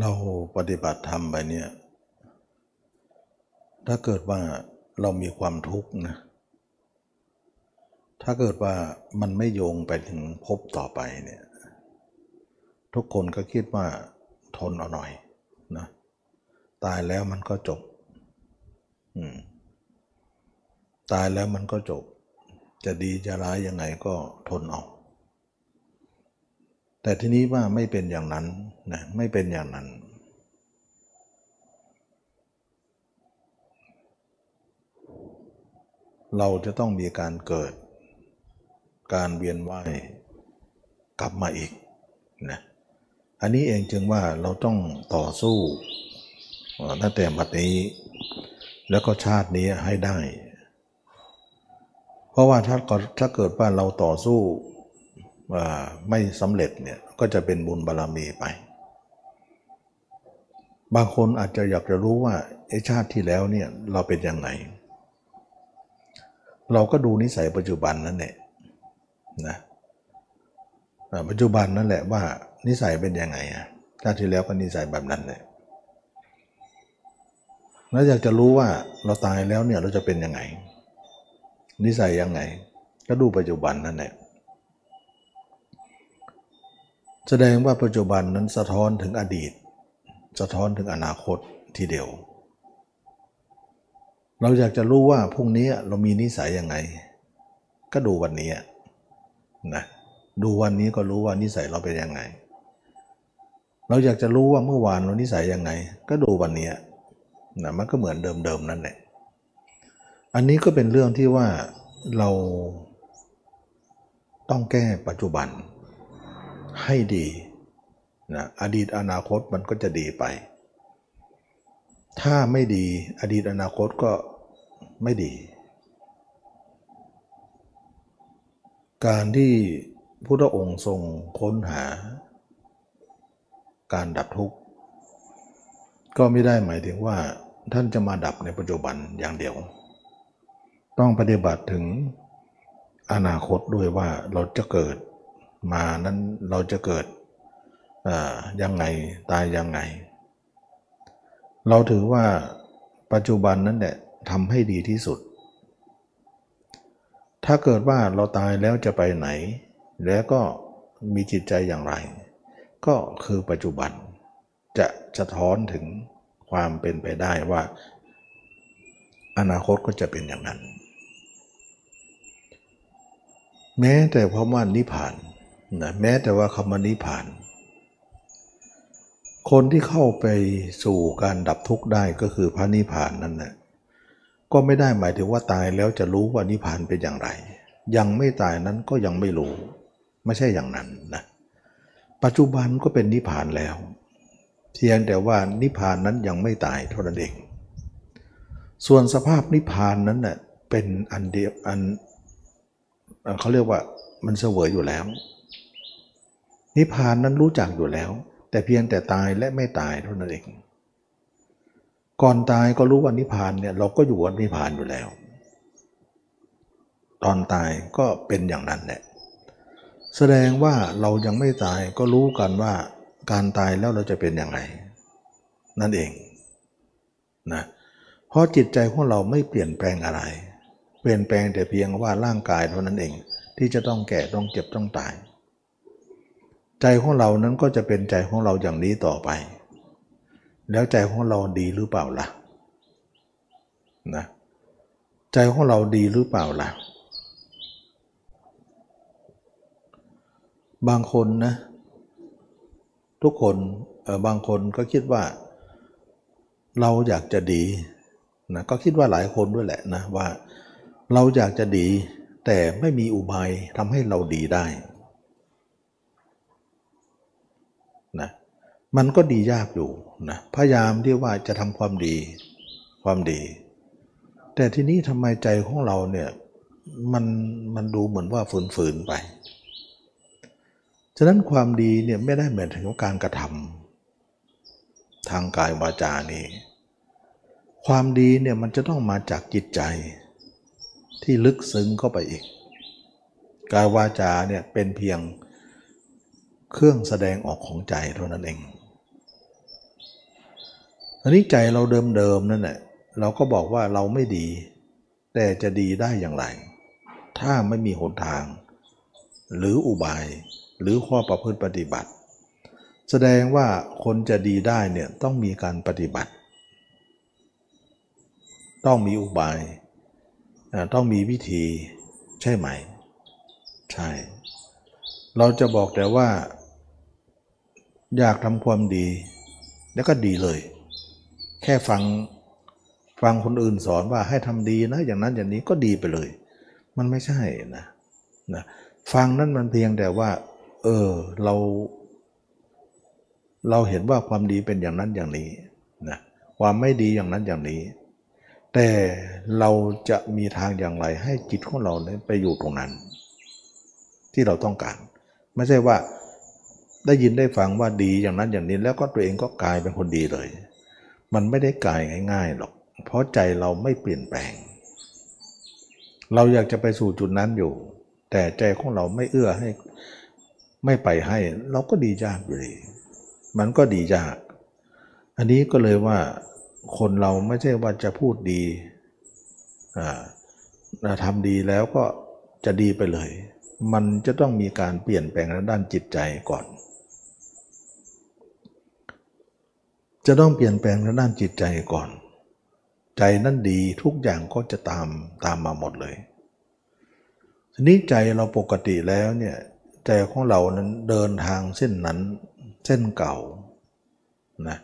เราปฏิบัติธรรมไปเนี่ย ถ้าเกิดว่าเรามีความทุกข์นะ ถ้าเกิดว่ามันไม่โยงไปถึงภพต่อไปเนี่ย ทุกคนก็คิดว่าทนเอาหน่อยนะ ตายแล้วมันก็จบอืมตายแล้วมันก็จบ จะดีจะร้ายยังไงก็ทนเอา แต่ทีนี้ว่าไม่เป็นอย่างนั้นนะไม่เป็นอย่างนั้น เราจะต้องมีการเกิด การเวียนว่ายกลับมาอีกนะอันนี้เองจึงว่าเราต้องต่อสู้ตั้งแต่บัดนี้ แล้วก็ชาตินี้ให้ได้ เพราะว่าถ้าถ้าเกิดว่าเราต่อสู้ ไม่สำเร็จเนี่ยก็จะเป็นบุญบารรมีไป บางคนอาจจะอยากจะรู้ว่าไอ้ชาติที่แล้วเนี่ยเราเป็นยังไง เราก็ดูนิสัยปัจจุบันนั่นแหละนะปัจจุบันนั่นแหละว่านิสัยเป็นยังไงอะชาติที่แล้วก็นิสัยแบบนั้นแหละแล้วอยากจะรู้ว่าเราตายแล้วเนี่ยเราจะเป็นยังไง นิสัยยังไง ก็ดูปัจจุบันนั่นแหละ แสดงว่าปัจจุบันนั้นสะท้อนถึงอดีต สะท้อนถึงอนาคตทีเดียว เราอยากจะรู้ว่าพรุ่งนี้เรามีนิสัยยังไง ก็ดูวันนี้นะดูวันนี้ก็รู้ว่านิสัยเราเป็นยังไง เราอยากจะรู้ว่าเมื่อวานเรานิสัยยังไง ก็ดูวันนี้นะมันก็เหมือนเดิมๆนั่นแหละอันนี้ก็เป็นเรื่องที่ว่าเราต้องแก้ปัจจุบัน ให้ดีนะอดีตอนาคตมันก็จะดีไป ถ้าไม่ดีอดีตอนาคตก็ไม่ดี การที่พุทธองค์ทรงค้นหา การดับทุกข์ ก็ไม่ได้หมายถึงว่าท่านจะมาดับในปัจจุบันอย่างเดียว ต้องปฏิบัติถึงอนาคตด้วยว่าเราจะเกิด มานั้นเราจะเกิดยังไงตายยังไง เราถือว่าปัจจุบันนั้นแหละทำให้ดีที่สุด ถ้าเกิดว่าเราตายแล้วจะไปไหน แล้วก็มีจิตใจอย่างไร ก็คือปัจจุบันจะสะท้อนถึงความเป็นไปได้ว่า อนาคตก็จะเป็นอย่างนั้น แม้แต่คำว่านิพพาน นะแม้แต่ว่าคำว่านิพพาน คนที่เข้าไปสู่การดับทุกข์ได้ก็คือพระนิพพานนั่นนะก็ไม่ได้หมายถึงว่าตายแล้วจะรู้ว่านิพพานเป็นอย่างไร ยังไม่ตายนั้นก็ยังไม่รู้ ไม่ใช่อย่างนั้นนะปัจจุบันก็เป็นนิพพานแล้ว เพียงแต่ว่านิพพานนั้นยังไม่ตายเท่านั้นเอง ส่วนสภาพนิพพานนั้นเน่ะเป็นอันเดียวอันเขาเรียกว่ามันเสวยอยู่แล้ว นิพพานนั้นรู้จักอยู่แล้ว แต่เพียงแต่ตายและไม่ตายเท่านั้นเอง ก่อนตายก็รู้ว่านิพพานเนี่ยเราก็อยู่วันนิพพานอยู่แล้ว ตอนตายก็เป็นอย่างนั้นแหละแสดงว่าเรายังไม่ตายก็รู้กันว่าการตายแล้วเราจะเป็นอย่างไร นั่นเองนะเพราะจิตใจของเราไม่เปลี่ยนแปลงอะไร เปลี่ยนแปลงแต่เพียงว่าร่างกายเท่านั้นเอง ที่จะต้องแก่ต้องเจ็บต้องตาย ใจของเรานั้นก็จะเป็นใจของเราอย่างนี้ต่อไป แล้วใจของเราดีหรือเปล่าล่ะนะใจของเราดีหรือเปล่าล่ะ บางคนนะ ทุกคนเออบางคนก็คิดว่า เราอยากจะดีนะก็คิดว่าหลายคนด้วยแหละนะว่า เราอยากจะดี แต่ไม่มีอุบายทำให้เราดีได้นะ มันก็ดียากอยู่นะพยายามที่ว่าจะทำความดีความดี แต่ทีนี้ทำไมใจของเราเนี่ยมันมันดูเหมือนว่าฝืนๆไป ฉะนั้นความดีเนี่ยไม่ได้เหมือนถึงการกระทำทางกายวาจานี้ความดีเนี่ยมันจะต้องมาจากจิตใจ ที่ลึกซึ้งเข้าไปอีก กายวาจาเนี่ยเป็นเพียงเครื่องแสดงออกของใจเท่านั้นเอง อันนี้ใจเราเดิมๆนั่นแหละเราก็บอกว่าเราไม่ดี แต่จะดีได้อย่างไร ถ้าไม่มีหนทาง หรืออุบายหรือข้อประพฤติปฏิบัติ แสดงว่าคนจะดีได้เนี่ยต้องมีการปฏิบัติ ต้องมีอุบาย ต้องมีวิธีใช่ไหม ใช่ เราจะบอกแต่ว่า อยากทำความดี แล้วก็ดีเลย แค่ฟังฟังคนอื่นสอนว่าให้ทำดีนะ อย่างนั้นอย่างนี้ก็ดีไปเลย มันไม่ใช่นะนะฟังนั้นมันเพียงแต่ว่า เออเรา เราเห็นว่าความดีเป็นอย่างนั้นอย่างนี้นะความไม่ดีอย่างนั้นอย่างนี้ แต่เราจะมีทางอย่างไรให้จิตของเราเนี่ยไปอยู่ตรงนั้น ที่เราต้องการ ไม่ใช่ว่าได้ยินได้ฟังว่าดีอย่างนั้นอย่างนี้ แล้วก็ตัวเองก็กลายเป็นคนดีเลย มันไม่ได้กลายง่ายๆหรอก เพราะใจเราไม่เปลี่ยนแปลง เราอยากจะไปสู่จุดนั้นอยู่ แต่ใจของเราไม่เอื้อให้ไม่ไปให้ เราก็ดียากอยู่ดีมันก็ดียาก อันนี้ก็เลยว่าคนเราไม่ใช่ว่าจะพูดดีอาทำดีแล้วก็จะดีไปเลย มันจะต้องมีการเปลี่ยนแปลงด้านจิตใจก่อน จะต้องเปลี่ยนแปลงด้านจิตใจก่อน ใจนั่นดีทุกอย่างก็จะตามตามมาหมดเลยทีนี้ใจเราปกติแล้วเนี่ยใจของเรานั้นเดินทางเส้นนั้นเส้นเก่านะ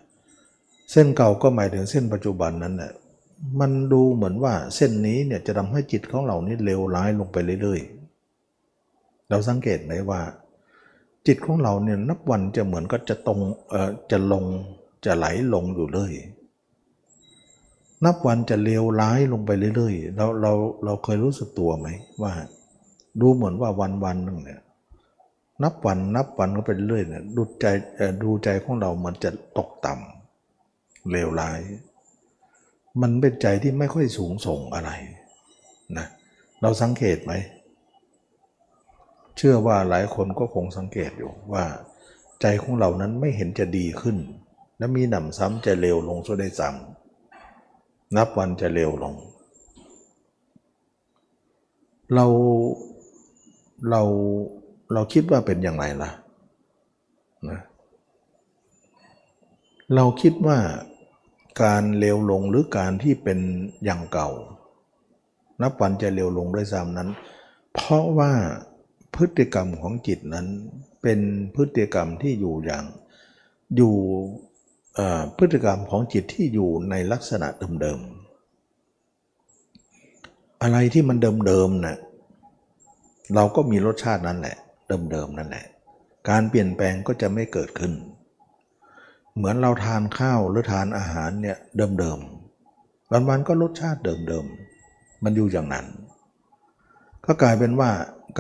เส้นเก่าก็หมายถึงเส้นปัจจุบันนั้นน่ะมันดูเหมือนว่าเส้นนี้เนี่ยจะทำให้จิตของเรานี่เลวร้ายลงไปเรื่อยๆ เราสังเกตไหมว่า จิตของเราเนี่ยนับวันจะเหมือนก็จะตรงเออจะลง จะไหลลงอยู่เลยนับวันจะเลวร้ายลงไปเรื่อยๆ เราเราเราเคยรู้สึกตัวไหมว่า ดูเหมือนว่าวันวันหนึ่งเนี่ย นับวันนับวันก็ไปเรื่อยเนี่ยดูใจดูใจของเรามันจะตกต่ำเลวร้าย มันเป็นใจที่ไม่ค่อยสูงส่งอะไรนะเราสังเกตไหม เชื่อว่าหลายคนก็คงสังเกตอยู่ว่า ใจของเรานั้นไม่เห็นจะดีขึ้น และมีหนำซ้ำจะเลวลงซะได้ซ้ำนับวันจะเลวลง เราเราเราคิดว่าเป็นอย่างไรล่ะนะเราคิดว่าการเลวลงหรือการที่เป็นอย่างเก่า นับวันจะเลวลงด้วยซ้ำนั้น เพราะว่าพฤติกรรมของจิตนั้นเป็นพฤติกรรมที่อยู่อย่างอยู่ พฤติกรรมของจิตที่อยู่ในลักษณะเดิมๆ อะไรที่มันเดิมๆนะ่ะเราก็มีรสชาตินั้นแหละ เดิมๆนั่นแหละ การเปลี่ยนแปลงก็จะไม่เกิดขึ้น เหมือนเราทานข้าวหรือทานอาหารเนี่ยเดิมๆวันๆก็รสชาติเดิมๆ มันอยู่อย่างนั้น ก็กลายเป็นว่า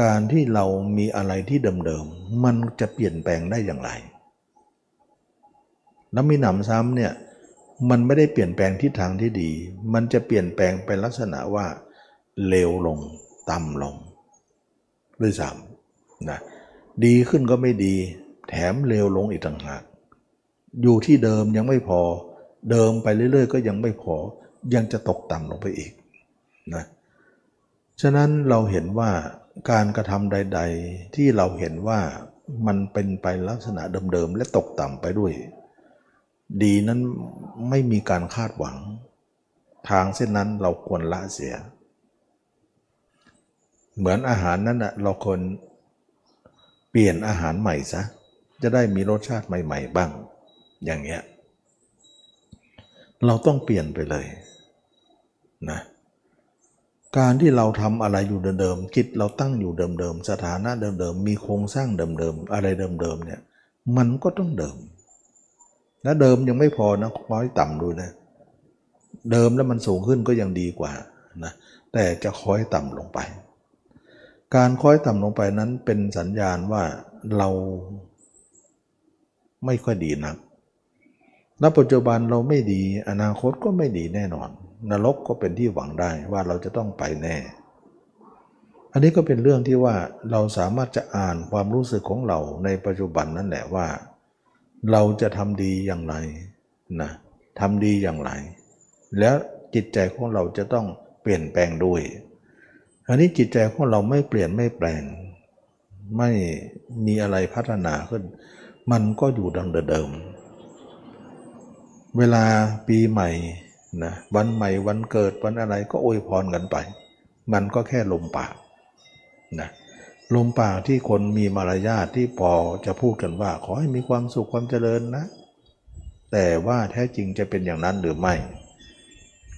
การที่เรามีอะไรที่เดิมๆ มันจะเปลี่ยนแปลงได้อย่างไร แล้วมีหนำซ้ำเนี่ยมันไม่ได้เปลี่ยนแปลงทิศทางที่ดี มันจะเปลี่ยนแปลงเป็นลักษณะว่าเลวลงต่ำลงด้วยซ้ำนะดีขึ้นก็ไม่ดี แถมเลวลงอีกต่างหากอยู่ที่เดิมยังไม่พอ เดิมไปเรื่อย ๆ ก็ยังไม่พอ ยังจะตกต่ำลงไปอีกนะฉะนั้นเราเห็นว่าการกระทำใด ๆ ที่เราเห็นว่ามันเป็นไปลักษณะเดิมๆและตกต่ำไปด้วย ดีนั้นไม่มีการคาดหวัง ทางเส้นนั้นเราควรละเสีย เหมือนอาหารนั้นนะเราควรเปลี่ยนอาหารใหม่ซะจะได้มีรสชาติใหม่ ๆ บ้าง อย่างเงี้ยเราต้องเปลี่ยนไปเลยนะการที่เราทำอะไรอยู่เดิมๆจิตเราตั้งอยู่เดิมๆสถานะเดิมๆมีโครงสร้างเดิมๆอะไรเดิมๆเนี่ยมันก็ต้องเดิม และเดิมยังไม่พอนะคอยต่ำดูนะ เดิมแล้วมันสูงขึ้นก็ยังดีกว่านะแต่จะคอยต่ำลงไป การคอยต่ำลงไปนั้นเป็นสัญญาณว่าเราไม่ค่อยดีนักณปัจจุบันเราไม่ดี อนาคตก็ไม่ดีแน่นอน นรกก็เป็นที่หวังได้ว่าเราจะต้องไปแน่ อันนี้ก็เป็นเรื่องที่ว่าเราสามารถจะอ่านความรู้สึกของเราในปัจจุบันนั่นแหละว่า เราจะทำดีอย่างไรนะทำดีอย่างไร แล้วจิตใจของเราจะต้องเปลี่ยนแปลงด้วย อันนี้จิตใจของเราไม่เปลี่ยนไม่แปลง ไม่มีอะไรพัฒนาขึ้น มันก็อยู่ดังเดิม เวลาปีใหม่นะวันใหม่วันเกิดวันอะไรก็อวยพรกันไป มันก็แค่ลมปากนะ ลมปากที่คนมีมารยาทที่พอจะพูดกันว่า ขอให้มีความสุขความเจริญนะ แต่ว่าแท้จริงจะเป็นอย่างนั้นหรือไม่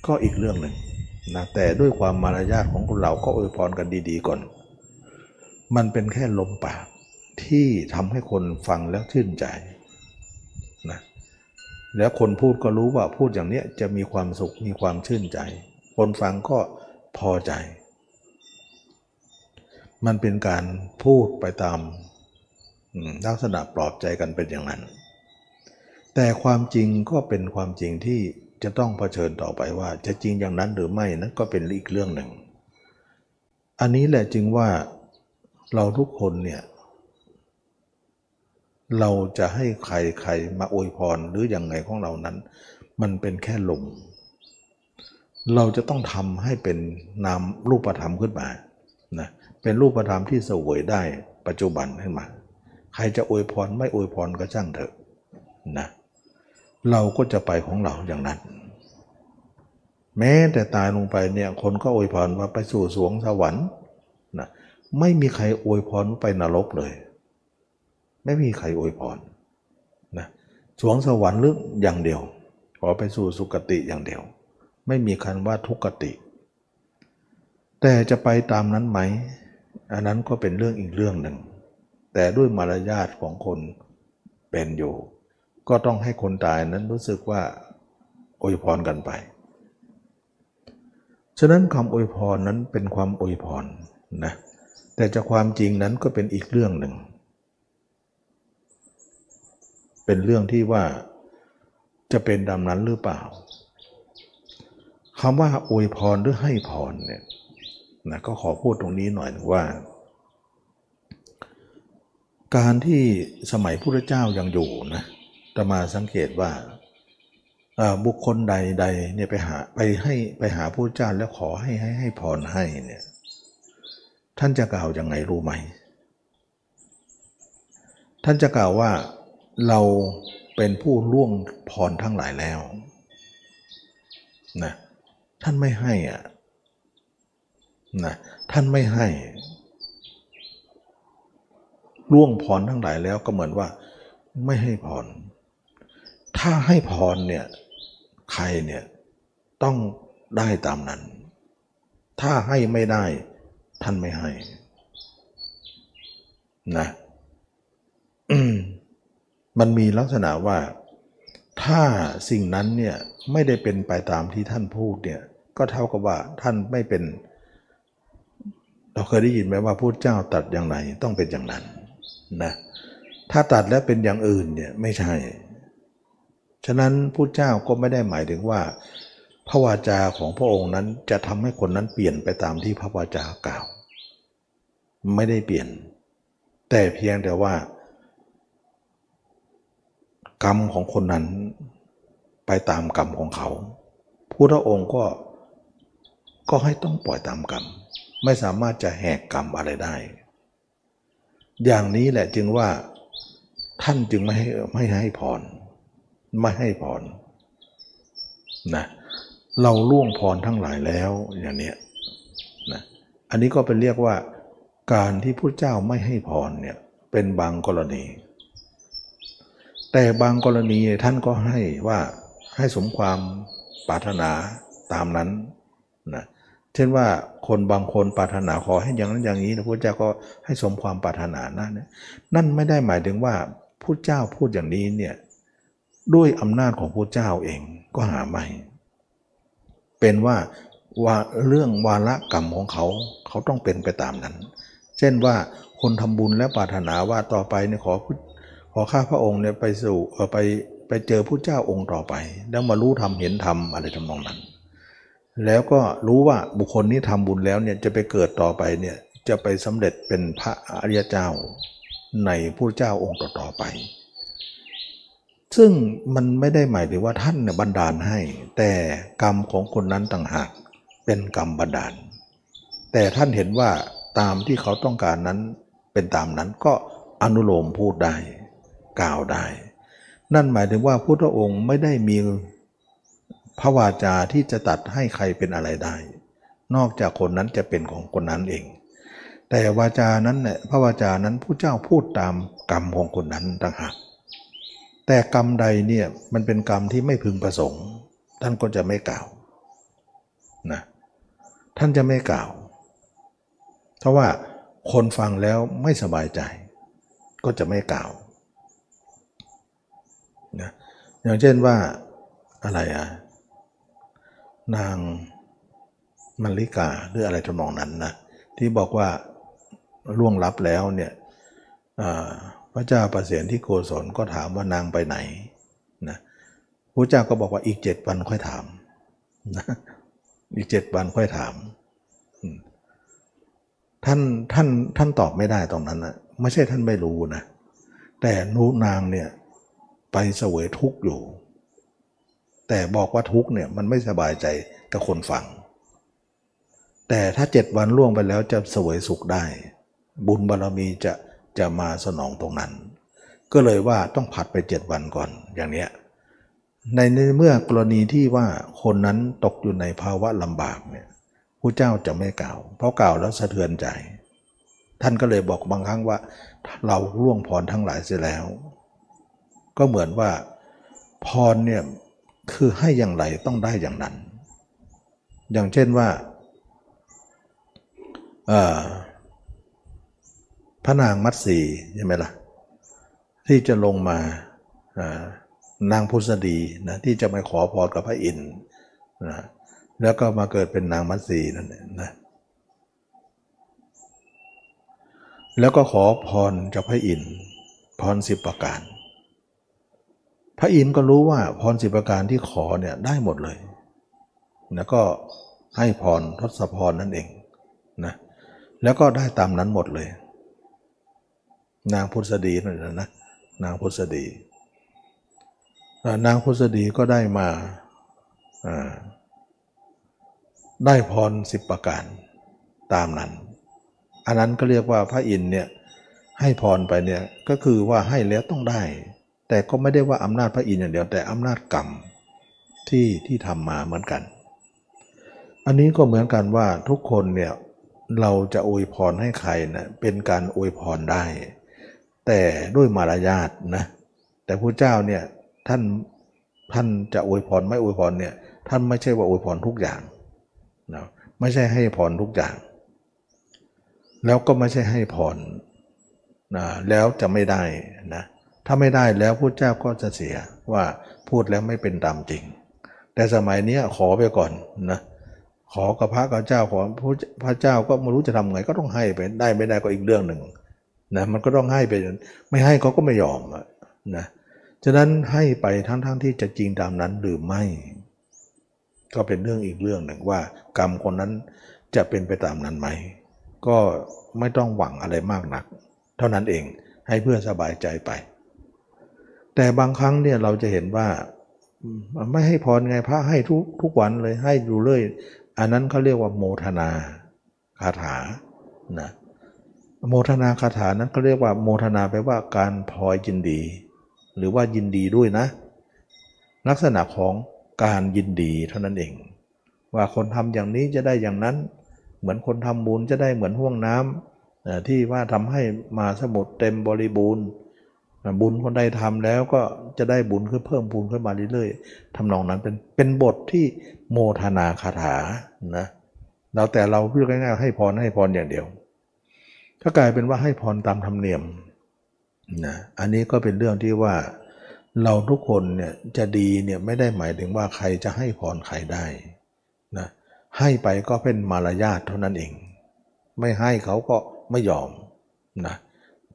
ก็อีกเรื่องหนึ่งนะแต่ด้วยความมารยาทของคนเราก็อวยพรกันดีๆก่อน มันเป็นแค่ลมปากที่ทำให้คนฟังแล้วชื่นใจนะแล้วคนพูดก็รู้ว่าพูดอย่างเนี้ยจะมีความสุขมีความชื่นใจ คนฟังก็พอใจ มันเป็นการพูดไปตามลักษณะปลอบใจกันเป็นอย่างนั้น แต่ความจริงก็เป็นความจริงที่จะต้องเผชิญต่อไปว่า จะจริงอย่างนั้นหรือไม่นั้นก็เป็นอีกเรื่องหนึ่ง อันนี้แหละจึงว่าเราทุกคนเนี่ยเราจะให้ใครใครมาอวยพรหรืออย่างไงของเรานั้น มันเป็นแค่ลม เราจะต้องทำให้เป็นนามรูปธรรมขึ้นมานะ เป็นรูปธรรมที่สวยได้ปัจจุบันขึ้นมา ใครจะอวยพรไม่อวยพรก็ช่างเถอะนะเราก็จะไปของเราอย่างนั้น แม้แต่ตายลงไปเนี่ยคนก็อวยพรว่าไปสู่สวงสวรรค์นะไม่มีใครอวยพรไปนรกเลย ไม่มีใครอวยพรนะสวงสวรรค์หรืออย่างเดียว ขอไปสู่สุคติอย่างเดียว ไม่มีคันว่าทุกติ แต่จะไปตามนั้นไหม อันนั้นก็เป็นเรื่องอีกเรื่องหนึ่ง แต่ด้วยมารยาทของคนเป็นอยู่ ก็ต้องให้คนตายนั้นรู้สึกว่าอวยพรกันไป ฉะนั้นคำอวยพรนั้นเป็นความอวยพรนะแต่จะความจริงนั้นก็เป็นอีกเรื่องหนึ่ง เป็นเรื่องที่ว่าจะเป็นดำนั้นหรือเปล่าคำว่าอวยพรหรือให้พรเนี่ย นะก็ขอพูดตรงนี้หน่อยว่า การที่สมัยพระเจ้ายังอยู่นะตมาสังเกตว่าบุคคลใดๆเนี่ยไปหาไปให้ไปหาผู้เจ้าแล้วขอให้ให้ให้พรให้เนี่ยท่านจะกล่าวยังไงรู้ไหม ท่านจะกล่าวว่าเราเป็นผู้ล่วงพรทั้งหลายแล้วนะท่านไม่ให้อะ นะท่านไม่ให้ล่วงพรทั้งหลายแล้วก็เหมือนว่า ไม่ให้พร ถ้าให้พรเนี่ยใครเนี่ยต้องได้ตามนั้น ถ้าให้ไม่ได้ ท่านไม่ให้ นะมันมีลักษณะว่า ถ้าสิ่งนั้นเนี่ยไม่ได้เป็นไปตามที่ท่านพูดเนี่ย ก็เท่ากับว่าท่านไม่เป็น เราเคยได้ยินไหมว่าพูดเจ้าตัดอย่างไรต้องเป็นอย่างนั้นนะถ้าตัดแล้วเป็นอย่างอื่นเนี่ยไม่ใช่ ฉะนั้นผู้เจ้าก็ไม่ได้หมายถึงว่า พระวาจาของพระองค์นั้นจะทำให้คนนั้นเปลี่ยนไปตามที่พระวาจากล่าว ไม่ได้เปลี่ยน แต่เพียงแต่ว่า กรรมของคนนั้นไปตามกรรมของเขาพุทธองค์ก็ก็ให้ต้องปล่อยตามกรรม ไม่สามารถจะแหกกรรมอะไรได้ อย่างนี้แหละจึงว่าท่านจึงไม่ให้ไม่ให้พรไม่ให้พรนะเราล่วงพรทั้งหลายแล้วอย่างเนี้ยนะอันนี้ก็เป็นเรียกว่า การที่พระเจ้าไม่ให้พรเนี่ยเป็นบางกรณี แต่บางกรณีท่านก็ให้ว่าให้สมความปรารถนาตามนั้นนะ เช่นว่าคนบางคนปรารถนาขอให้อย่างนั้นอย่างนี้นะพระเจ้าก็ให้สมความปรารถนานั่นนั่นไม่ได้หมายถึงว่าพระเจ้าพูดอย่างนี้เนี่ยด้วยอำนาจของพระเจ้าเองก็หาไม่ เป็นว่าว่าเรื่องวาระกรรมของเขาเขาต้องเป็นไปตามนั้น เช่นว่าคนทำบุญและปรารถนาว่าต่อไปเนี่ยขอขอข้าพระองค์เนี่ยไปสู่ไปไปเจอพระเจ้าองค์ต่อไป แล้วมารู้ทำเห็นทำอะไรทำนองนั้น แล้วก็รู้ว่าบุคคลนี้ทำบุญแล้วเนี่ยจะไปเกิดต่อไปเนี่ยจะไปสำเร็จเป็นพระอริยเจ้าในพระเจ้าองค์ต่อๆไป ซึ่งมันไม่ได้หมายถึงว่าท่านเนี่ยบันดาลให้ แต่กรรมของคนนั้นต่างหากเป็นกรรมบันดาล แต่ท่านเห็นว่าตามที่เขาต้องการนั้นเป็นตามนั้นก็อนุโลมพูดได้กล่าวได้ นั่นหมายถึงว่าพุทธองค์ไม่ได้มี พระวาจาที่จะตัดให้ใครเป็นอะไรได้ นอกจากคนนั้นจะเป็นของคนนั้นเอง แต่วาจานั้นเนี่ยพระวาจานั้นผู้เจ้าพูดตามกรรมของคนนั้นต่างหากแต่กรรมใดเนี่ยมันเป็นกรรมที่ไม่พึงประสงค์ ท่านก็จะไม่กล่าวนะท่านจะไม่กล่าว เพราะว่าคนฟังแล้วไม่สบายใจ ก็จะไม่กล่าวนะอย่างเช่นว่าอะไรอะ นางมัลลิกาหรืออะไรทำนองนั้นนะที่บอกว่าล่วงลับแล้วเนี่ยพระเจ้าประเสียนที่โกศลก็ถามว่านางไปไหนนะพระเจ้าก็บอกว่าอีกเจ็ดวันค่อยถามนะอีกเจ็ดวันค่อยถาม ท่านท่านท่านตอบไม่ได้ตรงนั้นนะไม่ใช่ท่านไม่รู้นะแต่นูนางเนี่ยไปเสวยทุกข์อยู่ แต่บอกว่าทุกเนี่ยมันไม่สบายใจกับคนฟัง แต่ถ้าเจ็ดวันล่วงไปแล้วจะสวยสุขได้ บุญบารรมีจะจะมาสนองตรงนั้น ก็เลยว่าต้องผัดไปเจ็ดวันก่อนอย่างเนี้ยในเมื่อกรณีที่ว่าคนนั้นตกอยู่ในภาวะลำบากเนี่ยผู้เจ้าจะไม่กล่าว เพราะกล่าวแล้วสะเทือนใจ ท่านก็เลยบอกบางครั้งว่า เราล่วงพรทั้งหลายเสียแล้ว ก็เหมือนว่าพรเนี่ย คือให้อย่างไรต้องได้อย่างนั้น อย่างเช่นว่าพระนางมัตสีใช่ไหมล่ะ ที่จะลงมานางพุทธดีนะที่จะมาขอพรกับพระอินทร์นะแล้วก็มาเกิดเป็นนางมัตสีนั่นนะแล้วก็ขอพรจากพระอินทร์พรสิบประการ ระอินทร์ก็รู้ว่าพรสิบประการที่ขอเนี่ยได้หมดเลย แล้วก็ให้พรทศพรนั่นเองนะแล้วก็ได้ตามนั้นหมดเลย นางพุทธดีนั่นนะนางพุทธดีนางพุทธดีก็ได้มาได้พรสิบประการตามนั้น อันนั้นก็เรียกว่าพระอินเนี่ยให้พรไปเนี่ยก็คือว่าให้แล้วต้องได้ แต่ก็ไม่ได้ว่าอำนาจพระอินทร์อย่างเดียวแต่อำนาจกรรมที่ที่ทำมาเหมือนกัน อันนี้ก็เหมือนกันว่าทุกคนเนี่ยเราจะอวยพรให้ใครนะเป็นการอวยพรได้ แต่ด้วยมารยาทนะแต่พระเจ้าเนี่ยท่านท่านจะอวยพรไม่อวยพรเนี่ยท่านไม่ใช่ว่าอวยพรทุกอย่างนะไม่ใช่ให้พรทุกอย่าง แล้วก็ไม่ใช่ให้พรนะแล้วจะไม่ได้นะ ถ้าไม่ได้แล้วพระเจ้าก็จะเสียว่าพูดแล้วไม่เป็นตามจริง แต่สมัยนี้ขอไปก่อนนะขอกับพระกับเจ้าขอพระเจ้าก็ไม่รู้จะทำไงก็ต้องให้ไปได้ไม่ได้ก็อีกเรื่องหนึ่งนะมันก็ต้องให้ไปไม่ให้เขาก็ไม่ยอมนะฉะนั้นให้ไปทั้งๆทที่จะจริงตามนั้นหรือไม่ ก็เป็นเรื่องอีกเรื่องหนึ่งว่า กรรมคนนั้นจะเป็นไปตามนั้นไหมก็ไม่ต้องหวังอะไรมากนัก เท่านั้นเองให้เพื่อสบายใจไป แต่บางครั้งเนี่ยเราจะเห็นว่าไม่ให้พรไงพระให้ทุกทุกวันเลยให้ดูเลยอันนั้นเขาเรียกว่าโมทนาคาถานะโมทนาคาถานั้นเขาเรียกว่าโมทนาแปลว่าการพลอยยินดี หรือว่ายินดีด้วยนะ ลักษณะของการยินดีเท่านั้นเอง ว่าคนทำอย่างนี้จะได้อย่างนั้น เหมือนคนทำบุญจะได้เหมือนห่วงน้ำที่ว่าทำให้มาสมุดเต็มบริบูรณ์ บุญคนใดทำแล้วก็จะได้บุญขึ้นเพิ่มบุญขึ้นมาเรื่อยๆทำนองนั้นเป็นเป็นบทที่โมทนาคาถานะเราแต่เราพูดง่ายๆให้พรให้พรอย่างเดียว ก็กลายเป็นว่าให้พรตามธรรมเนียมนะอันนี้ก็เป็นเรื่องที่ว่าเราทุกคนเนี่ยจะดีเนี่ยไม่ได้หมายถึงว่าใครจะให้พรใครได้นะให้ไปก็เป็นมารยาทเท่านั้นเอง ไม่ให้เขาก็ไม่ยอมนะ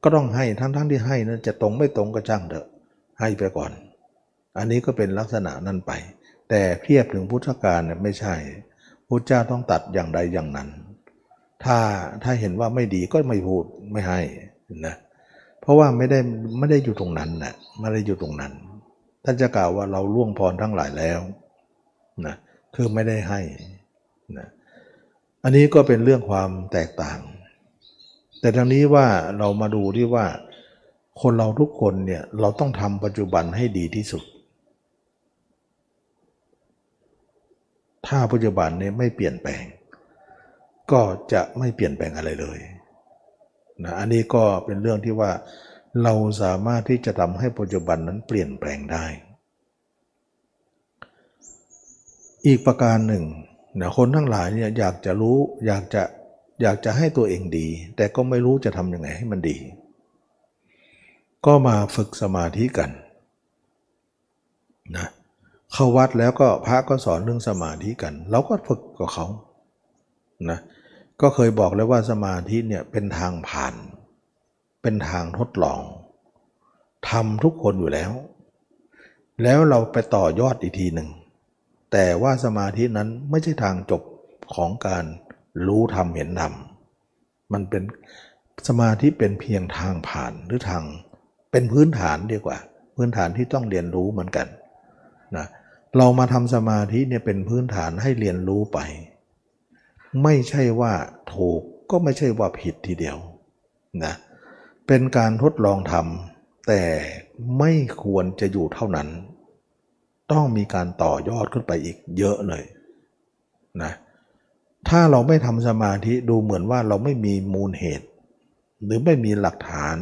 ก็ต้องให้ทั้งๆทที่ให้นะจะตรงไม่ตรงก็ช่างเถอะ ให้ไปก่อน อันนี้ก็เป็นลักษณะนั้นไป แต่เทียบถึงพุทธการเนี่ยไม่ใช่พุทธเจ้าต้องตัดอย่างใดอย่างนั้น ถ้าถ้าเห็นว่าไม่ดีก็ไม่พูดไม่ให้นะเพราะว่าไม่ได้ไม่ได้อยู่ตรงนั้นนะไม่ได้อยู่ตรงนั้นท่านจะกล่าวว่าเราล่วงพรทั้งหลายแล้วนะคือไม่ได้ให้นะอันนี้ก็เป็นเรื่องความแตกต่าง แต่ทางนี้ว่าเรามาดูที่ว่า คนเราทุกคนเนี่ยเราต้องทำปัจจุบันให้ดีที่สุด ถ้าปัจจุบันเนี่ยไม่เปลี่ยนแปลง ก็จะไม่เปลี่ยนแปลงอะไรเลยนะอันนี้ก็เป็นเรื่องที่ว่าเราสามารถที่จะทำให้ปัจจุบันนั้นเปลี่ยนแปลงได้ อีกประการหนึ่งนะคนทั้งหลายเนี่ยอยากจะรู้อยากจะ อยากจะให้ตัวเองดี แต่ก็ไม่รู้จะทำยังไงให้มันดี ก็มาฝึกสมาธิกันนะเข้าวัดแล้วก็พระก็สอนเรื่องสมาธิกัน เราก็ฝึกกับเขานะก็เคยบอกแล้วว่าสมาธิเนี่ยเป็นทางผ่าน เป็นทางทดลองทำทุกคนอยู่แล้ว แล้วเราไปต่อยอดอีกทีหนึ่งแต่ว่าสมาธินั้นไม่ใช่ทางจบของการ รู้ธรรมเห็นธรรมมันเป็นสมาธิเป็นเพียงทางผ่านหรือทางเป็นพื้นฐานดีกว่า พื้นฐานที่ต้องเรียนรู้เหมือนกันนะเรามาทำสมาธิเนี่ยเป็นพื้นฐานให้เรียนรู้ไป ไม่ใช่ว่าถูกก็ไม่ใช่ว่าผิดทีเดียวนะเป็นการทดลองทำแต่ไม่ควรจะอยู่เท่านั้น ต้องมีการต่อยอดขึ้นไปอีกเยอะเลยนะ ถ้าเราไม่ทำสมาธิดูเหมือนว่าเราไม่มีมูลเหตุ หรือไม่มีหลักฐาน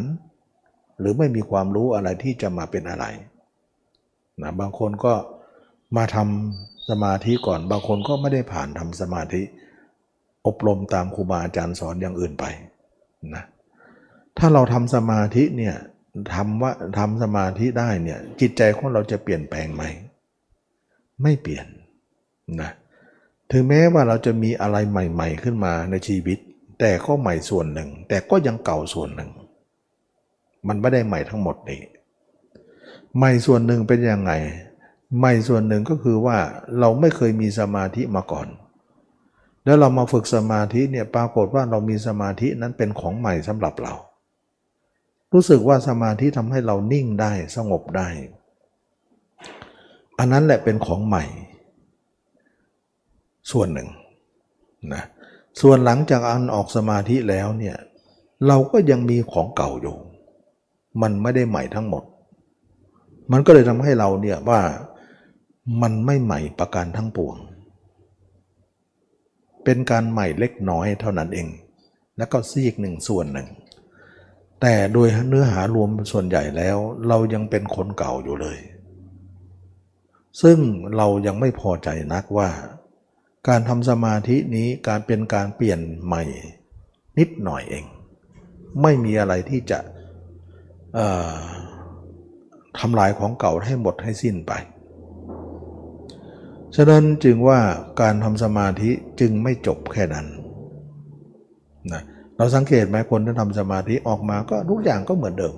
หรือไม่มีความรู้อะไรที่จะมาเป็นอะไรนะบางคนก็มาทำสมาธิก่อน บางคนก็ไม่ได้ผ่านทำสมาธิ อบรมตามครูบาอาจารย์สอนอย่างอื่นไปนะถ้าเราทำสมาธิเนี่ยทำว่าทำสมาธิได้เนี่ยจิตใจของเราจะเปลี่ยนแปลงไหม ไม่เปลี่ยนนะ ถึงแม้ว่าเราจะมีอะไรใหม่ ๆ ขึ้นมาในชีวิต แต่ก็ใหม่ส่วนหนึ่ง แต่ก็ยังเก่าส่วนหนึ่ง มันไม่ได้ใหม่ทั้งหมดนี่ใหม่ส่วนหนึ่งเป็นยังไง ใหม่ส่วนหนึ่งก็คือว่าเราไม่เคยมีสมาธิมาก่อน แล้วเรามาฝึกสมาธิเนี่ยปรากฏว่าเรามีสมาธินั้นเป็นของใหม่สำหรับเรา รู้สึกว่าสมาธิทำให้เรานิ่งได้สงบได้ อันนั้นแหละเป็นของใหม่ ส่วนหนึ่งนะส่วนหลังจากอันออกสมาธิแล้วเนี่ยเราก็ยังมีของเก่าอยู่ มันไม่ได้ใหม่ทั้งหมด มันก็เลยทำให้เราเนี่ยว่ามันไม่ใหม่ประการทั้งปวง เป็นการใหม่เล็กน้อยเท่านั้นเอง แล้วก็ซีกหนึ่งส่วนหนึ่ง แต่โดยเนื้อหารวมส่วนใหญ่แล้ว เรายังเป็นคนเก่าอยู่เลย ซึ่งเรายังไม่พอใจนักว่า การทำสมาธินี้การเป็นการเปลี่ยนใหม่นิดหน่อยเอง ไม่มีอะไรที่จะทำลายของเก่าให้หมดให้สิ้นไป ฉะนั้นจึงว่าการทำสมาธิจึงไม่จบแค่นั้นนะเราสังเกตไหมคนที่ทำสมาธิออกมาก็ทุกอย่างก็เหมือนเดิม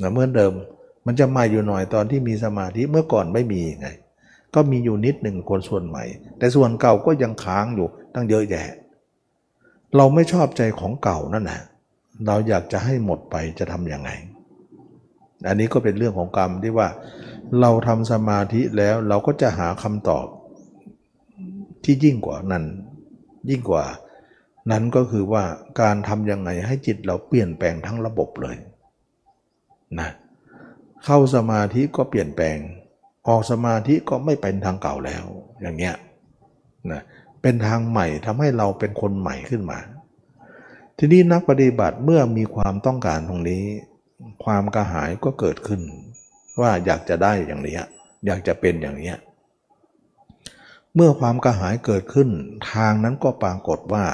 นะเหมือนเดิมมันจะมาอยู่หน่อยตอนที่มีสมาธิเมื่อก่อนไม่มีไง ก็มีอยู่นิดหนึ่งคนส่วนใหม่ แต่ส่วนเก่าก็ยังค้างอยู่ตั้งเยอะแยะ เราไม่ชอบใจของเก่านั่นแหละเราอยากจะให้หมดไปจะทำยังไง อันนี้ก็เป็นเรื่องของกรรมที่ว่า เราทำสมาธิแล้วเราก็จะหาคำตอบที่ยิ่งกว่านั้น ยิ่งกว่า นั้นก็คือว่าการทำยังไงให้จิตเราเปลี่ยนแปลงทั้งระบบเลยนะเข้าสมาธิก็เปลี่ยนแปลง ออกสมาธิก็ไม่เป็นทางเก่าแล้ว อย่างเงี้ยนะเป็นทางใหม่ทำให้เราเป็นคนใหม่ขึ้นมา ทีนี้นักปฏิบัติเมื่อมีความต้องการตรงนี้ ความกระหายก็เกิดขึ้น ว่าอยากจะได้อย่างนี้อยากจะเป็นอย่างนี้เมื่อความกระหายเกิดขึ้น ทางนั้นก็ปรากฏว่า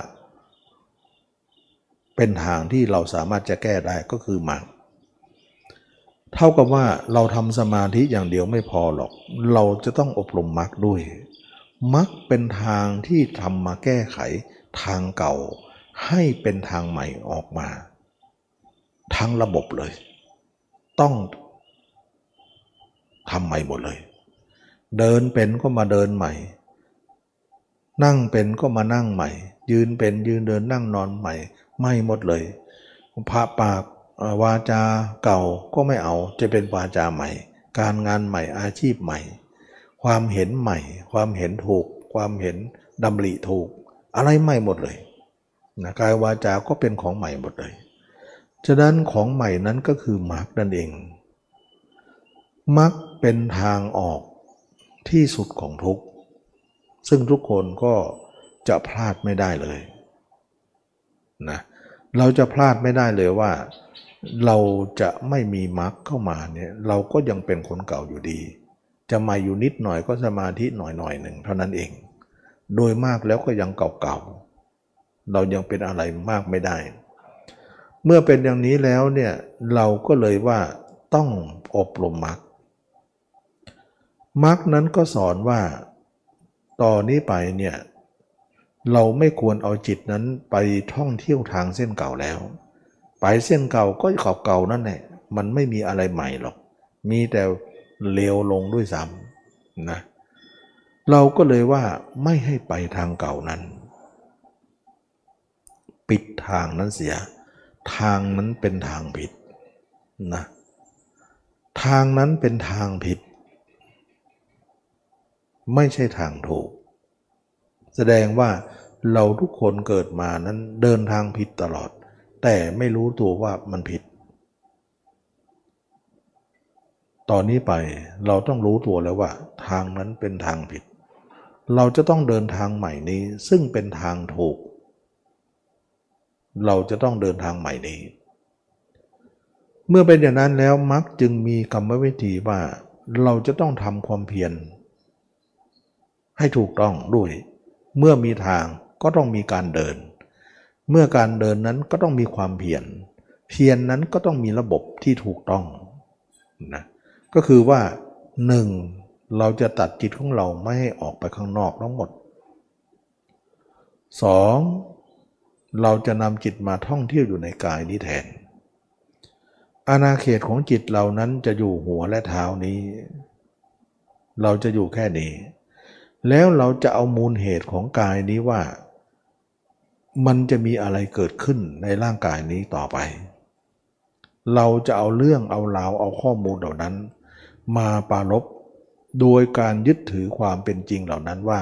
เป็นทางที่เราสามารถจะแก้ได้ก็คือมรรค เท่ากับว่าเราทำสมาธิอย่างเดียวไม่พอหรอก เราจะต้องอบรมมรรคด้วยมรรคเป็นทางที่ทำมาแก้ไขทางเก่า ให้เป็นทางใหม่ออกมาทั้งระบบเลย ต้องทำใหม่หมดเลย เดินเป็นก็มาเดินใหม่ นั่งเป็นก็มานั่งใหม่ ยืนเป็นยืนเดินนั่งนอนใหม่ ไม่หมดเลยพระปาก วาจาเก่าก็ไม่เอา จะเป็นวาจาใหม่ การงานใหม่อาชีพใหม่ ความเห็นใหม่ ความเห็นถูก ความเห็นดำริถูก อะไรใหม่หมดเลยนะกายวาจาก็เป็นของใหม่หมดเลย ฉะนั้นของใหม่นั้นก็คือมรรคนั่นเองมรรคเป็นทางออกที่สุดของทุกข์ซึ่งทุกคนก็จะพลาดไม่ได้เลยนะเราจะพลาดไม่ได้เลยว่าเรา จะไม่มีมรรคเข้ามาเนี่ยเราก็ยังเป็นคนเก่าอยู่ดี จะมาอยู่นิดหน่อยก็สมาธิหน่อยหน่อยหนึ่งเท่านั้นเอง โดยมากแล้วก็ยังเก่าๆเรายังเป็นอะไรมากไม่ได้ เมื่อเป็นอย่างนี้แล้วเนี่ยเราก็เลยว่าต้องอบรมมรรคมรรคนั้นก็สอนว่าต่อนนี้ไปเนี่ยเราไม่ควรเอาจิตนั้นไปท่องเที่ยวทางเส้นเก่าแล้ว ไปเส้นเก่าก็ขอบเก่านั่นแหละมันไม่มีอะไรใหม่หรอก มีแต่เลวลงด้วยซ้ำนะเราก็เลยว่าไม่ให้ไปทางเก่านั้น ปิดทางนั้นเสีย ทางนั้นเป็นทางผิดนะทางนั้นเป็นทางผิด ไม่ใช่ทางถูก แสดงว่าเราทุกคนเกิดมานั้นเดินทางผิดตลอด แต่ไม่รู้ตัวว่ามันผิด ตอนนี้ไปเราต้องรู้ตัวแล้วว่า ทางนั้นเป็นทางผิด เราจะต้องเดินทางใหม่นี้ซึ่งเป็นทางถูก เราจะต้องเดินทางใหม่นี้ เมื่อเป็นอย่างนั้นแล้วมักจึงมีกรรมวิธีว่า เราจะต้องทำความเพียรให้ถูกต้องด้วย เมื่อมีทางก็ต้องมีการเดิน เมื่อการเดินนั้นก็ต้องมีความเพียร เพียรนนั้นก็ต้องมีระบบที่ถูกต้องนะ ก็คือว่าหนึ่งเราจะตัดจิตของเราไม่ให้ออกไปข้างนอกทั้งหมดสองเราจะนำจิตมาท่องเที่ยวอยู่ในกายนี้แทน อาณาเขตของจิตเรานั้นจะอยู่หัวและเท้านี้ เราจะอยู่แค่นี้ แล้วเราจะเอามูลเหตุของกายนี้ว่า มันจะมีอะไรเกิดขึ้นในร่างกายนี้ต่อไป เราจะเอาเรื่องเอาราวเอาข้อมูลเหล่านั้น มาปารบโดยการยึดถือความเป็นจริงเหล่านั้นว่า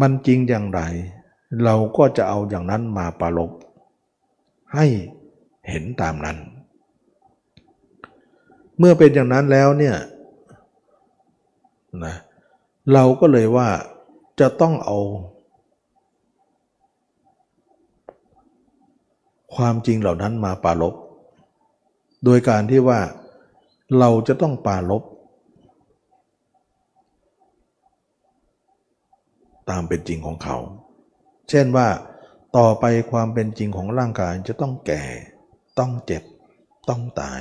มันจริงอย่างไร เราก็จะเอาอย่างนั้นมาปารบให้เห็นตามนั้น เมื่อเป็นอย่างนั้นแล้วเนี่ยนะเราก็เลยว่าจะต้องเอา ความจริงเหล่านั้นมาปาลบโดยการที่ว่าเราจะต้องปาลบตามเป็นจริงของเขา เช่นว่าต่อไปความเป็นจริงของร่างกายจะต้องแก่ ต้องเจ็บ ต้องตาย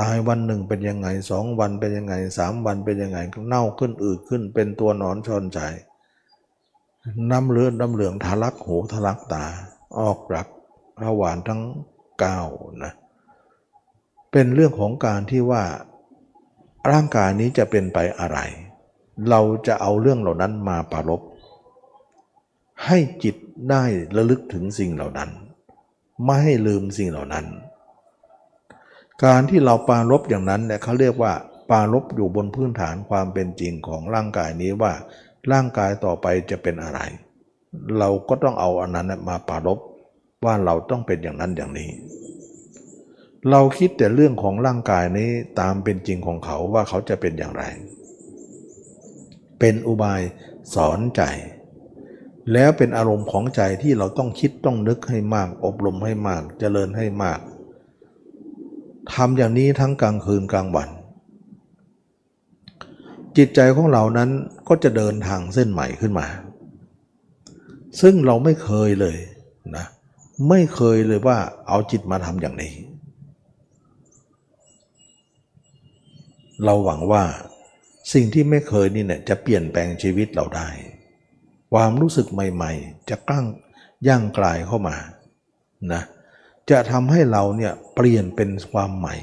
ตายวันหนึ่งเป็นยังไงสองวันเป็นยังไงสามวันเป็นยังไงเน่าขึ้นอืดขึ้น เป็นตัวนอนชอนใจน้ำเลือดน้ำเหลืองทะลักหูทะลักตา ออกรัก ระหว่างทั้ง9นะเป็นเรื่องของการที่ว่าร่างกายนี้จะเป็นไปอะไร เราจะเอาเรื่องเหล่านั้นมาปรารบให้จิตได้ระลึกถึงสิ่งเหล่านั้น ไม่ให้ลืมสิ่งเหล่านั้น การที่เราปารบอย่างนั้นเนี่ยเขาเรียกว่าปารบอยู่บนพื้นฐานความเป็นจริงของร่างกายนี้ว่าร่างกายต่อไปจะเป็นอะไร เราก็ต้องเอาอันนั้นมาปารบ ว่าเราต้องเป็นอย่างนั้นอย่างนี้ เราคิดแต่เรื่องของร่างกายนี้ตามเป็นจริงของเขาว่าเขาจะเป็นอย่างไร เป็นอุบายสอนใจ แล้วเป็นอารมณ์ของใจที่เราต้องคิดต้องนึกให้มาก อบรมให้มากเจริญให้มากทำอย่างนี้ทั้งกลางคืนกลางวัน จิตใจของเรานั้นก็จะเดินทางเส้นใหม่ขึ้นมา ซึ่งเราไม่เคยเลยนะเไม่เคยเลยว่าเอาจิตมาทำอย่างนี้ เราหวังว่าสิ่งที่ไม่เคยนี่เนี่ยจะเปลี่ยนแปลงชีวิตเราได้ ความรู้สึกใหม่ๆ จะกล้างย่างกลายเข้ามานะจะทำให้เราเนี่ยเปลี่ยนเป็นความใหม่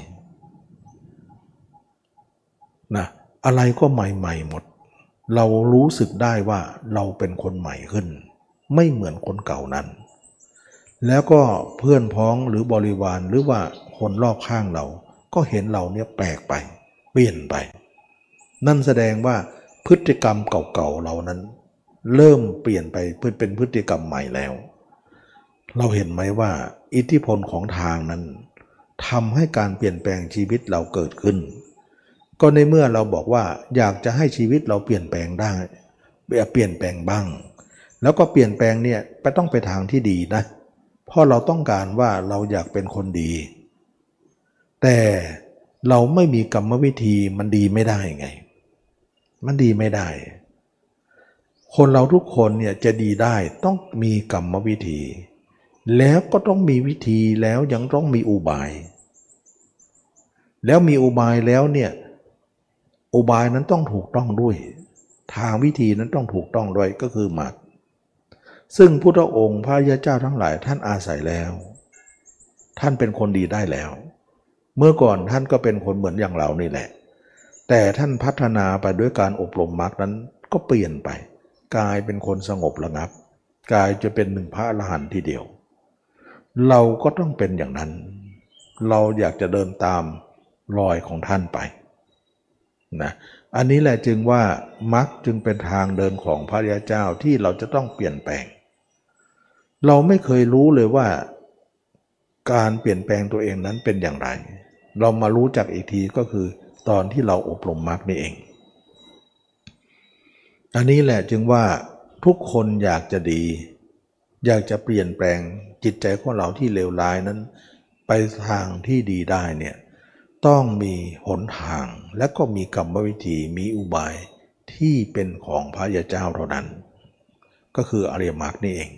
นะอะไรก็ใหม่ๆหมด เรารู้สึกได้ว่าเราเป็นคนใหม่ขึ้น ไม่เหมือนคนเก่านั้น แล้วก็เพื่อนพ้องหรือบริวารหรือว่าคนรอบข้างเรา ก็เห็นเราเนี่ยแปลกไป เปลี่ยนไป นั่นแสดงว่าพฤติกรรมเก่าๆเรานั้น เริ่มเปลี่ยนไปเพื่อเป็นพฤติกรรมใหม่แล้ว เราเห็นไหมว่า อิทธิพลของทางนั้นทำให้การเปลี่ยนแปลงชีวิตเราเกิดขึ้น ก็ในเมื่อเราบอกว่าอยากจะให้ชีวิตเราเปลี่ยนแปลงได้เปลี่ยนแปลงบ้าง แล้วก็เปลี่ยนแปลงเนี่ยไปต้องไปทางที่ดีนะ เพราะเราต้องการว่าเราอยากเป็นคนดี แต่เราไม่มีกรรมวิธีมันดีไม่ได้ไง มันดีไม่ได้ คนเราทุกคนเนี่ยจะดีได้ต้องมีกรรมวิธี แล้วก็ต้องมีวิธีแล้วยังต้องมีอุบาย แล้วมีอุบายแล้วเนี่ยอุบายนั้นต้องถูกต้องด้วย ทางวิธีนั้นต้องถูกต้องด้วยก็คือมรรค ซึ่งพุทธองค์พระยาเจ้าทั้งหลายท่านอาศัยแล้ว ท่านเป็นคนดีได้แล้ว เมื่อก่อนท่านก็เป็นคนเหมือนอย่างเรานี่แหละ แต่ท่านพัฒนาไปด้วยการอบรมมรรคนั้นก็เปลี่ยนไปกลายเป็นคนสงบระงับกลายจะเป็นหนึ่งพระอรหันต์ทีเดียว เราก็ต้องเป็นอย่างนั้น เราอยากจะเดินตามรอยของท่านไปนะอันนี้แหละจึงว่ามักจึงเป็นทางเดินของพระยาเจ้าที่เราจะต้องเปลี่ยนแปลง เราไม่เคยรู้เลยว่า การเปลี่ยนแปลงตัวเองนั้นเป็นอย่างไร เรามารู้จักอีกทีก็คือ ตอนที่เราอบรมมรรคนี่เอง อันนี้แหละจึงว่าทุกคนอยากจะดี อยากจะเปลี่ยนแปลงจิตใจของเราที่เลวร้ายนั้น ไปทางที่ดีได้เนี่ยต้องมีหนทางและก็มีกรรมวิธีมีอุบายที่เป็นของพระยาเจ้าเท่านั้น ก็คืออริยมรรคนี่เอง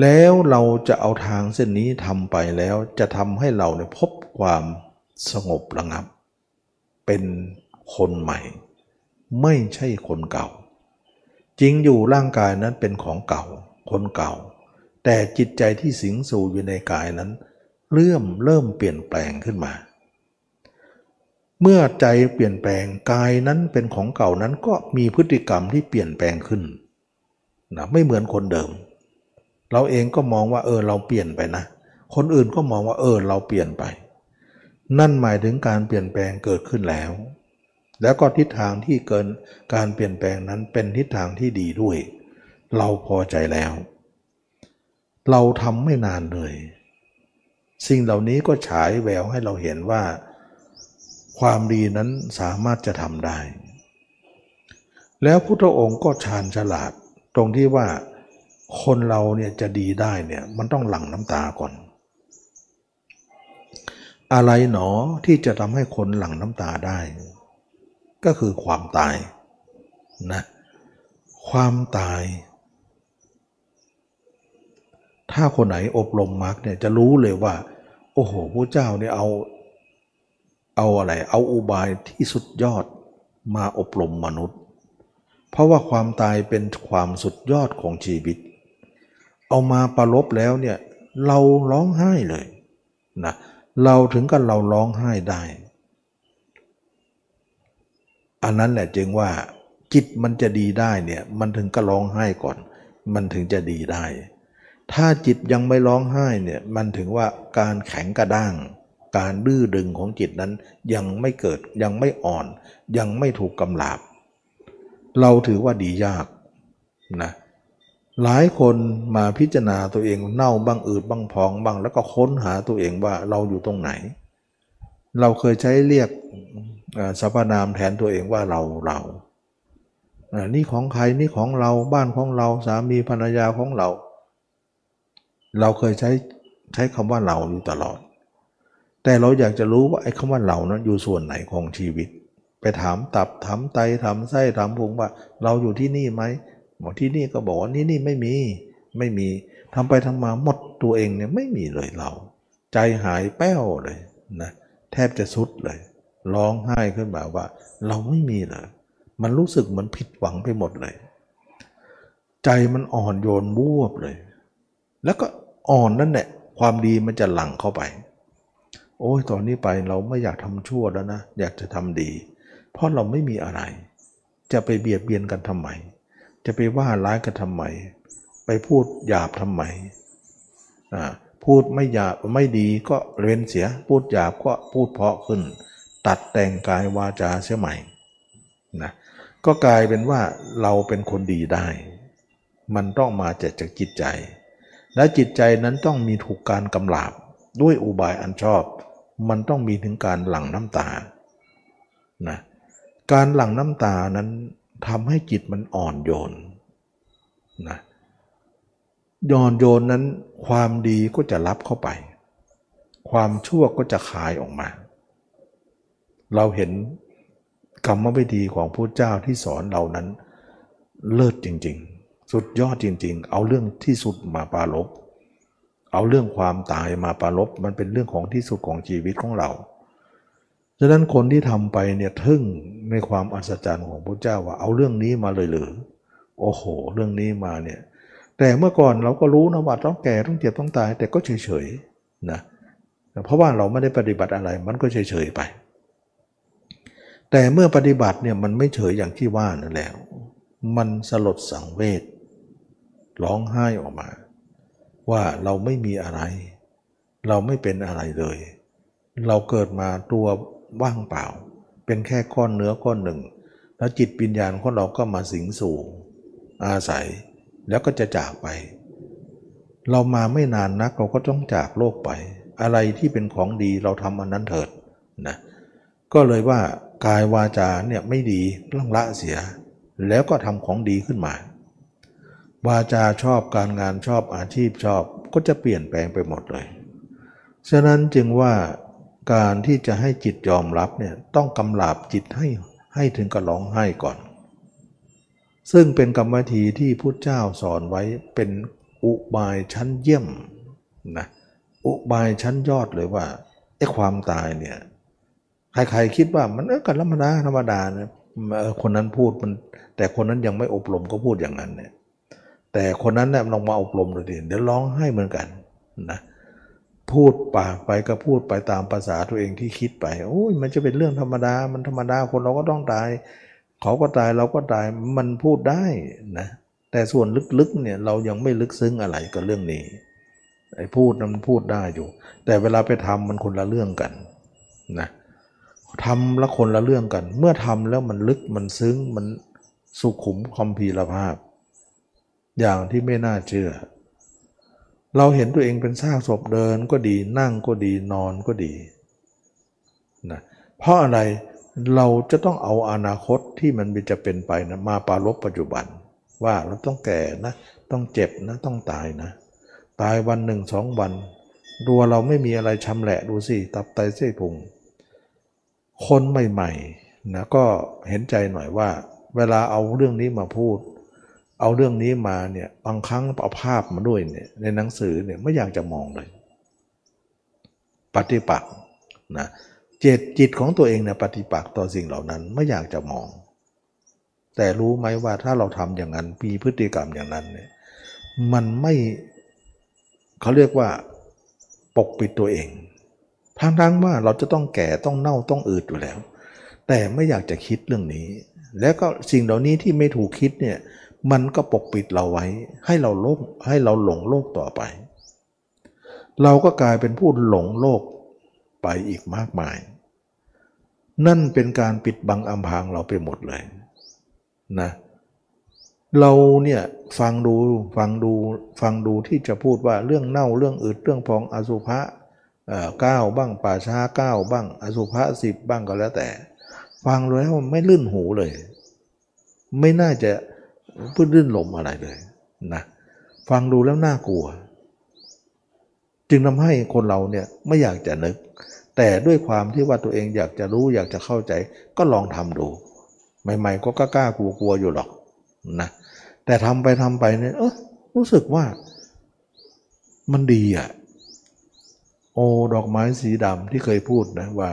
แล้วเราจะเอาทางเส้นนี้ทำไปแล้วจะทำให้เราเนี่ยพบความสงบระงับ เป็นคนใหม่ ไม่ใช่คนเก่า จริงอยู่ร่างกายนั้นเป็นของเก่า คนเก่า แต่จิตใจที่สิงสู่อยู่ในกายนั้น เริ่มเริ่มเปลี่ยนแปลงขึ้นมา เมื่อใจเปลี่ยนแปลงกายนั้นเป็นของเก่านั้นก็มีพฤติกรรมที่เปลี่ยนแปลงขึ้นนะไม่เหมือนคนเดิม เราเองก็มองว่าเออเราเปลี่ยนไปนะ คนอื่นก็มองว่าเออเราเปลี่ยนไป นั่นหมายถึงการเปลี่ยนแปลงเกิดขึ้นแล้ว แล้วก็ทิศทางที่เกินการเปลี่ยนแปลงนั้นเป็นทิศทางที่ดีด้วย เราพอใจแล้ว เราทำไม่นานเลย สิ่งเหล่านี้ก็ฉายแววให้เราเห็นว่า ความดีนั้นสามารถจะทำได้ แล้วพุทธองค์ก็ชาญฉลาดตรงที่ว่า คนเราเนี่ยจะดีได้เนี่ยมันต้องหลั่งน้ำตาก่อน อะไรหนอที่จะทำให้คนหลั่งน้ำตาได้ ก็คือความตายนะความตาย ถ้าคนไหนอบรมมรรคเนี่ยจะรู้เลยว่า โอ้โหพระเจ้าเนี่ยเอาเอาอะไร เอาอุบายที่สุดยอดมาอบรมมนุษย์ เพราะว่าความตายเป็นความสุดยอดของชีวิต เอามาประลบแล้วเนี่ย เราร้องไห้เลยนะเราถึงกับเราร้องไห้ได้ อันนั้นแหละจึงว่า จิตมันจะดีได้เนี่ย มันถึงก็ร้องไห้ก่อน มันถึงจะดีได้ ถ้าจิตยังไม่ร้องไห้เนี่ย มันถึงว่าการแข็งกระด้าง การดื้อดึงของจิตนั้นยังไม่เกิดยังไม่อ่อน ยังไม่ถูกกำลาบ เราถือว่าดียากนะ หลายคนมาพิจารณาตัวเองเน่าบ้างอืดบ้างพองบ้าง แล้วก็ค้นหาตัวเองว่าเราอยู่ตรงไหน เราเคยใช้เรียกสรรพนามแทนตัวเองว่าเราเรานี่ของใครนี่ของเราบ้านของเราสามีภรรยาของเรา เราเคยใช้ใช้คำว่าเราอยู่ตลอด แต่เราอยากจะรู้ว่าไอ้คำว่าเรานั้นอยู่ส่วนไหนของชีวิต ไปถามตับถามไตถามไส้ถามพุงว่า เราอยู่ที่นี่ไหม บอกที่นี่ก็บอกว่านี่นี่ไม่มีไม่มีทำไปทำมาหมดตัวเองเนี่ยไม่มีเลยเรา ใจหายแป้วเลยนะแทบจะสุดเลยร้องไห้ขึ้นมาว่า เราไม่มีเลยมันรู้สึกเหมือนผิดหวังไปหมดเลย ใจมันอ่อนโยนบวบเลย แล้วก็อ่อนนั่นแหละความดีมันจะหลั่งเข้าไป โอ้ยตอนนี้ไปเราไม่อยากทำชั่วแล้วนะ อยากจะทำดี เพราะเราไม่มีอะไร จะไปเบียดเบียนกันทำไม จะไปว่าร้ายกันทำไม ไปพูดหยาบทำไมพูดไม่หยาบไม่ดีก็เรนเสีย พูดหยาบก็พูดเพาะขึ้น ตัดแต่งกายวาจาเสียใหม่นะก็กลายเป็นว่าเราเป็นคนดีได้ มันต้องมาจากจากจิตใจ และจิตใจนั้นต้องมีถูกการกำลาบด้วยอุบายอันชอบ มันต้องมีถึงการหลั่งน้ำตานะการหลั่งน้ำตานั้น ทำให้จิตมันอ่อนโยนนะย่อนโยนนั้นความดีก็จะรับเข้าไป ความชั่วก็จะคายออกมา เราเห็นกรรมวิธีของพระเจ้าที่สอนเรานั้นเลิศจริง ๆ สุดยอดจริง ๆ เอาเรื่องที่สุดมาปาลบเอาเรื่องความตายมาปาลบมันเป็นเรื่องของที่สุดของชีวิตของเรา ฉะนั้นคนที่ทำไปเนี่ยทึ่งในความอัศจรรย์ของพระเจ้าว่าเอาเรื่องนี้มาเลยหรือโอ้โห เรื่องนี้มาเนี่ยแต่เมื่อก่อนเราก็รู้นะว่าต้องแก่ต้องเจ็บต้องตาย แต่ก็เฉยๆนะเพราะว่าเราไม่ได้ปฏิบัติอะไรมันก็เฉยๆไป แต่เมื่อปฏิบัติเนี่ยมันไม่เฉยอย่างที่ว่านั่นแล้ว มันสลดสังเวชร้องไห้ออกมา ว่าเราไม่มีอะไร เราไม่เป็นอะไรเลย เราเกิดมาตัว ว่างเปล่า เป็นแค่ก้อนเนื้อก้อนหนึ่ง แล้วจิตปัญญาของเราก็มาสิงสู่ อาศัย แล้วก็จะจากไป เรามาไม่นานนักเราก็ต้องจากโลกไป อะไรที่เป็นของดีเราทำอันนั้นเถิดนะก็เลยว่ากายวาจาเนี่ยไม่ดีต้องละเสีย แล้วก็ทำของดีขึ้นมา วาจาชอบการงานชอบอาชีพชอบก็จะเปลี่ยนแปลงไปหมดเลย ฉะนั้นจึงว่า การที่จะให้จิตยอมรับเนี่ยต้องกำลาบจิตให้ให้ถึงกับร้องไห้ก่อน ซึ่งเป็นกรรมวิธีที่พุทธเจ้าสอนไว้เป็นอุบายชั้นเยี่ยมนะอุบายชั้นยอดเลยว่าไอ้ความตายเนี่ยใครๆคิดว่ามันเออกันธรรมดาธรรมดานะคนนั้นพูดมัน แต่คนนั้นยังไม่อบรมก็พูดอย่างนั้นเนี่ยแต่คนนั้นเนี่ยลองมาอบรมดูดิเดี๋ยวร้องให้เหมือนกันนะ พูดปากไปก็พูดไปตามภาษาตัวเองที่คิดไปโอ้ยมันจะเป็นเรื่องธรรมดา มันธรรมดาคนเราก็ต้องตาย เขาก็ตายเราก็ตายมันพูดได้นะ แต่ส่วนลึกๆเนี่ยเรายังไม่ลึกซึ้งอะไรกับเรื่องนี้ไอ้พูดนั้นพูดได้อยู่ แต่เวลาไปทำมันคนละเรื่องกันนะทำละคนละเรื่องกัน เมื่อทำแล้วมันลึกมันซึ้งมันสุขุมคอมพีรภาพ อย่างที่ไม่น่าเชื่อ เราเห็นตัวเองเป็นซากศพเดินก็ดีนั่งก็ดีนอนก็ดีนะเพราะอะไรเราจะต้องเอาอนาคตที่มันจะเป็นไปนะมาปารลบปัจจุบัน ว่าเราต้องแก่นะ ต้องเจ็บนะ ต้องตายนะ ตายวันหนึ่งสองวันดูเราไม่มีอะไรชำแหละดูสิตับไตเส้นพุงคนใหม่ๆนะก็เห็นใจหน่อยว่า เวลาเอาเรื่องนี้มาพูด เอาเรื่องนี้มาเนี่ยบางครั้งเอาภาพมาด้วยเนี่ยในหนังสือเนี่ยไม่อยากจะมองเลย ปฏิปักษ์นะเจตจิตของตัวเองเนี่ยปฏิปักษ์ต่อสิ่งเหล่านั้นไม่อยากจะมอง แต่รู้ไหมว่าถ้าเราทำอย่างนั้นมีพฤติกรรมอย่างนั้นเนี่ยมันไม่เขาเรียกว่าปกปิดตัวเองทั้งทั้งว่าเราจะต้องแก่ต้องเน่าต้องอืดอยู่แล้ว แต่ไม่อยากจะคิดเรื่องนี้ แล้วก็สิ่งเหล่านี้ที่ไม่ถูกคิดเนี่ย มันก็ปกปิดเราไว้ ให้เราโลกให้เราหลงโลกต่อไป เราก็กลายเป็นผู้หลงโลกไปอีกมากมาย นั่นเป็นการปิดบังอำพรางเราไปหมดเลยนะเราเนี่ยฟังดูฟังดูฟังดูที่จะพูดว่าเรื่องเน่าเรื่องอืดเรื่องพองอสุภะเก้าบ้างป่าช้าเก้าบ้าง อสุภะสิบบ้างก็แล้วแต่ ฟังแล้วไม่ลื่นหูเลย ไม่น่าจะ พื้นลื่นลมอะไรเลยนะฟังดูแล้วน่ากลัว จึงทำให้คนเราเนี่ยไม่อยากจะนึก แต่ด้วยความที่ว่าตัวเองอยากจะรู้อยากจะเข้าใจก็ลองทำดู ใหม่ๆ ก็กล้ากลัวๆอยู่หรอกนะแต่ทำไปทำไปเนี่ยเออรู้สึกว่ามันดีอะโอ้ดอกไม้สีดำที่เคยพูดนะว่า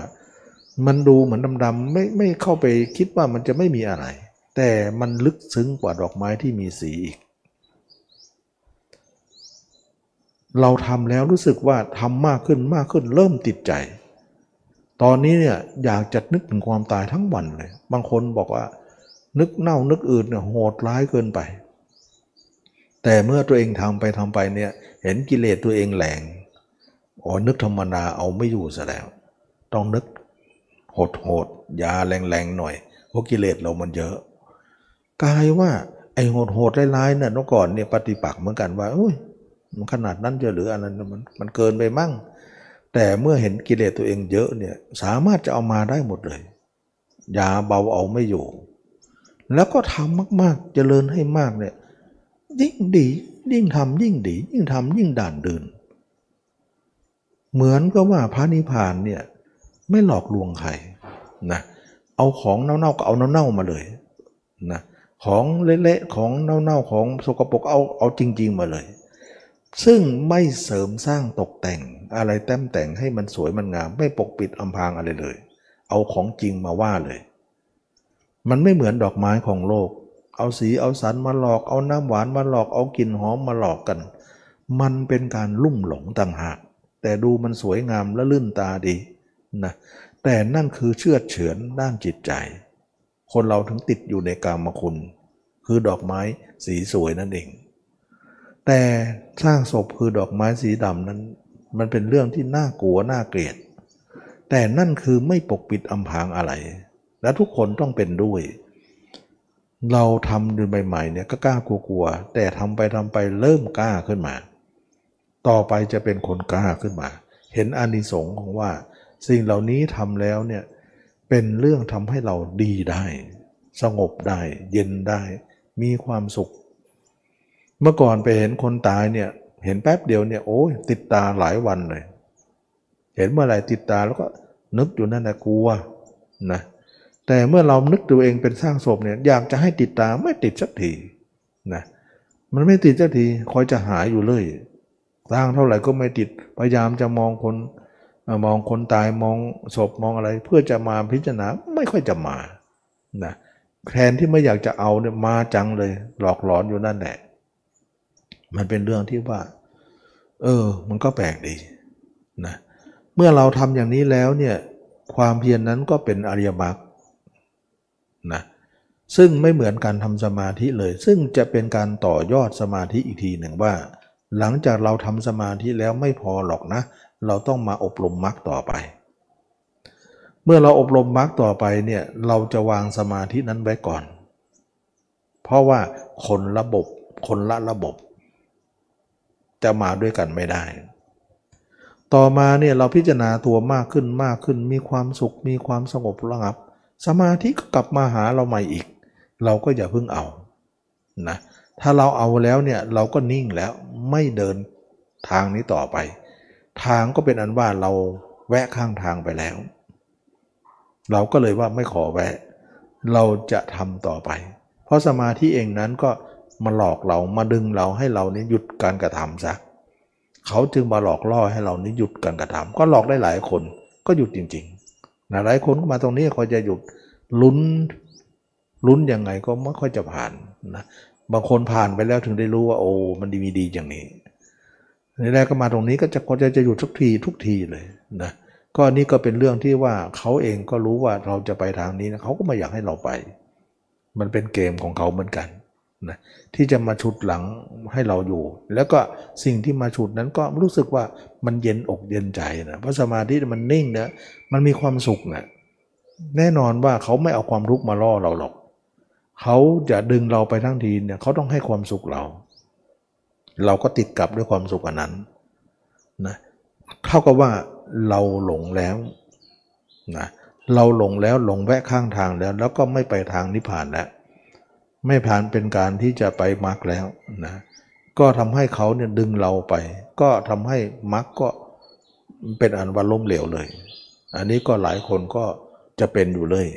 มันดูเหมือนดำๆไม่ไม่เข้าไปคิดว่ามันจะไม่มีอะไร แต่มันลึกซึ้งกว่าดอกไม้ที่มีสีอีก เราทำแล้วรู้สึกว่าทำมากขึ้นมากขึ้นเริ่มติดใจ ตอนนี้เนี่ยอยากจะนึกถึงความตายทั้งวันเลย บางคนบอกว่า นึกเน่านึกอื่นเนี่ยโหดร้ายเกินไป แต่เมื่อตัวเองทำไปทำไปเนี่ยเห็นกิเลสตัวเองแหลงอ๋อนึกธรรมดาเอาไม่อยู่ซะแล้ว ต้องนึกโหดโหดยาแรงๆหน่อยเพราะกิเลสเรามันเยอะ กลายว่าไอ้โหดโหดๆร้ายๆเนี่ยเมื่อก่อนเนี่ยปฏิปักษ์เหมือนกันว่าอุ้ยมันขนาดนั้นจะหรืออะไรนะมันมันเกินไปมั่ง แต่เมื่อเห็นกิเลสตัวเองเยอะเนี่ยสามารถจะเอามาได้หมดเลยยาเบาเอาไม่อยู่ แล้วก็ทำมากๆเจริญให้มากเนี่ยยิ่งดียิ่งทำยิ่งดี ยิ่งทำยิ่งด่านเดิน เหมือนก็ว่าพระนิพพานเนี่ยไม่หลอกลวงใครนะเอาของเน่าๆก็เอาเน่าๆมาเลยนะ ของเละๆของเน่าๆของสกปรกเอาเอาจริง ๆ มาเลย ซึ่งไม่เสริมสร้างตกแต่งอะไรแต้มแต่งให้มันสวยมันงาม ไม่ปกปิดอำพรางอะไรเลย เอาของจริงมาว่าเลย มันไม่เหมือนดอกไม้ของโลก เอาสีเอาสันมาหลอก เอาน้ำหวานมาหลอกเอากลิ่นหอมมาหลอกกัน มันเป็นการลุ่มหลงต่างหาก แต่ดูมันสวยงามและลื่นตาดีนะแต่นั่นคือเชื่อเฉือนด้านจิตใจ คนเราถึงติดอยู่ในกามคุณ คือดอกไม้สีสวยนั่นเอง แต่สร้างศพคือดอกไม้สีดำนั้น มันเป็นเรื่องที่น่ากลัวน่าเกลียด แต่นั่นคือไม่ปกปิดอำพรางอะไร และทุกคนต้องเป็นด้วย เราทำเดินใหม่ๆเนี่ยก็กล้ากลัวๆแต่ทำไปทำไปเริ่มกล้าขึ้นมา ต่อไปจะเป็นคนกล้าขึ้นมา เห็นอานิสงส์ของว่า สิ่งเหล่านี้ทำแล้วเนี่ย เป็นเรื่องทำให้เราดีได้ สงบได้ เย็นได้ มีความสุข เมื่อก่อนไปเห็นคนตายเนี่ย เห็นแป๊บเดียวเนี่ยโอ้ยติดตาหลายวันเลย เห็นเมื่อไหร่ติดตาแล้วก็นึกอยู่นั่นแหละกลัวนะแต่เมื่อเรานึกตัวเองเป็นสร้างศพเนี่ยอยากจะให้ติดตาไม่ติดสักทีนะมันไม่ติดสักทีคอยจะหายอยู่เลยสร้างเท่าไหร่ก็ไม่ติดพยายามจะมองคน มองคนตายมองศพมองอะไร เพื่อจะมาพิจารณาไม่ค่อยจะมานะแทนที่ไม่อยากจะเอาเนี่ยมาจังเลย หลอกหลอนอยู่นั่นแหละมันเป็นเรื่องที่ว่า เออ มันก็แปลกดีนะเมื่อเราทำอย่างนี้แล้วเนี่ยความเพียรนนั้นก็เป็นอริยมรรคนะซึ่งไม่เหมือนการทำสมาธิเลย ซึ่งจะเป็นการต่อยอดสมาธิอีกทีหนึ่งว่า หลังจากเราทำสมาธิแล้วไม่พอหรอกนะเเราต้องมาอบรมมรรคต่อไป เมื่อเราอบรมมรรคต่อไปเนี่ยเราจะวางสมาธินั้นไว้ก่อน เพราะว่าคนระบบคนละระบบ จะมาด้วยกันไม่ได้ ต่อมาเนี่ยเราพิจารณาตัวมากขึ้นมากขึ้น มีความสุขมีความสงบระงับ สมาธิก็กลับมาหาเราใหม่อีก เราก็อย่าเพิ่งเอานะถ้าเราเอาแล้วเนี่ยเราก็นิ่งแล้วไม่เดินทางนี้ต่อไป ทางก็เป็นอันว่าเราแวะข้างทางไปแล้ว เราก็เลยว่าไม่ขอแวะ เราจะทำต่อไป เพราะสมาธิเองนั้นก็มาหลอกเรามาดึงเราให้เรานี้หยุดการกระทำซะเขาจึงมาหลอกล่อให้เรานี้หยุดการกระทำก็หลอกได้หลายคนก็หยุดจริงๆนะหลายคนก็มาตรงนี้คอยจะหยุดลุ้นลุ้นยังไงก็ไม่ค่อยจะผ่านนะบางคนผ่านไปแล้วถึงได้รู้ว่าโอ้มันดีมีดีอย่างนี้ ในแรกก็มาตรงนี้ก็จะก็จะจะหยุดทุกทีทุกทีเลยนะก็นี่ก็เป็นเรื่องที่ว่าเขาเองก็รู้ว่าเราจะไปทางนี้นะเขาก็ไม่อยากให้เราไป มันเป็นเกมของเขาเหมือนกันนะที่จะมาฉุดหลังให้เราอยู่ แล้วก็สิ่งที่มาฉุดนั้นก็รู้สึกว่ามันเย็นอกเย็นใจนะเพราะสมาธิมันนิ่งนะมันมีความสุขนะแน่นอนว่าเขาไม่เอาความทุกข์มาล่อเราหรอกเขาจะดึงเราไปทั้งทีเนี่ยเขาต้องให้ความสุขเรา เราก็ติดกับด้วยความสุขอันนั้นนะเท่ากับว่าเราหลงแล้วนะเราหลงแล้วหลงแวะข้างทางแล้ว แล้วก็ไม่ไปทางนิพพานแล้ว ไม่ผ่านเป็นการที่จะไปมรรคแล้วนะก็ทำให้เขาเนี่ยดึงเราไป ก็ทำให้มรรคก็เป็นอันว่าล้มเหลวเลย อันนี้ก็หลายคนก็จะเป็นอยู่เลย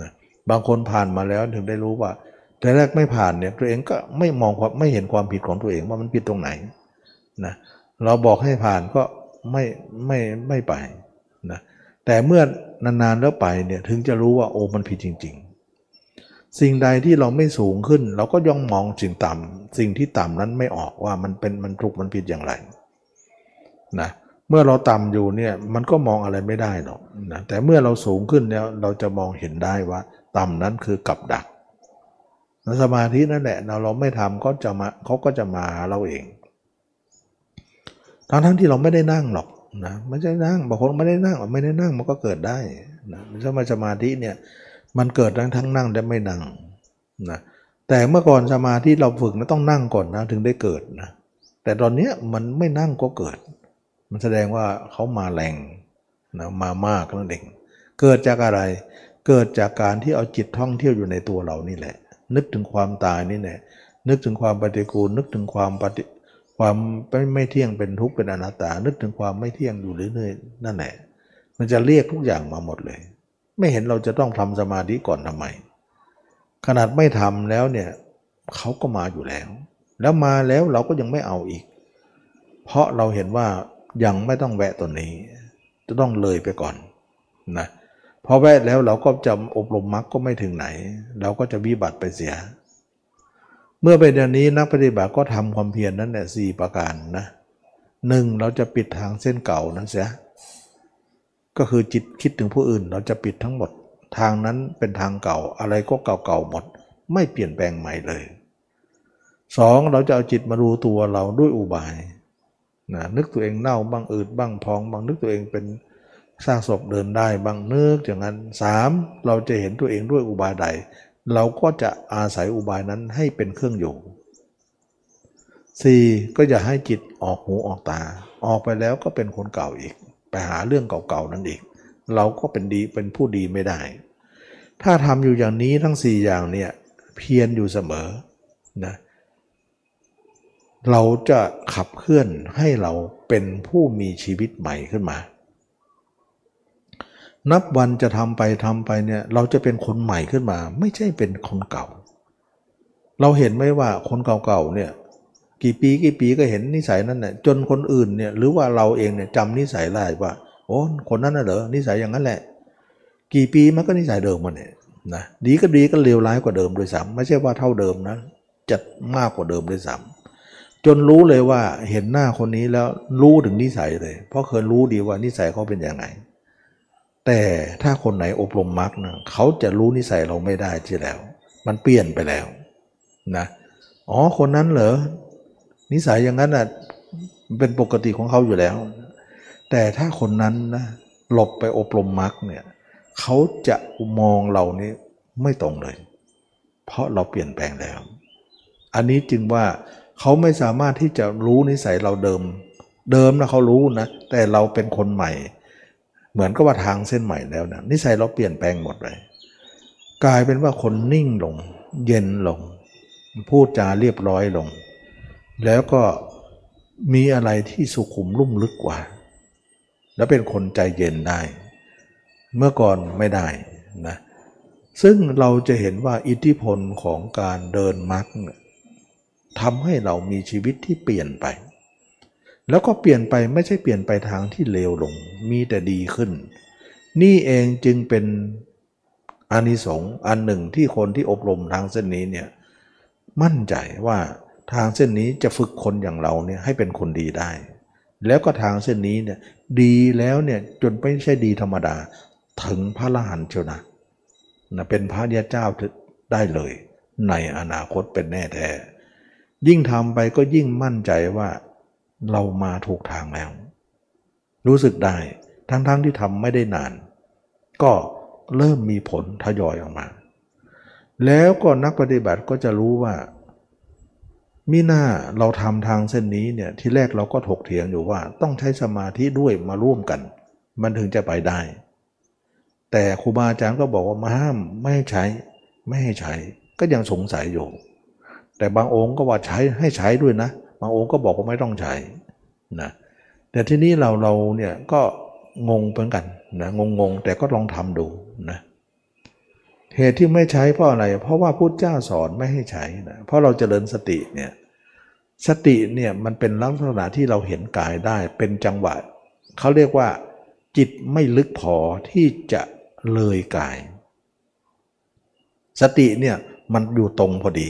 นะบางคนผ่านมาแล้วถึงได้รู้ว่า แต่แรกไม่ผ่านเนี่ยตัวเองก็ไม่มองความไม่เห็นความผิดของตัวเองว่ามันผิดตรงไหนนะเราบอกให้ผ่านก็ไม่ไม่ไม่ไปนะแต่เมื่อนานๆแล้วไปเนี่ยถึงจะรู้ว่าโอ้มันผิดจริง ๆ สิ่งใดที่เราไม่สูงขึ้น เราก็ย่องมองสิ่งต่ำสิ่งที่ต่ำนั้นไม่ออกว่ามันเป็นมันถูกมันผิดอย่างไรนะเมื่อเราต่ำอยู่เนี่ยมันก็มองอะไรไม่ได้หรอกนะแต่เมื่อเราสูงขึ้นแล้วเราจะมองเห็นได้ว่า ต่ำนั้นคือกับดัก สมาธินั่นแหละเราเราไม่ทำก็จะมาเขาก็จะมาหาเราเองทั้งทั้งที่เราไม่ได้นั่งหรอกนะไม่ใช่นั่งบางคนไม่ได้นั่งไม่ได้นั่งมันก็เกิดได้นะสมาสมาธิเนี่ยมันเกิดทั้งทั้งนั่งและไม่นั่งนะแต่เมื่อก่อนสมาธิเราฝึกนะต้องนั่งก่อนนะถึงได้เกิดนะแต่ตอนเนี้ยมันไม่นั่งก็เกิด มันแสดงว่าเขามาแรงนะมามากนั่นเองเกิดจากอะไร เกิดจากการที่เอาจิตท่องเที่ยวอยู่ในตัวเรานี่แหละ นึกถึงความตายนี่แหละนึกถึงความปฏิกูล นึกถึงความปฏิความไม่เที่ยงเป็นทุกข์เป็นอนัตตา นึกถึงความไม่เที่ยงอยู่เรื่อยๆนั่นแหละมันจะเรียกทุกอย่างมาหมดเลย ไม่เห็นเราจะต้องทำสมาธิก่อนทำไม ขนาดไม่ทำแล้วเนี่ยเขาก็มาอยู่แล้ว แล้วมาแล้วเราก็ยังไม่เอาอีก เพราะเราเห็นว่ายังไม่ต้องแวะตัวนี้ จะต้องเลยไปก่อนนะ พอแวะแล้วเราก็จะอบรมมรรคก็ไม่ถึงไหน เราก็จะวิบัติไปเสีย เมื่อเป็นอย่างนี้นักปฏิบัติก็ทำความเพียรนนั้นแหละสี่ประการนะหนึ่งเราจะปิดทางเส้นเก่านั้นเสีย ก็คือจิตคิดถึงผู้อื่น เราจะปิดทั้งหมด ทางนั้นเป็นทางเก่าอะไรก็เก่าๆหมด ไม่เปลี่ยนแปลงใหม่เลยสองเราจะเอาจิตมารู้ตัวเราด้วยอุบายนะนึกตัวเองเน่าบ้างอืดบ้างพองบ้างนึกตัวเองเป็น สร้างศพเดินได้บางนึกอย่างนั้นสามเราจะเห็นตัวเองด้วยอุบายใด เราก็จะอาศัยอุบายนั้นให้เป็นเครื่องอยู่สี่ก็อย่าให้จิตออกหูออกตา ออกไปแล้วก็เป็นคนเก่าอีก ไปหาเรื่องเก่าๆนั่นอีก เราก็เป็นดีเป็นผู้ดีไม่ได้ ถ้าทำอยู่อย่างนี้ทั้ง4อย่างเนี่ยเพียรอยู่เสมอนะเราจะขับเคลื่อนให้เราเป็นผู้มีชีวิตใหม่ขึ้นมา นับวันจะทำไปทำไปเนี่ยเราจะเป็นคนใหม่ขึ้นมา ไม่ใช่เป็นคนเก่า เราเห็นไหมว่าคนเก่าๆเนี่ยกี่ปีกี่ปีก็เห็นนิสัยนั้นเนี่ยจนคนอื่นเนี่ยหรือว่าเราเองเนี่ยจำนิสัยได้ว่าโอ้คนนั้นน่ะเหรอนิสัยอย่างนั้นแหละ กี่ปีมันก็นิสัยเดิมมันเนี่ยนะดีก็ดีก็เลวร้ายกว่าเดิมด้วยซ้ำไม่ใช่ว่าเท่าเดิมนะจะมากกว่าเดิมด้วยซ้ำจนรู้เลยว่าเห็นหน้าคนนี้แล้วรู้ถึงนิสัยเลย เพราะเคยรู้ดีว่านิสัยเขาเป็นยังไง แต่ถ้าคนไหนอบรมมรรคนะเขาจะรู้นิสัยเราไม่ได้ที่แล้ว มันเปลี่ยนไปแล้วนะอ๋อคนนั้นเหรอนิสัยอย่างนั้นอะเป็นปกติของเขาอยู่แล้ว แต่ถ้าคนนั้นนะหลบไปอบรมมรรคเนี่ยเขาจะมองเรานี้ไม่ตรงเลย เพราะเราเปลี่ยนแปลงแล้ว อันนี้จึงว่าเขาไม่สามารถที่จะรู้นิสัยเราเดิม เดิมนะเขารู้นะแต่เราเป็นคนใหม่ เหมือนกับว่าทางเส้นใหม่แล้วนะนิสัยเราเปลี่ยนแปลงหมดเลยกลายเป็นว่าคนนิ่งลง เย็นลง พูดจาเรียบร้อยลง แล้วก็มีอะไรที่สุขุมลุ่มลึกกว่า แล้วเป็นคนใจเย็นได้ เมื่อก่อนไม่ได้นะซึ่งเราจะเห็นว่าอิทธิพลของการเดินมรรคทำให้เรามีชีวิตที่เปลี่ยนไป แล้วก็เปลี่ยนไปไม่ใช่เปลี่ยนไปทางที่เลวลง มีแต่ดีขึ้น นี่เองจึงเป็นอานิสงส์อันหนึ่งที่คนที่อบรมทางเส้นนี้เนี่ยมั่นใจว่าทางเส้นนี้จะฝึกคนอย่างเราเนี่ยให้เป็นคนดีได้ แล้วก็ทางเส้นนี้เนี่ยดีแล้วเนี่ยจนไม่ใช่ดีธรรมดาถึงพระละหันเชียวนะนะเป็นพระยาเจ้าได้เลย ในอนาคตเป็นแน่แท้ยิ่งทำไปก็ยิ่งมั่นใจว่า เรามาถูกทางแล้ว รู้สึกได้ทั้งๆทที่ทำไม่ได้นาน ก็เริ่มมีผลทยอยออกมา แล้วก็นักปฏิบัติก็จะรู้ว่ามิหน้าเราทำทางเส้นนี้เนี่ยที่แรกเราก็ถกเถียงอยู่ว่า ต้องใช้สมาธิด้วยมาร่วมกัน มันถึงจะไปได้ แต่ครูบาอาจารย์ก็บอกว่ามาห้ามไม่ให้ใช้ ไม่ให้ใช้ก็ยังสงสัยอยู่ แต่บางองค์ก็ว่าใช้ให้ใช้ด้วยนะ บางองค์ก็บอกว่าไม่ต้องใช้นะแต่ที่นี้เราเราเนี่ยก็งงเหมือนกันนะงงงแต่ก็ลองทำดูนะเหตุที่ไม่ใช้เพราะอะไร เพราะว่าพุทธเจ้าสอนไม่ให้ใช้นะเพราะเราจเจริญสติเนี่ยสติเนี่ยมันเป็นลักษณะที่เราเห็นกายได้เป็นจังหวะเขาเรียกว่า จิตไม่ลึกพอที่จะเลยกาย สติเนี่ยมันอยู่ตรงพอดี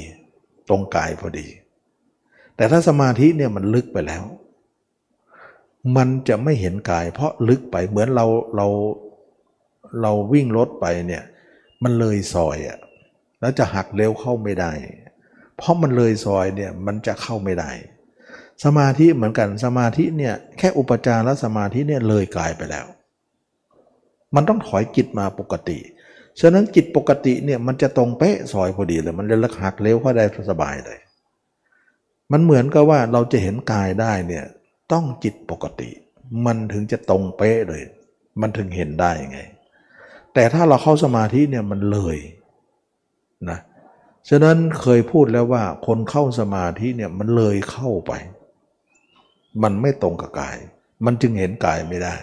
ตรงกายพอดี แต่ถ้าสมาธิเนี่ยมันลึกไปแล้ว มันจะไม่เห็นกาย เพราะลึกไปเหมือนเราเราเราวิ่งรถไปเนี่ยมันเลยซอยอะแล้วจะหักเร็วเข้าไม่ได้ เพราะมันเลยซอยเนี่ยมันจะเข้าไม่ได้ สมาธิเหมือนกันสมาธิเนี่ยแค่อุปจารสมาธิเนี่ยเลยกายไปแล้ว มันต้องถอยจิตมาปกติฉะนั้นจิตปกติเนี่ยมันจะตรงเป๊ะซอยพอดีเลย มันจะลักหักเลี้ยวเข้าได้สบายเลย มันเหมือนกับว่าเราจะเห็นกายได้เนี่ยต้องจิตปกติ มันถึงจะตรงเป๊ะเลย มันถึงเห็นได้ไง แต่ถ้าเราเข้าสมาธิเนี่ยมันเลยนะฉะนั้นเคยพูดแล้วว่าคนเข้าสมาธิเนี่ยมันเลยเข้าไป มันไม่ตรงกับกาย มันจึงเห็นกายไม่ได้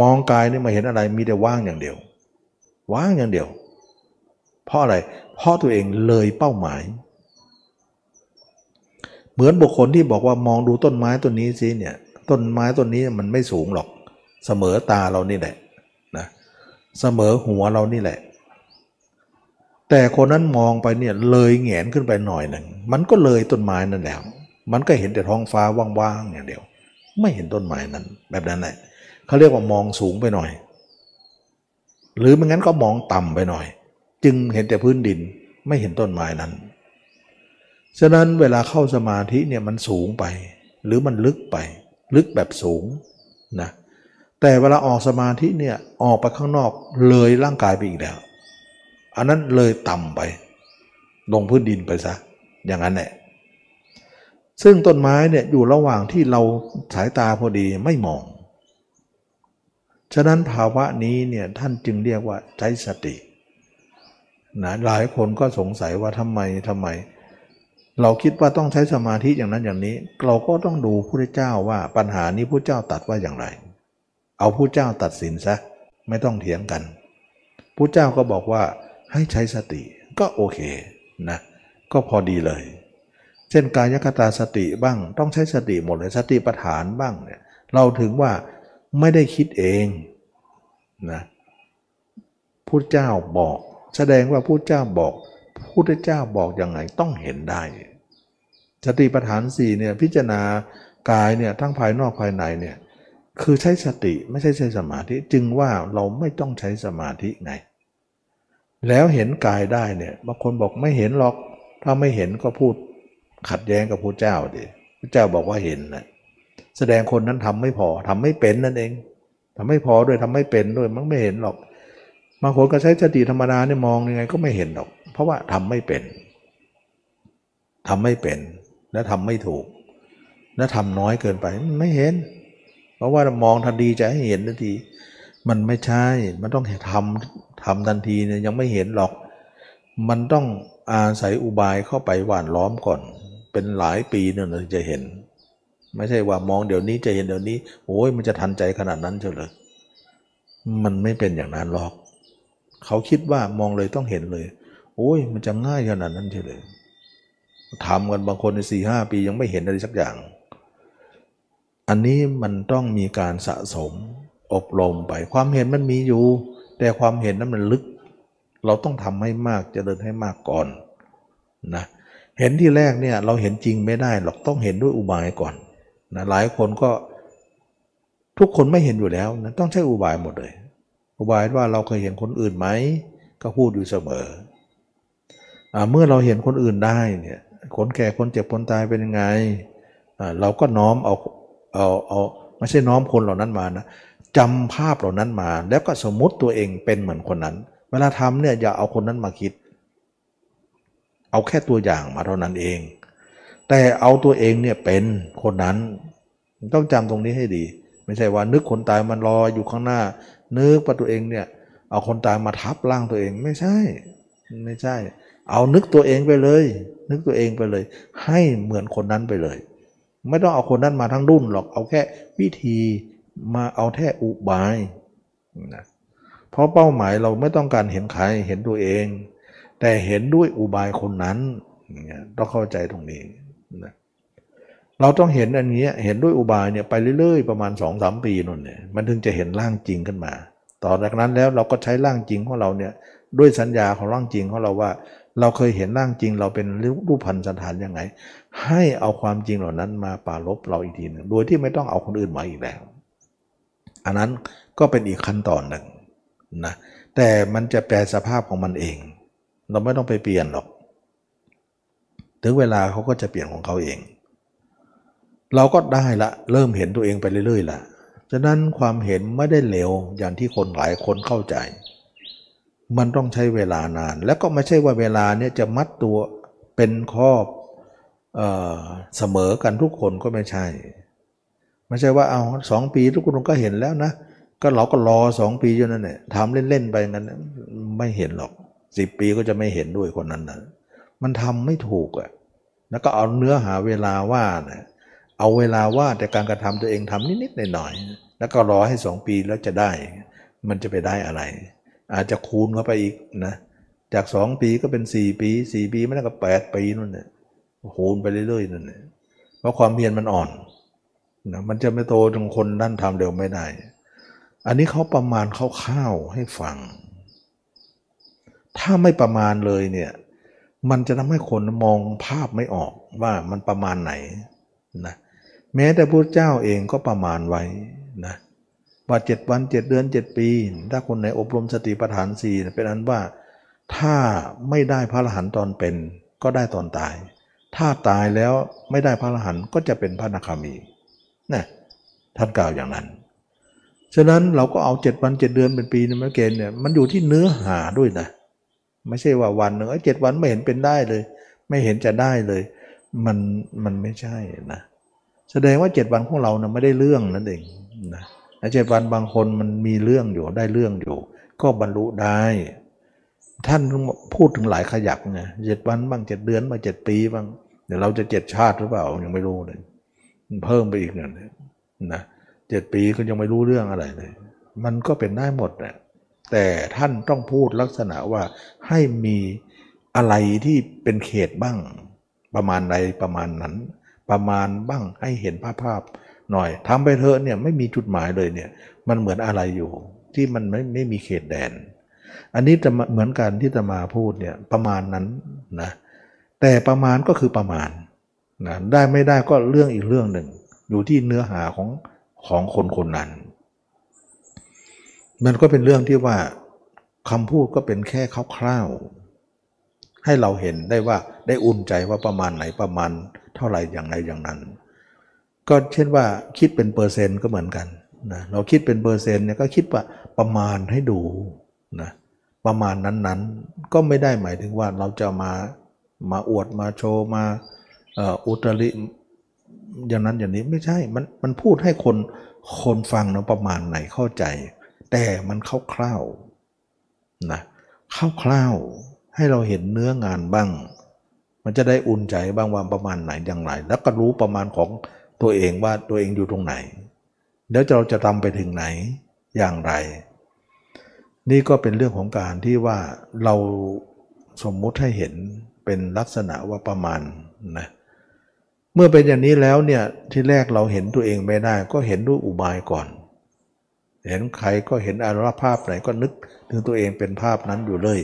มองกายนี่มาเห็นอะไรมีแต่ว่างอย่างเดียว ว่างอย่างเดียว เพราะอะไร เพราะตัวเองเลยเป้าหมาย เหมือนบุคคลที่บอกว่ามองดูต้นไม้ต้นนี้สิเนี่ย ต้นไม้ต้นนี้มันไม่สูงหรอก เสมอตาเรานี่แหละนะเสมอหัวเรานี่แหละ แต่คนนั้นมองไปเนี่ยเลยแงนขึ้นไปหน่อยหนึ่งมันก็เลยต้นไม้นั่นแล้ว มันก็เห็นแต่ท้องฟ้าว่างๆอย่างเดียว ไม่เห็นต้นไม้นั้น แบบนั้นแหละเขาเรียกว่ามองสูงไปหน่อย หรือไม่งั้นก็มองต่ำไปหน่อย จึงเห็นแต่พื้นดินไม่เห็นต้นไม้นั้น ฉะนั้นเวลาเข้าสมาธิเนี่ยมันสูงไป หรือมันลึกไป ลึกแบบสูงนะแต่เวลาออกสมาธิเนี่ยออกไปข้างนอกเลยร่างกายไปอีกแล้ว อันนั้นเลยต่ำไป ลงพื้นดินไปซะ อย่างนั้นแหละซึ่งต้นไม้เนี่ยอยู่ระหว่างที่เราสายตาพอดีไม่มอง ฉะนั้นภาวะนี้เนี่ยท่านจึงเรียกว่าใช้สตินะหลายคนก็สงสัยว่าทำไมทำไม เราคิดว่าต้องใช้สมาธิอย่างนั้นอย่างนี้ เราก็ต้องดูพระเจ้าว่าปัญหานี้พระเจ้าตัดว่าอย่างไร เอาพระเจ้าตัดสินซะไม่ต้องเถียงกันพระเจ้าก็บอกว่าให้ใช้สติก็โอเคนะก็พอดีเลย เช่นกายคตาสติบ้างต้องใช้สติหมดเลยสติปัฏฐานบ้างเนี่ยเราถึงว่าไม่ได้คิดเองนะพุทธเจ้าบอก แสดงว่าพุทธเจ้าบอก พุทธเจ้าบอกยังไงต้องเห็นได้สติปัฏฐานสี่เนี่ยพิจารณากายเนี่ยทั้งภายนอกภายในเนี่ยคือใช้สติไม่ใช่ใช้สมาธิจึงว่าเราไม่ต้องใช้สมาธิไง แล้วเห็นกายได้เนี่ยบางคนบอกไม่เห็นหรอก ถ้าไม่เห็นก็พูดขัดแย้งกับพระเจ้าดิพระเจ้าบอกว่าเห็นนะแสดงคนนั้นทำไม่พอทำไม่เป็นนั่นเองทำไม่พอด้วยทำไม่เป็นด้วยมันไม่เห็นหรอกบางคนก็ใช้สติธรรมดาเนี่ยมองยังไงก็ไม่เห็นหรอก เพราะว่าทำไม่เป็นทำไม่เป็น และทำไม่ถูก และทำน้อยเกินไปไม่เห็น เพราะว่ามองทันทีจะให้เห็นทันที มันไม่ใช่ มันต้องทำทำทันทีเนี่ยยังไม่เห็นหรอก มันต้องอาศัยอุบายเข้าไปหว่านล้อมก่อน เป็นหลายปีเนี่ยถึงจะเห็น ไม่ใช่ว่ามองเดี๋ยวนี้จะเห็นเดี๋ยวนี้โอ้ยมันจะทันใจขนาดนั้นเฉยเลยมันไม่เป็นอย่างนั้นหรอก เขาคิดว่ามองเลยต้องเห็นเลย โอ้ยมันจะง่ายขนาดนั้นเฉยเลยทำกันบางคนในสี่ห้าปียังไม่เห็นอะไรสักอย่าง อันนี้มันต้องมีการสะสมอบรมไป ความเห็นมันมีอยู่ แต่ความเห็นนั้นมันลึก เราต้องทำให้มากจะเดินให้มากก่อนนะเห็นที่แรกเนี่ยเราเห็นจริงไม่ได้หรอกต้องเห็นด้วยอุบายก่อนนะหลายคนก็ทุกคนไม่เห็นอยู่แล้วนะต้องใช้อุบายหมดเลย อุบายว่าเราเคยเห็นคนอื่นไหมก็พูดอยู่เสมออ เมื่อเราเห็นคนอื่นได้เนี่ยคนแก่คนเจ็บคนตายเป็นยังไงเราก็น้อมเอาเอาเอาไม่ใช่น้อมคนเหล่านั้นมานะจำภาพเหล่านั้นมา แล้วก็สมมติตัวเองเป็นเหมือนคนนั้น เวลาทำเนี่ยอย่าเอาคนนั้นมาคิด เอาแค่ตัวอย่างมาเท่านั้นเอง แต่เอาตัวเองเนี่ยเป็นคนนั้น ต้องจำตรงนี้ให้ดี ไม่ใช่ว่านึกคนตายมันรออยู่ข้างหน้า นึกว่าตัวเองเนี่ยเอาคนตายมาทับร่างตัวเองไม่ใช่ ไม่ใช่ เอานึกตัวเองไปเลย นึกตัวเองไปเลย ให้เหมือนคนนั้นไปเลย ไม่ต้องเอาคนนั้นมาทั้งรุ่นหรอกเอาแค่วิธีมาเอาแค่อุบายนะเพราะเป้าหมายเราไม่ต้องการเห็นใครเห็นตัวเอง แต่เห็นด้วยอุบายคนนั้นต้องเข้าใจตรงนี้นะเราต้องเห็นอันนี้เห็นด้วยอุบายเนี่ยไปเรื่อยๆประมาณ2อสปีนั่นเนี่ยมันถึงจะเห็นร่างจริงขึ้นมา ต่อจากนั้นแล้วเราก็ใช้ร่างจริงของเราเนี่ยด้วยสัญญาของร่างจริงของเราว่า เราเคยเห็นร่างจริงเราเป็นรูปพันธ์สันฐานยังไง ให้เอาความจริงเหล่านั้นมาปาลบเราอีกทีหนึ่งโดยที่ไม่ต้องเอาคนอื่นมาอีกแล้ว อันนั้นก็เป็นอีกขั้นตอนหนึ่งนะแต่มันจะแปลสภาพของมันเอง เราไม่ต้องไปเปลี่ยนหรอก ถึงเวลาเขาก็จะเปลี่ยนของเขาเอง เราก็ได้ละเริ่มเห็นตัวเองไปเรื่อยๆละฉะนั้นความเห็นไม่ได้เร็วอย่างที่คนหลายคนเข้าใจ มันต้องใช้เวลานาน แล้วก็ไม่ใช่ว่าเวลาเนี่ยจะมัดตัวเป็นข้อเสมอกันทุกคนก็ไม่ใช่ ไม่ใช่ว่าเอาสองปีทุกคนก็เห็นแล้วนะ ก็เราก็รอสองปีอยู่นั่นแหละทำเล่นๆไปงั้นไม่เห็นหรอกสิบปีก็จะไม่เห็นด้วยคนนั้นนะมันทำไม่ถูกอะ่ะแล้วก็เอาเนื้อหาเวลาว่านะเอาเวลาว่าแต่การกระทำตัวเองทำนิดๆหน่อยๆแล้วก็รอให้สองปีแล้วจะได้ มันจะไปได้อะไร อาจจะคูณเข้าไปอีกนะจากสองปีก็เป็นสี่ปีสี่ปีไม่ได้ก็แปดปีนั่นแหละคูณไปเรื่อยๆนั่นแหละเพราะความเพียรมันอ่อนนะมันจะไม่โตจนคนนั่นทำเร็วไม่ได้ อันนี้เขาประมาณคร่าวๆให้ฟัง ถ้าไม่ประมาณเลยเนี่ยมันจะทำให้คนมองภาพไม่ออกว่ามันประมาณไหนนะแม้แต่พระเจ้าเองก็ประมาณไว้นะ ว่าเจ็ดวันเจ็ดเดือนเจ็ดปี ถ้าคนไหนอบรมสติปัฏฐานสี่เป็นอันว่า ถ้าไม่ได้พระอรหันต์ตอนเป็น ก็ได้ตอนตาย ถ้าตายแล้วไม่ได้พระอรหันต์ก็จะเป็นพระนาคามีนะท่านกล่าวอย่างนั้นฉะนั้นเราก็เอาเจ็ดวันเจ็ดเดือนเป็นปีนี่มาเกณฑ์เนี่ยมันอยู่ที่เนื้อหาด้วยนะไม่ใช่ว่าวันหนึ่งเจ็ดวันไม่เห็นเป็นได้เลย ไม่เห็นจะได้เลย มันมันไม่ใช่นะแสดงว่าเจ็ดวันของเรานะไม่ได้เรื่องนั่นเองนะ เจ็ดวันบางคนมันมีเรื่องอยู่ได้เรื่องอยู่ ก็บรรลุได้ ท่านพูดถึงหลายขยักไงเจ็ดวันบ้างเจ็ดเดือนบ้างเจ็ดปีบ้างเดี๋ยวเราจะเจ็ดชาติหรือเปล่ายังไม่รู้เลยเพิ่มไปอีกเนี่ยนะเจ็ดปีก็ยังไม่รู้เรื่องอะไรเลย มันก็เป็นได้หมดแหละแต่ท่านต้องพูดลักษณะว่าให้มีอะไรที่เป็นเขตบ้าง ประมาณใดประมาณนั้น ประมาณบ้างให้เห็นภาพภาพ หน่อยทำไปเถอะเนี่ยไม่มีจุดหมายเลยเนี่ยมันเหมือนอะไรอยู่ที่มันไม่ไม่มีเขตแดน อันนี้จะเหมือนกันที่จะมาพูดเนี่ยประมาณนั้นนะแต่ประมาณก็คือประมาณนะได้ไม่ได้ก็เรื่องอีกเรื่องหนึ่ง อยู่ที่เนื้อหาของของคนคนนั้น มันก็เป็นเรื่องที่ว่าคำพูดก็เป็นแค่คร่าวๆให้เราเห็นได้ว่าได้อุ่นใจว่าประมาณไหนประมาณเท่าไหร่อย่างไรอย่างนั้น ก็เช่นว่าคิดเป็นเปอร์เซ็นต์ก็เหมือนกันนะเราคิดเป็นเปอร์เซ็นต์เนี่ยก็คิดว่าประมาณให้ดูนะประมาณนั้นๆ ก็ไม่ได้หมายถึงว่าเราจะมามาอวดมาโชว์มาอุตริอย่างนั้นอย่างนี้ไม่ใช่ มันมันพูดให้คนคนฟังนะประมาณไหนเข้าใจ แต่มันคร่าวๆนะคร่าวๆให้เราเห็นเนื้องานบ้าง มันจะได้อุ่นใจบ้างว่าประมาณไหนอย่างไร แล้วก็รู้ประมาณของ ตัวเองว่าตัวเองอยู่ตรงไหน แล้วเราจะทำไปถึงไหนอย่างไร นี่ก็เป็นเรื่องของการที่ว่าเราสมมุติให้เห็นเป็นลักษณะว่าประมาณนะเมื่อเป็นอย่างนี้แล้วเนี่ยที่แรกเราเห็นตัวเองไม่ได้ ก็เห็นด้วยอุบายก่อน เห็นใครก็เห็นอารมณ์ภาพไหนก็นึกถึงตัวเองเป็นภาพนั้นอยู่เลย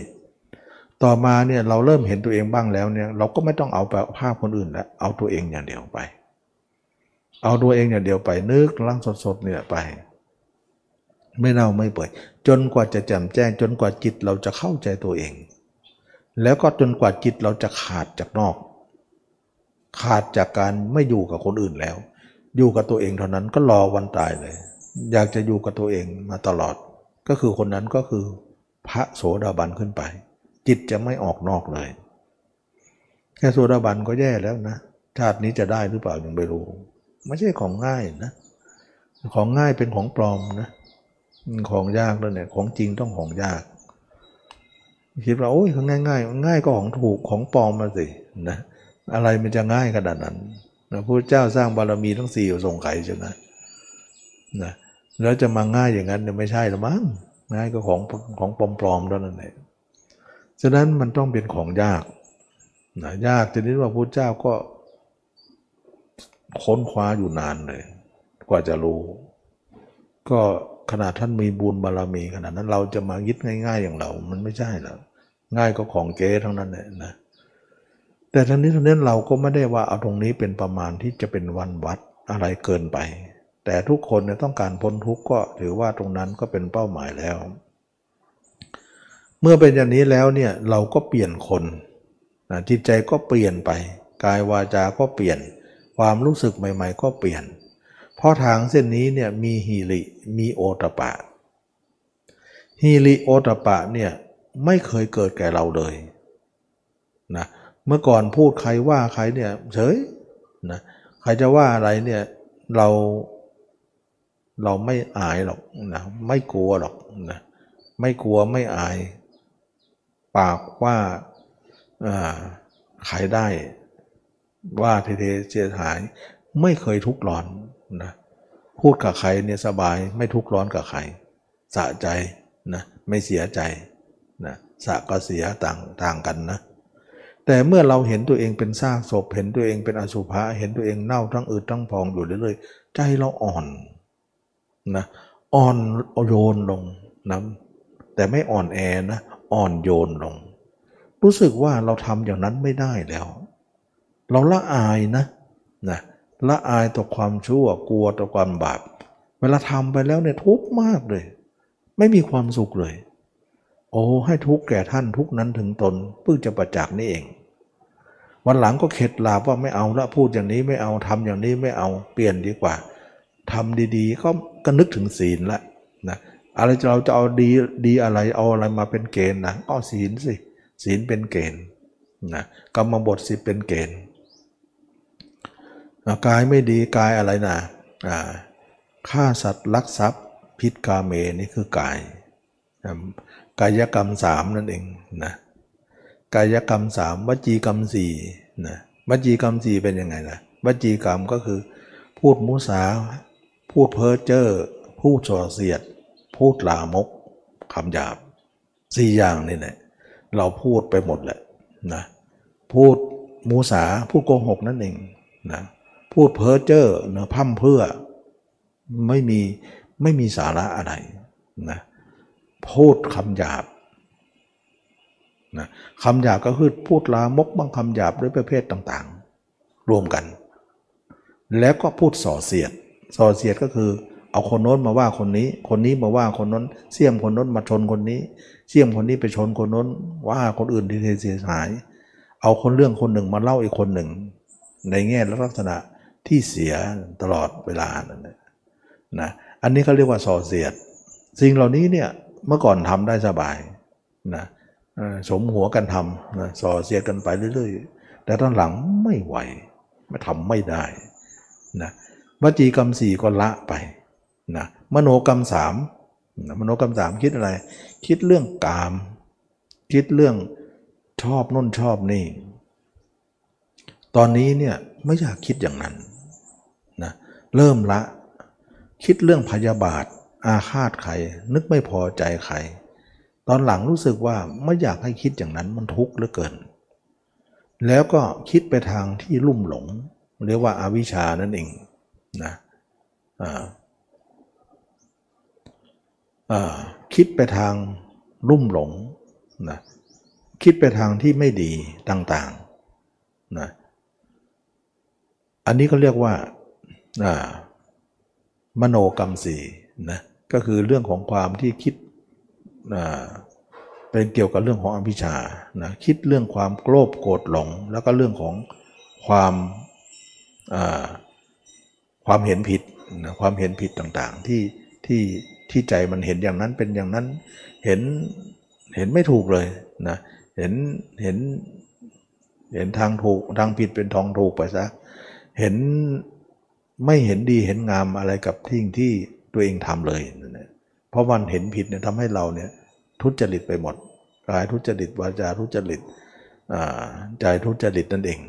ต่อมาเนี่ยเราเริ่มเห็นตัวเองบ้างแล้วเนี่ยเราก็ไม่ต้องเอาภาพคนอื่นแล้วเอาตัวเองอย่างเดียวไป เอาตัวเองอย่างเดียวไปนึกร่างสดๆเนี่ยไป ไม่เน่าไม่เปื่อยจนกว่าจะแจ่มแจ้ง จนกว่าจิตเราจะเข้าใจตัวเอง แล้วก็จนกว่าจิตเราจะขาดจากนอก ขาดจากการไม่อยู่กับคนอื่นแล้ว อยู่กับตัวเองเท่านั้นก็รอวันตายเลย อยากจะอยู่กับตัวเองมาตลอด ก็คือคนนั้นก็คือพระโสดาบันขึ้นไป จิตจะไม่ออกนอกเลย แค่โสดาบันก็แย่แล้วนะชาตินี้จะได้หรือเปล่ายังไม่รู้ ไม่ใช่ของง่ายนะ ของง่ายเป็นของปลอมนะ ของยากแล้วเนี่ย ของจริงต้องของยาก คิดว่าโอ้ยของง่ายง่ายง่ายก็ของถูกของปลอมมาสินะ อะไรมันจะง่ายขนาดนั้นพระพุทธเจ้าสร้างบารมีทั้งสี่ส่งไข่ใช่ไหมนะแล้วจะมาง่ายอย่างนั้นเนี่ยไม่ใช่หรือมั้งง่ายก็ของของปลอมๆเท่านั้นเองฉะนั้นมันต้องเป็นของยากนะยากทีนี้ว่าพระเจ้าก็ ค้นคว้าอยู่นานเลย กว่าจะรู้ ก็ขนาดท่านมีบุญบารรมีขนาดนั้นเราจะมายึดง่าย ๆ อย่างเรา มันไม่ใช่แล้วง่ายก็ของเก๊ทั้งนั้นเลยนะแต่ทั้งนี้ทั้งนั้นเราก็ไม่ได้ว่าเอาตรงนี้เป็นประมาณที่จะเป็นวันวัดอะไรเกินไป แต่ทุกคนเนี่ยต้องการพ้นทุกข์ก็ถือว่าตรงนั้นก็เป็นเป้าหมายแล้ว เมื่อเป็นอย่างนี้แล้วเนี่ยเราก็เปลี่ยนคนนะจิตใจก็เปลี่ยนไป กายวาจาก็เปลี่ยน ความรู้สึกใหม่ ๆ ก็เปลี่ยน เพราะทางเส้นนี้เนี่ยมีฮีริมีโอตปะฮีริโอตปะเนี่ยไม่เคยเกิดแก่เราเลยนะเมื่อก่อนพูดใครว่าใครเนี่ยเฉยนะใครจะว่าอะไรเนี่ยเราเราไม่อายหรอกนะไม่กลัวหรอกนะไม่กลัวไม่อาย ปากว่าขายได้ ว่าเทเทเสียหาย ไม่เคยทุกข์ร้อนนะพูดกับใครเนี่ยสบายไม่ทุกข์ร้อนกับใครสะใจนะไม่เสียใจนะสะก็เสียต่างต่างกันนะ แต่เมื่อเราเห็นตัวเองเป็นซากศพ เห็นตัวเองเป็นอสุภะเห็นตัวเองเน่าทั้งอืดทั้งพองอยู่เรื่อยๆใจเราอ่อนนะอ่อนโยนลงนะแต่ไม่อ่อนแอนะอ่อนโยนลง รู้สึกว่าเราทำอย่างนั้นไม่ได้แล้ว เราละอายนะนะละอายต่อความชั่วกลัวต่อความบาป เวลาทำไปแล้วเนี่ยทุกข์มากเลย ไม่มีความสุขเลย โอ้ให้ทุกข์แก่ท่านทุกนั้นถึงตนเพื่อจะประจักษ์นี่เอง วันหลังก็เข็ดลาบว่าไม่เอาละพูดอย่างนี้ไม่เอาทำอย่างนี้ไม่เอาเปลี่ยนดีกว่าทำดีๆ ก็ก็นึกถึงศีลละนะอะไรเราจะเอาดีดีอะไรเอาอะไรมาเป็นเกณฑ์นะก็ศีลสิศีลเป็นเกณฑ์นะกรรมบทสิเป็นเกณฑ์ กายไม่ดีกายอะไรนะฆ่าสัตว์ลักทรัพย์พิษกาเมนี่คือกาย กายกรรมสามนั่นเองนะกายกรรมสามวจีกรรมสี่นะวจีกรรมสี่เป็นยังไงนะวจีกรรมก็คือ พูดมุสา พูดเพ้อเจ้อพูดส่อเสียด พูดลามกคำหยาบสี่อย่างนี่แหละเราพูดไปหมดแหละนะพูดมูสาพูดโกหกนั่นเองนะ พูดเพ้อเจ้อเนื้อพั่มเพื่อไม่มีไม่มีสาระอะไรนะพูดคำหยาบนะคำหยาบก็คือพูดลามกบางคำหยาบด้วยประเภทต่างๆ รวมกัน แล้วก็พูดส่อเสียด ส่อเสียดก็คือเอาคนโน้นมาว่าคนนี้ คนนี้มาว่าคนโน้น เสี่ยมคนโน้นมาชนคนนี้ เสี่ยมคนนี้ไปชนคนโน้น ว่าคนอื่นที่เสียหาย เอาคนเรื่องคนหนึ่งมาเล่าอีกคนหนึ่ง ในแง่และลักษณะ ที่เสียตลอดเวลานั่นนะอันนี้เขาเรียกว่าส่อเสียด สิ่งเหล่านี้เนี่ยเมื่อก่อนทำได้สบายนะสมหัวกันทำนะส่อเสียดกันไปเรื่อยๆ แต่ตอนหลังไม่ไหวไม่ทำไม่ได้นะวจีกรรมสี่ก็ละไปนะมโนกรรมสามมโนกรรมสามคิดอะไร คิดเรื่องกาม คิดเรื่องชอบน้นชอบนี่ ตอนนี้เนี่ยไม่อยากคิดอย่างนั้น เริ่มละ คิดเรื่องพยาบาท อาฆาตใคร นึกไม่พอใจใคร ตอนหลังรู้สึกว่าไม่อยากให้คิดอย่างนั้นมันทุกข์เหลือเกิน แล้วก็คิดไปทางที่ลุ่มหลง เรียกว่าอาวิชานั่นเองนะคิดไปทางลุ่มหลงนะคิดไปทางที่ไม่ดีต่างๆนะอันนี้ก็เรียกว่า มโนกรรมสี่นะก็คือเรื่องของความที่คิดเป็นเกี่ยวกับเรื่องของอภิชานะคิดเรื่องความโกรธโกรธหลง แล้วก็เรื่องของความความเห็นผิดนะความเห็นผิดต่างๆ ที่ที่ที่ใจมันเห็นอย่างนั้นเป็นอย่างนั้นเห็นเห็นไม่ถูกเลยนะเห็นเห็นเห็นทางถูกทางผิดเป็นทองถูกไปซะเห็น ไม่เห็นดีเห็นงามอะไรกับที่ที่ตัวเองทำเลยเพราะมันเห็นผิดเนี่ยทำให้เราเนี่ยทุจริตไปหมดกายทุจริตวาจาทุจริตใจทุจริตนั่นเอง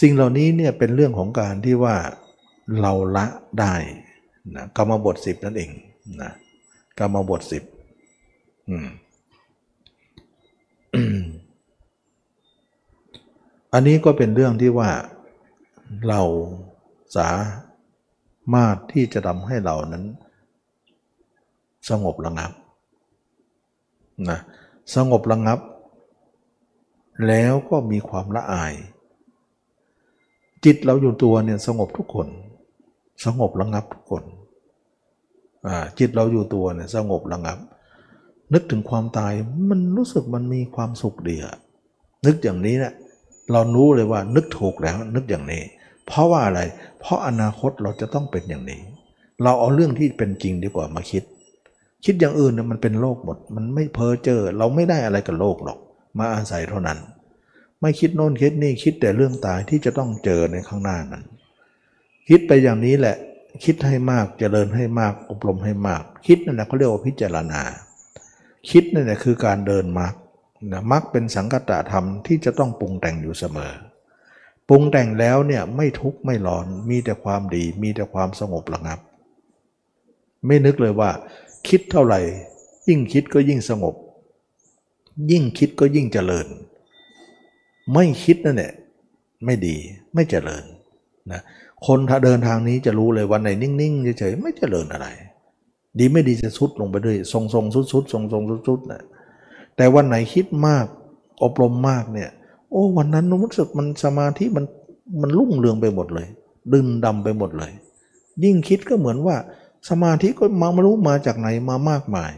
สิ่งเหล่านี้เนี่ยเป็นเรื่องของการที่ว่าเราละได้นะกรรมบทสิบนั่นเองนะกรรมบทสิบอันนี้ก็เป็นเรื่องที่ว่าเรา สามารถที่จะทำให้เรานั้น สงบระงับนะสงบระงับ แล้วก็มีความละอาย จิตเราอยู่ตัวเนี่ยสงบทุกคน สงบระงับทุกคนจิตเราอยู่ตัวเนี่ยสงบระงับ นึกถึงความตายมันรู้สึกมันมีความสุขดีอะนึกอย่างนี้นะเรารู้เลยว่านึกถูกแล้วนึกอย่างนี้ เพราะว่าอะไร เพราะอนาคตเราจะต้องเป็นอย่างนี้ เราเอาเรื่องที่เป็นจริงดีกว่ามาคิด คิดอย่างอื่นเนี่ยมันเป็นโลกหมด มันไม่เพ้อเจอ เราไม่ได้อะไรกับโลกหรอก มาอาศัยเท่านั้น ไม่คิดโน่นคิดนี่คิดแต่เรื่องตายที่จะต้องเจอในข้างหน้านั้น คิดไปอย่างนี้แหละ คิดให้มากเจริญให้มากอบรมให้มาก คิดนั่นแหละเขาเรียกว่าพิจารณา คิดนั่นแหละคือการเดินมรรคนะมรรคเป็นสังกัตตธรรมที่จะต้องปรุงแต่งอยู่เสมอ รุงแต่งแล้วเนี่ยไม่ทุกข์ไม่ร้อนมีแต่ความดี มีแต่ความสงบระงับ ไม่นึกเลยว่า คิดเท่าไหร่ ยิ่งคิดก็ยิ่งสงบ ยิ่งคิดก็ยิ่งเจริญ ไม่คิดนั่นแหละไม่ดีไม่เจริญนะคนถ้าเดินทางนี้จะรู้เลยวันไหนนิ่งๆเฉยๆไม่เจริญอะไร ดีไม่ดีจะสุดลงไปด้วยทรงทรงสุดสุดทรงทรงสุดสุดนะแต่วันไหนคิดมากอบรมมากเนี่ย โอ้วันนั้นรู้สึกมันสมาธิมันมันรุ่งเรืองไปหมดเลย ดึงดำไปหมดเลย ยิ่งคิดก็เหมือนว่า สมาธิก็มาไม่รู้มาจากไหนมามากมาย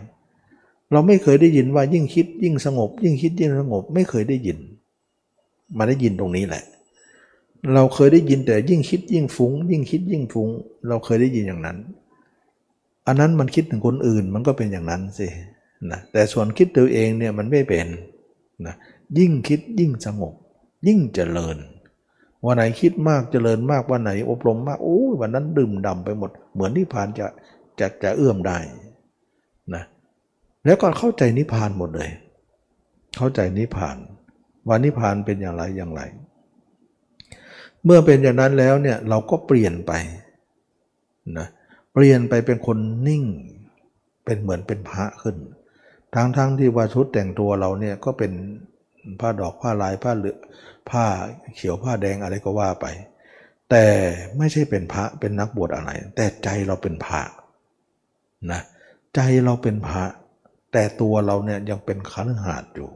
เราไม่เคยได้ยินว่ายิ่งคิด ยิ่งสงบ ยิ่งคิดยิ่งสงบไม่เคยได้ยิน มาได้ยินตรงนี้แหละ เราเคยได้ยินแต่ยิ่งคิดยิ่งฟุง้ง ยิ่งคิดยิ่งฟุง้ง เราเคยได้ยินอย่างนั้น อันนั้นมันคิดถึงคนอื่นมันก็เป็นอย่างนั้นสินะแต่ส่วนคิดตัวเองเนี่ยมันไม่เป็นนะ ยิ่งคิดยิ่งสงบ ยิ่งเจริญ วันไหนคิดมากเจริญมากวันไหนอบรมมากโอ้วันนั้นดื่มดำไปหมด เหมือนนิพพานจะจะจะเอื้อมได้นะแล้วก็เข้าใจนิพพานหมดเลย เข้าใจนิพพานว่านิพพานเป็นอย่างไรอย่างไร เมื่อเป็นอย่างนั้นแล้วเนี่ยเราก็เปลี่ยนไปนะเปลี่ยนไปเป็นคนนิ่ง เป็นเหมือนเป็นพระขึ้นทั้งๆทที่ว่าชุดแต่งตัวเราเนี่ยก็เป็น ผ้าดอกผ้าลายผ้าเหลือผ้าเขียวผ้าแดงอะไรก็ว่าไป แต่ไม่ใช่เป็นพระเป็นนักบวชอะไร แต่ใจเราเป็นพระนะใจเราเป็นพระแต่ตัวเราเนี่ยยังเป็นขันหาดอยู่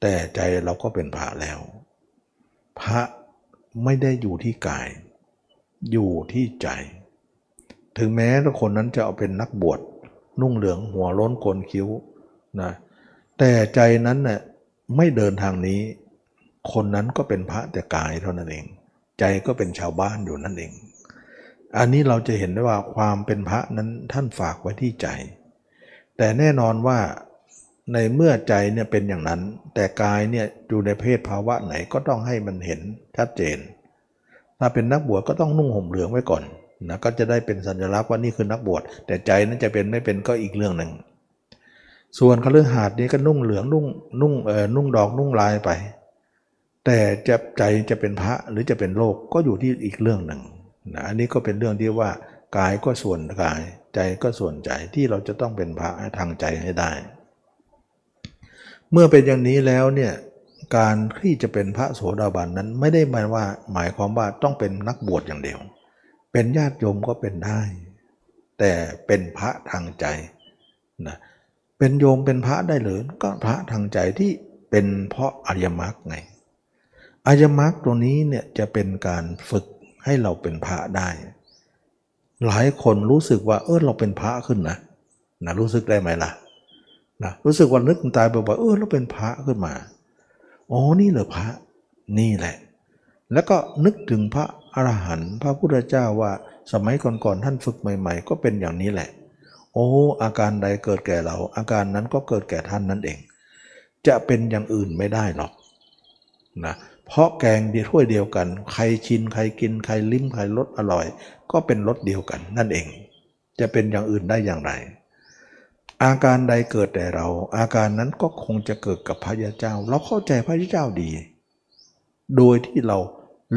แต่ใจเราก็เป็นพระแล้ว พระไม่ได้อยู่ที่กาย อยู่ที่ใจ ถึงแม้ทุกคนนั้นจะเอาเป็นนักบวชนุ่งเหลืองหัวล้นโกนคิ้วนะแต่ใจนั้นเน่ย ไม่เดินทางนี้ คนนั้นก็เป็นพระแต่กายเท่านั้นเอง ใจก็เป็นชาวบ้านอยู่นั่นเอง อันนี้เราจะเห็นได้ว่าความเป็นพระนั้นท่านฝากไว้ที่ใจ แต่แน่นอนว่าในเมื่อใจเนี่ยเป็นอย่างนั้น แต่กายเนี่ยอยู่ในเพศภาวะไหนก็ต้องให้มันเห็นชัดเจน ถ้าเป็นนักบวชก็ต้องนุ่งห่มเหลืองไว้ก่อนนะก็จะได้เป็นสัญลักษณ์ว่านี่คือนักบวชแต่ใจนั้นจะเป็นไม่เป็นก็อีกเรื่องหนึ่ง ส่วนคฤหาสน์นี้ก็นุ่งเหลืองนุ่งนุ่งเอ่อนุ่งดอกนุ่งลายไป แต่จะใจจะเป็นพระหรือจะเป็นโลกก็อยู่ที่อีกเรื่องหนึ่งนะอันนี้ก็เป็นเรื่องที่ว่ากายก็ส่วนกาย ใจก็ส่วนใจที่เราจะต้องเป็นพระทางใจให้ได้ เมื่อเป็นอย่างนี้แล้วเนี่ยการที่จะเป็นพระโสดาบันนั้นไม่ได้หมายว่า หมายความว่าต้องเป็นนักบวชอย่างเดียว เป็นญาติโยมก็เป็นได้ แต่เป็นพระทางใจนะเเป็นโยมเป็นพระได้หรือก็พระทางใจที่เป็นเพราะอริยมรรคไงอริยมรรคตัวนี้เนี่ยจะเป็นการฝึกให้เราเป็นพระได้ หลายคนรู้สึกว่าเออเราเป็นพระขึ้นนะนะรู้สึกได้ไหมล่ะนะรู้สึกว่านึกตายบอกว่าเออเราเป็นพระขึ้นมาอ๋อนี่เหรอพระนี่แหละ แล้วก็นึกถึงพระอรหันต์พระพุทธเจ้าว่าสมัยก่อนๆท่านฝึกใหม่ ๆ ก็เป็นอย่างนี้แหละ โอ้ อาการใดเกิดแก่เรา อาการนั้นก็เกิดแก่ท่านนั่นเอง จะเป็นอย่างอื่นไม่ได้หรอกนะเพราะแกงดีถ้วยเดียวกัน ใครชินใครกินใครลิ้มใครรสอร่อย ก็เป็นรสเดียวกันนั่นเอง จะเป็นอย่างอื่นได้อย่างไร อาการใดเกิดแต่เรา อาการนั้นก็คงจะเกิดกับพระยาเจ้า เราเข้าใจพระยาเจ้าดี โดยที่เรา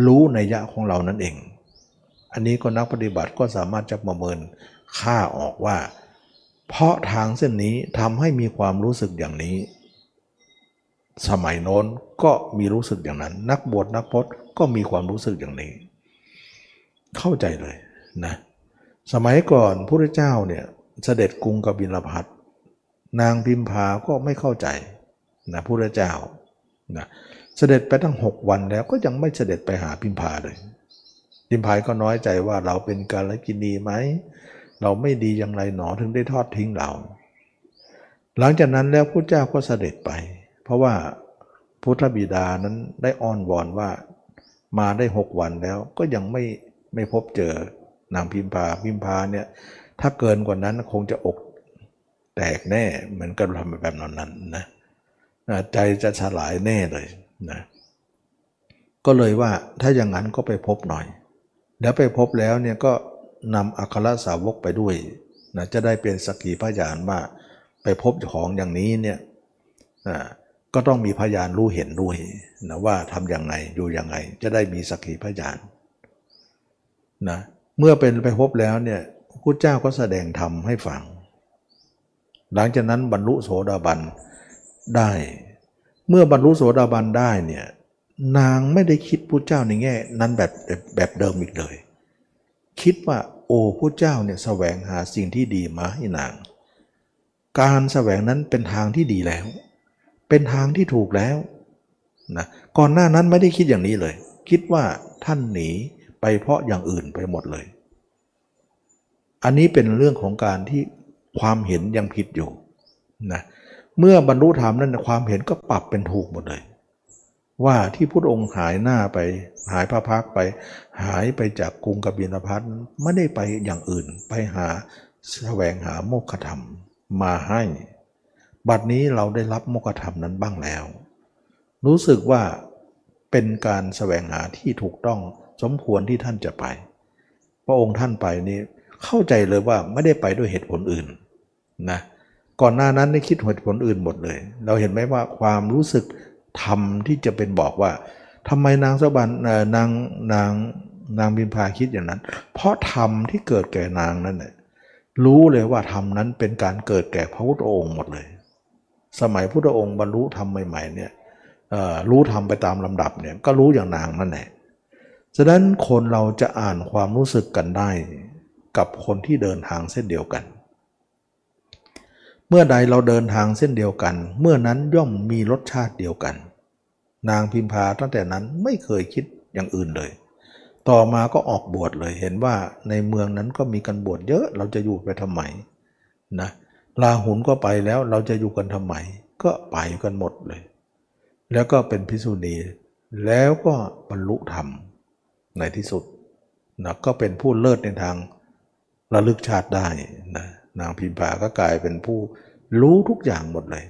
รู้ในยะของเรานั่นเอง อันนี้ก็นักปฏิบัติก็สามารถจะประเมินค่าออกว่า เพราะทางเส้นนี้ทำให้มีความรู้สึกอย่างนี้ สมัยโน้นก็มีรู้สึกอย่างนั้น นักบวชนักพจน์ก็มีความรู้สึกอย่างนี้ เข้าใจเลยนะสมัยก่อนพระเจ้าเนี่ยเสด็จกรุงกบิลพัทนางพิมพาก็ไม่เข้าใจนะพระเจ้านะเสด็จไปตั้งหกวันแล้วก็ยังไม่เสด็จไปหาพิมพาเลยพิมพายก็น้อยใจว่าเราเป็นกาลกินีไหม เราไม่ดีอย่างไรหนอถึงได้ทอดทิ้งเรา หลังจากนั้นแล้วพระเจ้าก็เสด็จไป เพราะว่าพุทธบิดานั้นได้อ้อนวอนว่ามาได้หกวันแล้วก็ยังไม่ไม่พบเจอนางพิมพาพิมพาเนี่ยถ้าเกินกว่านั้นคงจะอกแตกแน่เหมือนกันทำแบบนั้นนะใจจะฉลายแน่เลยนะก็เลยว่าถ้าอย่างนั้นก็ไปพบหน่อย แล้วไปพบแล้วเนี่ยก็ นำอัครสาวกไปด้วยนะจะได้เป็นสักขีพยานว่าไปพบของอย่างนี้เนี่ยนะก็ต้องมีพยานรู้เห็นด้วยนะว่าทำอย่างไงอยู่อย่างไง จะได้มีสักขีพยานนะเมื่อเป็นไปพบแล้วเนี่ยพระเจ้าก็แสดงธรรมให้ฟัง หลังจากนั้นบรรลุโสดาบันได้ เมื่อบรรลุโสดาบันได้เนี่ยนางไม่ได้คิดพระเจ้าในแง่นั้นแบบแบบเดิมอีกเลย คิดว่าโอ้พระเจ้าเนี่ยแสวงหาสิ่งที่ดีมาให้นาง การแสวงนั้นเป็นทางที่ดีแล้ว เป็นทางที่ถูกแล้วนะก่อนหน้านั้นไม่ได้คิดอย่างนี้เลย คิดว่าท่านหนีไปเพราะอย่างอื่นไปหมดเลย อันนี้เป็นเรื่องของการที่ความเห็นยังผิดอยู่นะเมื่อบรรลุธรรมนั้นความเห็นก็ปรับเป็นถูกหมดเลย ว่าที่พุทธองค์หายหน้าไป หายพระพักไป หายไปจากกรุงกบิลพัทไม่ได้ไปอย่างอื่นไปหาแสวงหาโมกขธรรมมาให้ บัดนี้เราได้รับโมกขธรรมนั้นบ้างแล้ว รู้สึกว่าเป็นการแสวงหาที่ถูกต้องสมควรที่ท่านจะไป พระองค์ท่านไปนี้เข้าใจเลยว่าไม่ได้ไปด้วยเหตุผลอื่นนะก่อนหน้านั้นได้คิดเหตุผลอื่นหมดเลย เราเห็นไหมว่าความรู้สึก ธรรมที่จะเป็นบอกว่าทำไมนางสบันนางนางนางบินพาคิดอย่างนั้น เพราะธรรมที่เกิดแก่นางนั้นเนี่ยรู้เลยว่าธรรมนั้นเป็นการเกิดแก่พระพุทธองค์หมดเลย สมัยพุทธองค์บรรลุธรรมใหม่ๆเนี่ยรู้ธรรมไปตามลำดับเนี่ยก็รู้อย่างนางนั่นแหละฉะนั้นคนเราจะอ่านความรู้สึกกันได้ กับคนที่เดินทางเส้นเดียวกัน เมื่อใดเราเดินทางเส้นเดียวกัน เมื่อนั้นย่อมมีรสชาติเดียวกัน นางพิมพาตั้งแต่นั้นไม่เคยคิดอย่างอื่นเลย ต่อมาก็ออกบวชเลยเห็นว่าในเมืองนั้นก็มีกันบวชเยอะเราจะอยู่ไปทำไมนะลาหุนก็ไปแล้วเราจะอยู่กันทำไม ก็ไปกันหมดเลย แล้วก็เป็นพิสุณีแล้วก็บรรลุธรรมในที่สุดนะก็เป็นผู้เลิศในทางระลึกชาติได้นะ นางพิมพาก็กลายเป็นผู้รู้ทุกอย่างหมดเลย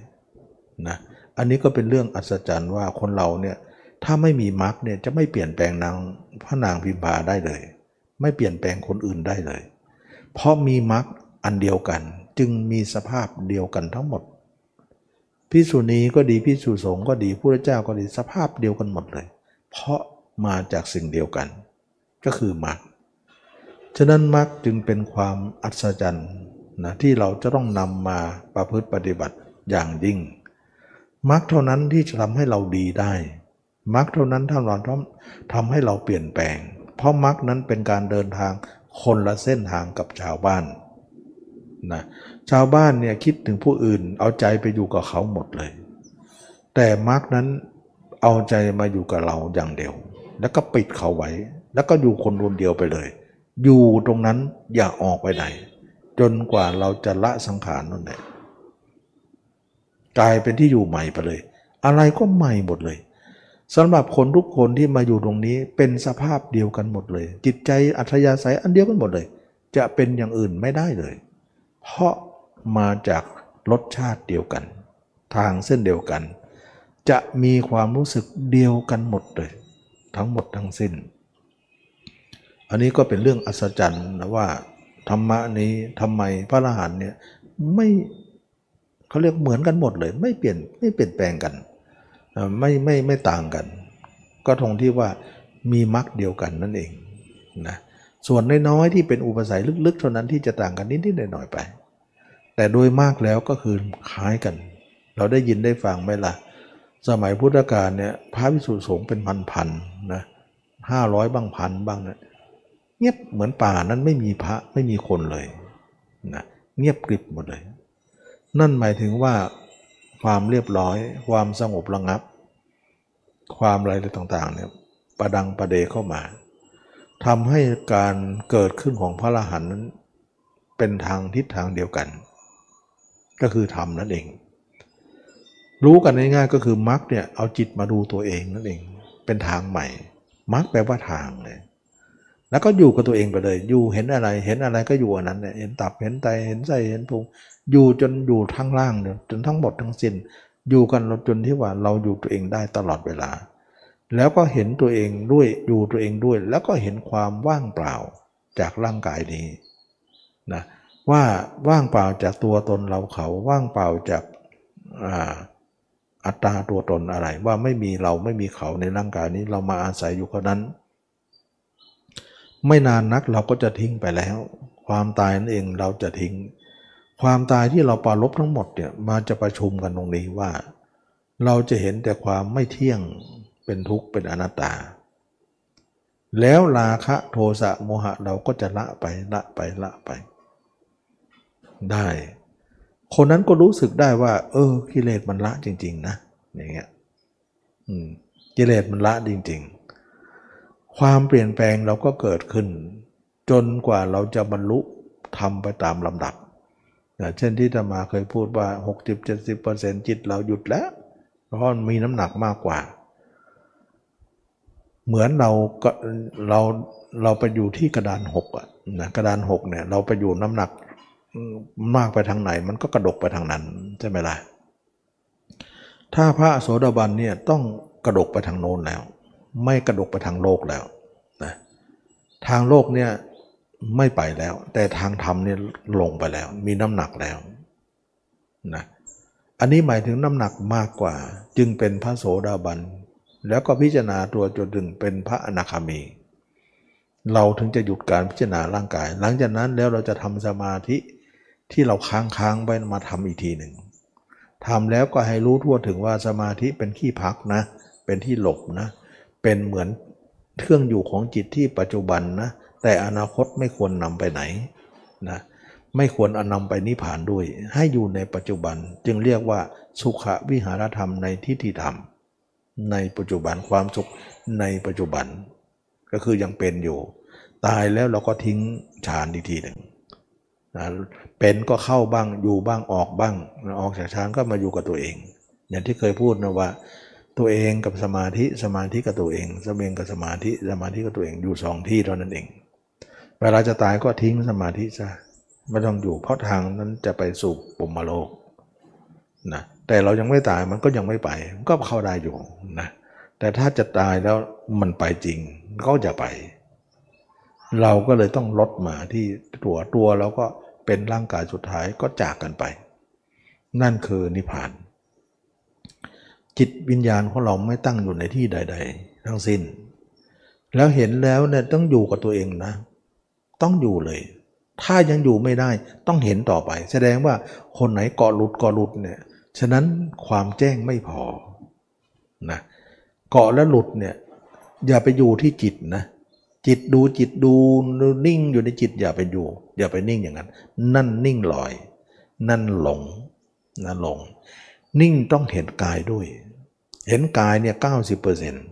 นะอันนี้ก็เป็นเรื่องอัศจรรย์ว่าคนเราเนี่ยถ้าไม่มีมรรคเนี่ยจะไม่เปลี่ยนแปลงนางพระนางพิมพาได้เลย ไม่เปลี่ยนแปลงคนอื่นได้เลย เพราะมีมรรคอันเดียวกัน จึงมีสภาพเดียวกันทั้งหมดพิสุณีก็ดีพิสุสงก็ดีพระเจ้าก็ดีสภาพเดียวกันหมดเลย เพราะมาจากสิ่งเดียวกัน ก็คือมรรคฉะนั้นมรรคจึงเป็นความอัศจรรย์ นะที่เราจะต้องนำมาประพฤติปฏิบัติอย่างยิ่งมรรคเท่านั้นที่จะทำให้เราดีได้มรรคเท่านั้นท่านเราต้องทำให้เราเปลี่ยนแปลง เพราะมรรคนั้นเป็นการเดินทางคนละเส้นทางกับชาวบ้านนะชาวบ้านเนี่ยคิดถึงผู้อื่น เอาใจไปอยู่กับเขาหมดเลย แต่มรรคนั้นเอาใจมาอยู่กับเราอย่างเดียว แล้วก็ปิดเขาไว้ แล้วก็อยู่คนคนเดียวไปเลย อยู่ตรงนั้นอย่าออกไปไหน จนกว่าเราจะละสังขารนั่นแหละกลายเป็นที่อยู่ใหม่ไปเลย อะไรก็ใหม่หมดเลยสำหรับคนทุกคนที่มาอยู่ตรงนี้เป็นสภาพเดียวกันหมดเลย จิตใจอัธยาศัยอันเดียวกันหมดเลย จะเป็นอย่างอื่นไม่ได้เลย เพราะมาจากรสชาติเดียวกัน ทางเส้นเดียวกัน จะมีความรู้สึกเดียวกันหมดเลย ทั้งหมดทั้งสิ้น อันนี้ก็เป็นเรื่องอัศจรรย์นะว่า ธรรมะนี้ทำไมพระอรหันต์เนี่ยไม่เขาเรียกเหมือนกันหมดเลย ไม่เปลี่ยนไม่เปลี่ยนแปลงกันไม่ไม่ไม่ต่างกัน ก็ตรงที่ว่ามีมรรคเดียวกันนั่นเองนะส่วนน้อยๆที่เป็นอุปสรรคลึกๆเท่านั้นที่จะต่างกันนิดๆหน่อยๆไป แต่โดยมากแล้วก็คือคล้ายกัน เราได้ยินได้ฟังไหมล่ะ สมัยพุทธกาลเนี่ยพระวิสุทธิสงฆ์เป็นพันๆนะห้าร้อยบ้างพันบ้างนะ เงียบเหมือนป่านั้นไม่มีพระไม่มีคนเลยนะเงียบกริบหมดเลย นั่นหมายถึงว่าความเรียบร้อย ความสงบระงับ ความอะไรต่างๆเนี่ยประดังประเดเข้ามาทำให้การเกิดขึ้นของพระอรหันต์นั้นเป็นทางทิศทางเดียวกัน ก็คือธรรมนั่นเอง รู้กันง่ายๆก็คือมรรคเนี่ยเอาจิตมาดูตัวเองนั่นเอง เป็นทางใหม่มรรคแปลว่าทางเลย แล้วก็อยู่กับตัวเองไปเลย อยู่เห็นอะไร เห็นอะไรก็อยู่อันนั้นเนี่ยเห็นตับ เห็นไต เห็นไส้ เห็นพุง อยู่จนอยู่ทั้งล่างเนี่ยจนทั้งหมดทั้งสิ้น อยู่กันจนที่ว่าเราอยู่ตัวเองได้ตลอดเวลา แล้วก็เห็นตัวเองด้วย อยู่ตัวเองด้วย แล้วก็เห็นความว่างเปล่าจากร่างกายนี้นะว่าว่างเปล่าจากตัวตนเราเขาว่างเปล่าจากอัตตาตัวตนอะไร ว่าไม่มีเราไม่มีเขาในร่างกายนี้เรามาอาศัยอยู่คนนั้น ไม่นานนักเราก็จะทิ้งไปแล้ว ความตายนั่นเองเราจะทิ้ง ความตายที่เราปาลบทั้งหมดเนี่ยมาจะประชุมกันตรงนี้ว่า เราจะเห็นแต่ความไม่เที่ยงเป็นทุกข์เป็นอนัตตา แล้วราคะโทสะโมหะเราก็จะละไปละไปละไป ได้ คนนั้นก็รู้สึกได้ว่า เออกิเลสมันละจริง ๆ นะอย่างเงี้ยกิเลสมันละจริง ๆ ความเปลี่ยนแปลงเราก็เกิดขึ้น จนกว่าเราจะบรรลุทำไปตามลำดับเช่นที่ธรรมาเคยพูดว่า 60-70%จิตเราหยุดแล้ว เพราะมีน้ำหนักมากกว่า เหมือนเราก็เราเราไปอยู่ที่กระดานหกอะนะกระดานหกเนี่ยเราไปอยู่น้ำหนักมากไปทางไหน มันก็กระดกไปทางนั้นใช่ไหมล่ะถ้าพระโสดาบันเนี่ยต้องกระดกไปทางโน้นแล้ว ไม่กระดกไปทางโลกแล้วนะทางโลกเนี่ยไม่ไปแล้ว แต่ทางธรรมเนี่ยลงไปแล้ว มีน้ำหนักแล้วนะอันนี้หมายถึงน้ำหนักมากกว่า จึงเป็นพระโสดาบัน แล้วก็พิจารณาตัวจนถึงเป็นพระอนาคามี เราถึงจะหยุดการพิจารณาร่างกาย หลังจากนั้นแล้วเราจะทำสมาธิที่เราค้างค้างไว้มาทำอีกทีหนึ่งทำแล้วก็ให้รู้ทั่วถึงว่าสมาธิเป็นที่พักนะ เป็นที่หลบนะ เป็นเหมือนเครื่องอยู่ของจิตที่ปัจจุบันนะแต่อนาคตไม่ควรนำไปไหนนะไม่ควรอนนำไปนิพพานด้วย ให้อยู่ในปัจจุบันจึงเรียกว่าสุขวิหารธรรมในทิฏฐิธรรม ในปัจจุบันความสุขในปัจจุบัน ก็คือยังเป็นอยู่ ตายแล้วเราก็ทิ้งฌานอีกทีหนึ่งนะเป็นก็เข้าบ้างอยู่บ้างออกบ้างออกจากฌานก็มาอยู่กับตัวเอง อย่างที่เคยพูดนะว่า ตัวเองกับสมาธิสมาธิกับตัวเองสมเองกับสมาธิสมาธิกับตัวเองอยู่สองที่เท่านั้นเอง เวลาจะตายก็ทิ้งสมาธิซะไม่ต้องอยู่เพราะทางนั้นจะไปสู่ปุมมโลกนะแต่เรายังไม่ตายมันก็ยังไม่ไปก็เข้าได้อยู่นะแต่ถ้าจะตายแล้วมันไปจริงก็จะไป เราก็เลยต้องลดมาที่ตัวตัวแล้วก็เป็นร่างกายสุดท้ายก็จากกันไป นั่นคือนิพพาน จิตวิญญาณของเราไม่ตั้งอยู่ในที่ใด ๆ ทั้งสิ้น แล้วเห็นแล้วเนี่ยต้องอยู่กับตัวเองนะ ต้องอยู่เลย ถ้ายังอยู่ไม่ได้ต้องเห็นต่อไป แสดงว่าคนไหนเกาะหลุดเกาะหลุดเนี่ยฉะนั้นความแจ้งไม่พอนะเกาะและหลุดเนี่ยอย่าไปอยู่ที่จิตนะจิตดูจิตดูนิ่งอยู่ในจิตอย่าไปอยู่ อย่าไปนิ่งอย่างนั้น นั่นนิ่งลอย นั่นหลงนั่นหลง นิ่งต้องเห็นกายด้วย เห็นกายเนี่ยเก้าสิบเปอร์เซ็นต์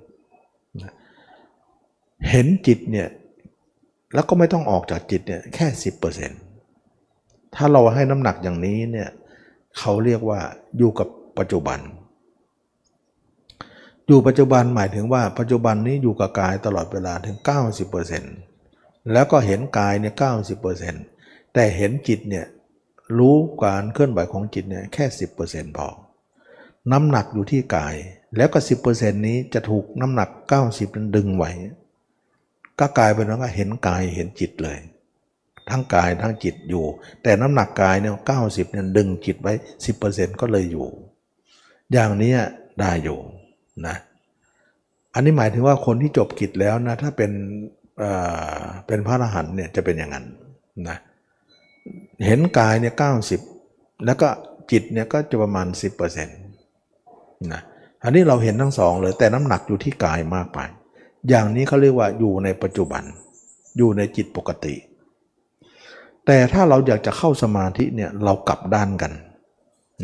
เห็นจิตเนี่ยแล้วก็ไม่ต้องออกจากจิตเนี่ยแค่สิบเปอร์เซ็นต์ถ้าเราให้น้ำหนักอย่างนี้เนี่ยเขาเรียกว่าอยู่กับปัจจุบัน อยู่ปัจจุบันหมายถึงว่าปัจจุบันนี้อยู่กับกายตลอดเวลาถึง 90%แล้วก็เห็นกายเนี่ย90%แต่เห็นจิตเนี่ยรู้การเคลื่อนไหวของจิตเนี่ยแค่ 10%พอ น้ำหนักอยู่ที่กาย แล้วก็ 10%นี้จะถูกน้ำหนัก 90นั้นดึงไว้ก็กลายเป็นว่าเห็นกายเห็นจิตเลย ทั้งกายทั้งจิตอยู่ แต่น้ำหนักกายเนี่ยเก้าสิบเนี่ยดึงจิตไว้สิบเปอร์เซ็นต์ก็เลยอยู่ อย่างนี้ได้อยู่นะอันนี้หมายถึงว่าคนที่จบกิจแล้วนะถ้าเป็นเป็นพระอรหันต์เนี่ยจะเป็นอย่างนั้นนะเห็นกายเนี่ยเก้าสิบแล้วก็จิตเนี่ยก็จะประมาณ 10%นะ อันนี้เราเห็นทั้งสองเลย แต่น้ำหนักอยู่ที่กายมากไป อย่างนี้เขาเรียกว่าอยู่ในปัจจุบัน อยู่ในจิตปกติ แต่ถ้าเราอยากจะเข้าสมาธิเนี่ยเรากลับด้านกัน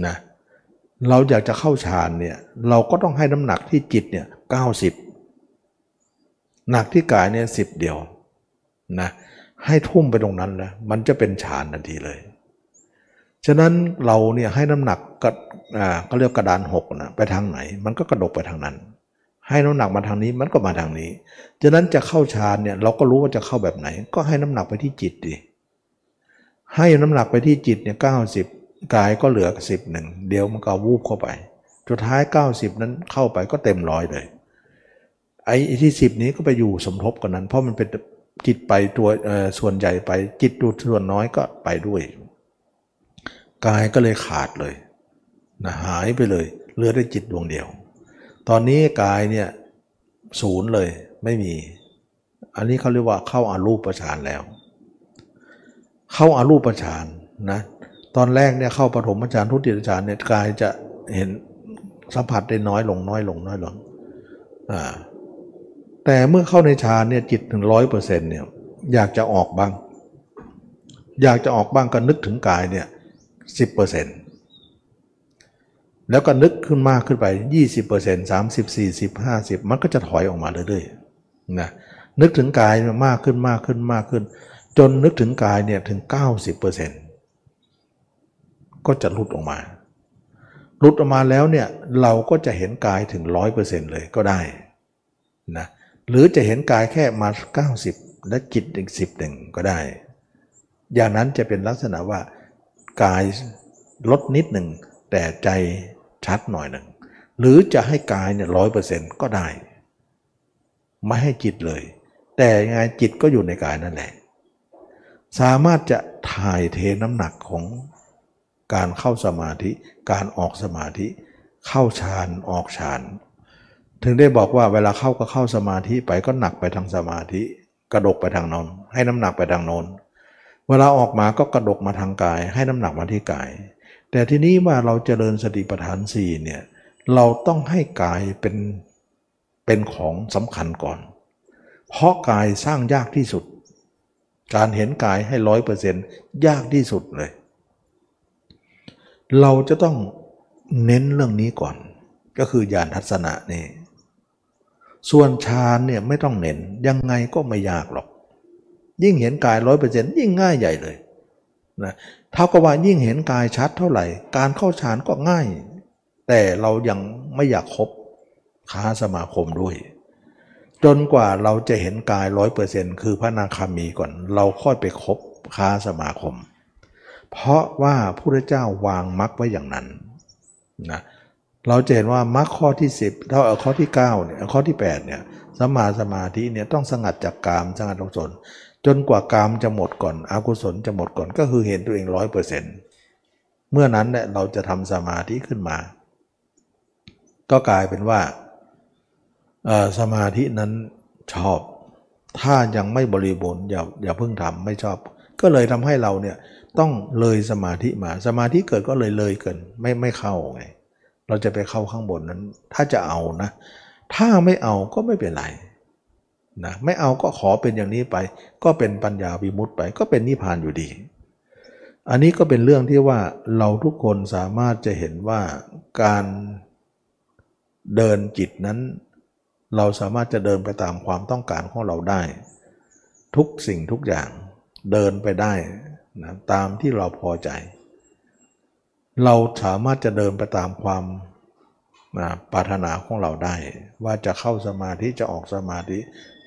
นะเราอยากจะเข้าฌานเนี่ยเราก็ต้องให้น้ำหนักที่จิตเนี่ยเก้าสิบหนักที่กายเนี่ยสิบเดียวนะให้ทุ่มไปตรงนั้นนะมันจะเป็นฌานทันทีเลย ฉะนั้นเราเนี่ยให้น้ำหนักก็อ่าเรียกกระดานหกนะไปทางไหน มันก็กระดกไปทางนั้น ให้น้ำหนักมาทางนี้มันก็มาทางนี้ ฉะนั้นจะเข้าฌานเนี่ยเราก็รู้ว่าจะเข้าแบบไหน ก็ให้น้ำหนักไปที่จิตดิให้น้ำหนักไปที่จิตเนี่ยเก้าสิบกายก็เหลือสิบหนึ่งเดี๋ยวมันก็วูบเข้าไปสุดท้าย 90 นั้นเข้าไปก็เต็มร้อยเลย ไอ้ที่สิบนี้ก็ไปอยู่สมทบกันนั้น เพราะมันเป็นจิตไปตัวส่วนใหญ่ไปจิตดูส่วนน้อยก็ไปด้วย กายก็เลยขาดเลยนะหายไปเลยเหลือได้จิตดวงเดียว ตอนนี้กายเนี่ยศูนย์เลยไม่มี อันนี้เขาเรียกว่าเข้าอารูปฌานแล้ว เข้าอารูปฌานนะตอนแรกเนี่ยเข้าปฐมฌานทุติยฌานเนี่ยกายจะเห็นสัมผัสได้น้อยลงน้อยลงน้อยลงอ่าแต่เมื่อเข้าในฌานเนี่ยจิตถึงร้อยเปอร์เซ็นต์เนี่ยอยากจะออกบ้าง อยากจะออกบ้างก็นึกถึงกายเนี่ย สิบเปอร์เซ็นต์แล้วก็นึกขึ้นมากขึ้นไปยี่สิบเปอร์เซ็นต์สามสิบสี่สิบห้าสิบมันก็จะถอยออกมาเรื่อยๆนะนึกถึงกายมากขึ้นมากขึ้นมากขึ้น จนนึกถึงกายเนี่ยถึงเก้าสิบเปอร์เซ็นต์ก็จะหลุดออกมาหลุดออกมาแล้วเนี่ยเราก็จะเห็นกายถึงร้อยเปอร์เซ็นต์เลยก็ได้นะหรือจะเห็นกายแค่มา 90 และจิตอีกสิบหนึ่งก็ได้ อย่างนั้นจะเป็นลักษณะว่า กายลดนิดหนึ่ง แต่ใจชัดหน่อยหนึ่ง หรือจะให้กายเนี่ยร้อยเปอร์เซ็นต์ก็ได้ ไม่ให้จิตเลย แต่ยังไงจิตก็อยู่ในกายนั่นแหละ สามารถจะถ่ายเทน้ำหนักของการเข้าสมาธิ การออกสมาธิ เข้าฌานออกฌานถึงได้บอกว่าเวลาเข้าก็เข้าสมาธิไปก็หนักไปทางสมาธิ กระดกไปทางนอนให้น้ำหนักไปทางโน้น เวลาออกมาก็กระดกมาทางกาย ให้น้ำหนักมาที่กาย แต่ทีนี้ว่าเราจเจริญสติปัฏฐานสี่เนี่ยเราต้องให้กายเป็นเป็นของสำคัญก่อน เพราะกายสร้างยากที่สุด การเห็นกายให้ร้อยเปอร์เซ็นต์ยากที่สุดเลย เราจะต้องเน้นเรื่องนี้ก่อน ก็คือญาณทัศนะนี่ส่วนฌานเนี่ยไม่ต้องเน้นยังไงก็ไม่ยากหรอก ยิ่งเห็นกายร้อยเปอร์เซ็นต์ยิ่งง่ายใหญ่เลยนะเท่ากับว่ายิ่งเห็นกายชัดเท่าไหร่ การเข้าฌานก็ง่าย แต่เรายังไม่อยากคบค้าสมาคมด้วย จนกว่าเราจะเห็นกายร้อยเปอร์เซ็นต์คือพระนาคามีก่อน เราค่อยไปคบค้าสมาคม เพราะว่าพระเจ้าวางมรรคไว้อย่างนั้นนะเราจะเห็นว่ามรรคข้อที่ 10เท่าข้อที่9เนี่ยข้อที่8เนี่ยสมาสมาธิเนี่ยต้องสงัดจากกามสงัดอกุศล จนกว่ากามจะหมดก่อนอกุศลจะหมดก่อนก็คือเห็นตัวเองร้อยเปอร์เซ็นต์เมื่อนั้นเนี่ยเราจะทำสมาธิขึ้นมา ก็กลายเป็นว่าสมาธินั้นชอบ ถ้ายังไม่บริบูรณ์อย่าอย่าเพิ่งทำไม่ชอบ ก็เลยทำให้เราเนี่ยต้องเลยสมาธิมา สมาธิเกิดก็เลยเลยเกินไม่ไม่เข้าไง เราจะไปเข้าข้างบนนั้น ถ้าจะเอานะ ถ้าไม่เอาก็ไม่เป็นไร นะไม่เอาก็ขอเป็นอย่างนี้ไป ก็เป็นปัญญาวิมุตต์ไป ก็เป็นนิพพานอยู่ดี อันนี้ก็เป็นเรื่องที่ว่าเราทุกคนสามารถจะเห็นว่าการเดินจิตนั้น เราสามารถจะเดินไปตามความต้องการของเราได้ ทุกสิ่งทุกอย่างเดินไปได้นะตามที่เราพอใจ เราสามารถจะเดินไปตามความนะปรารถนาของเราได้ ว่าจะเข้าสมาธิจะออกสมาธิ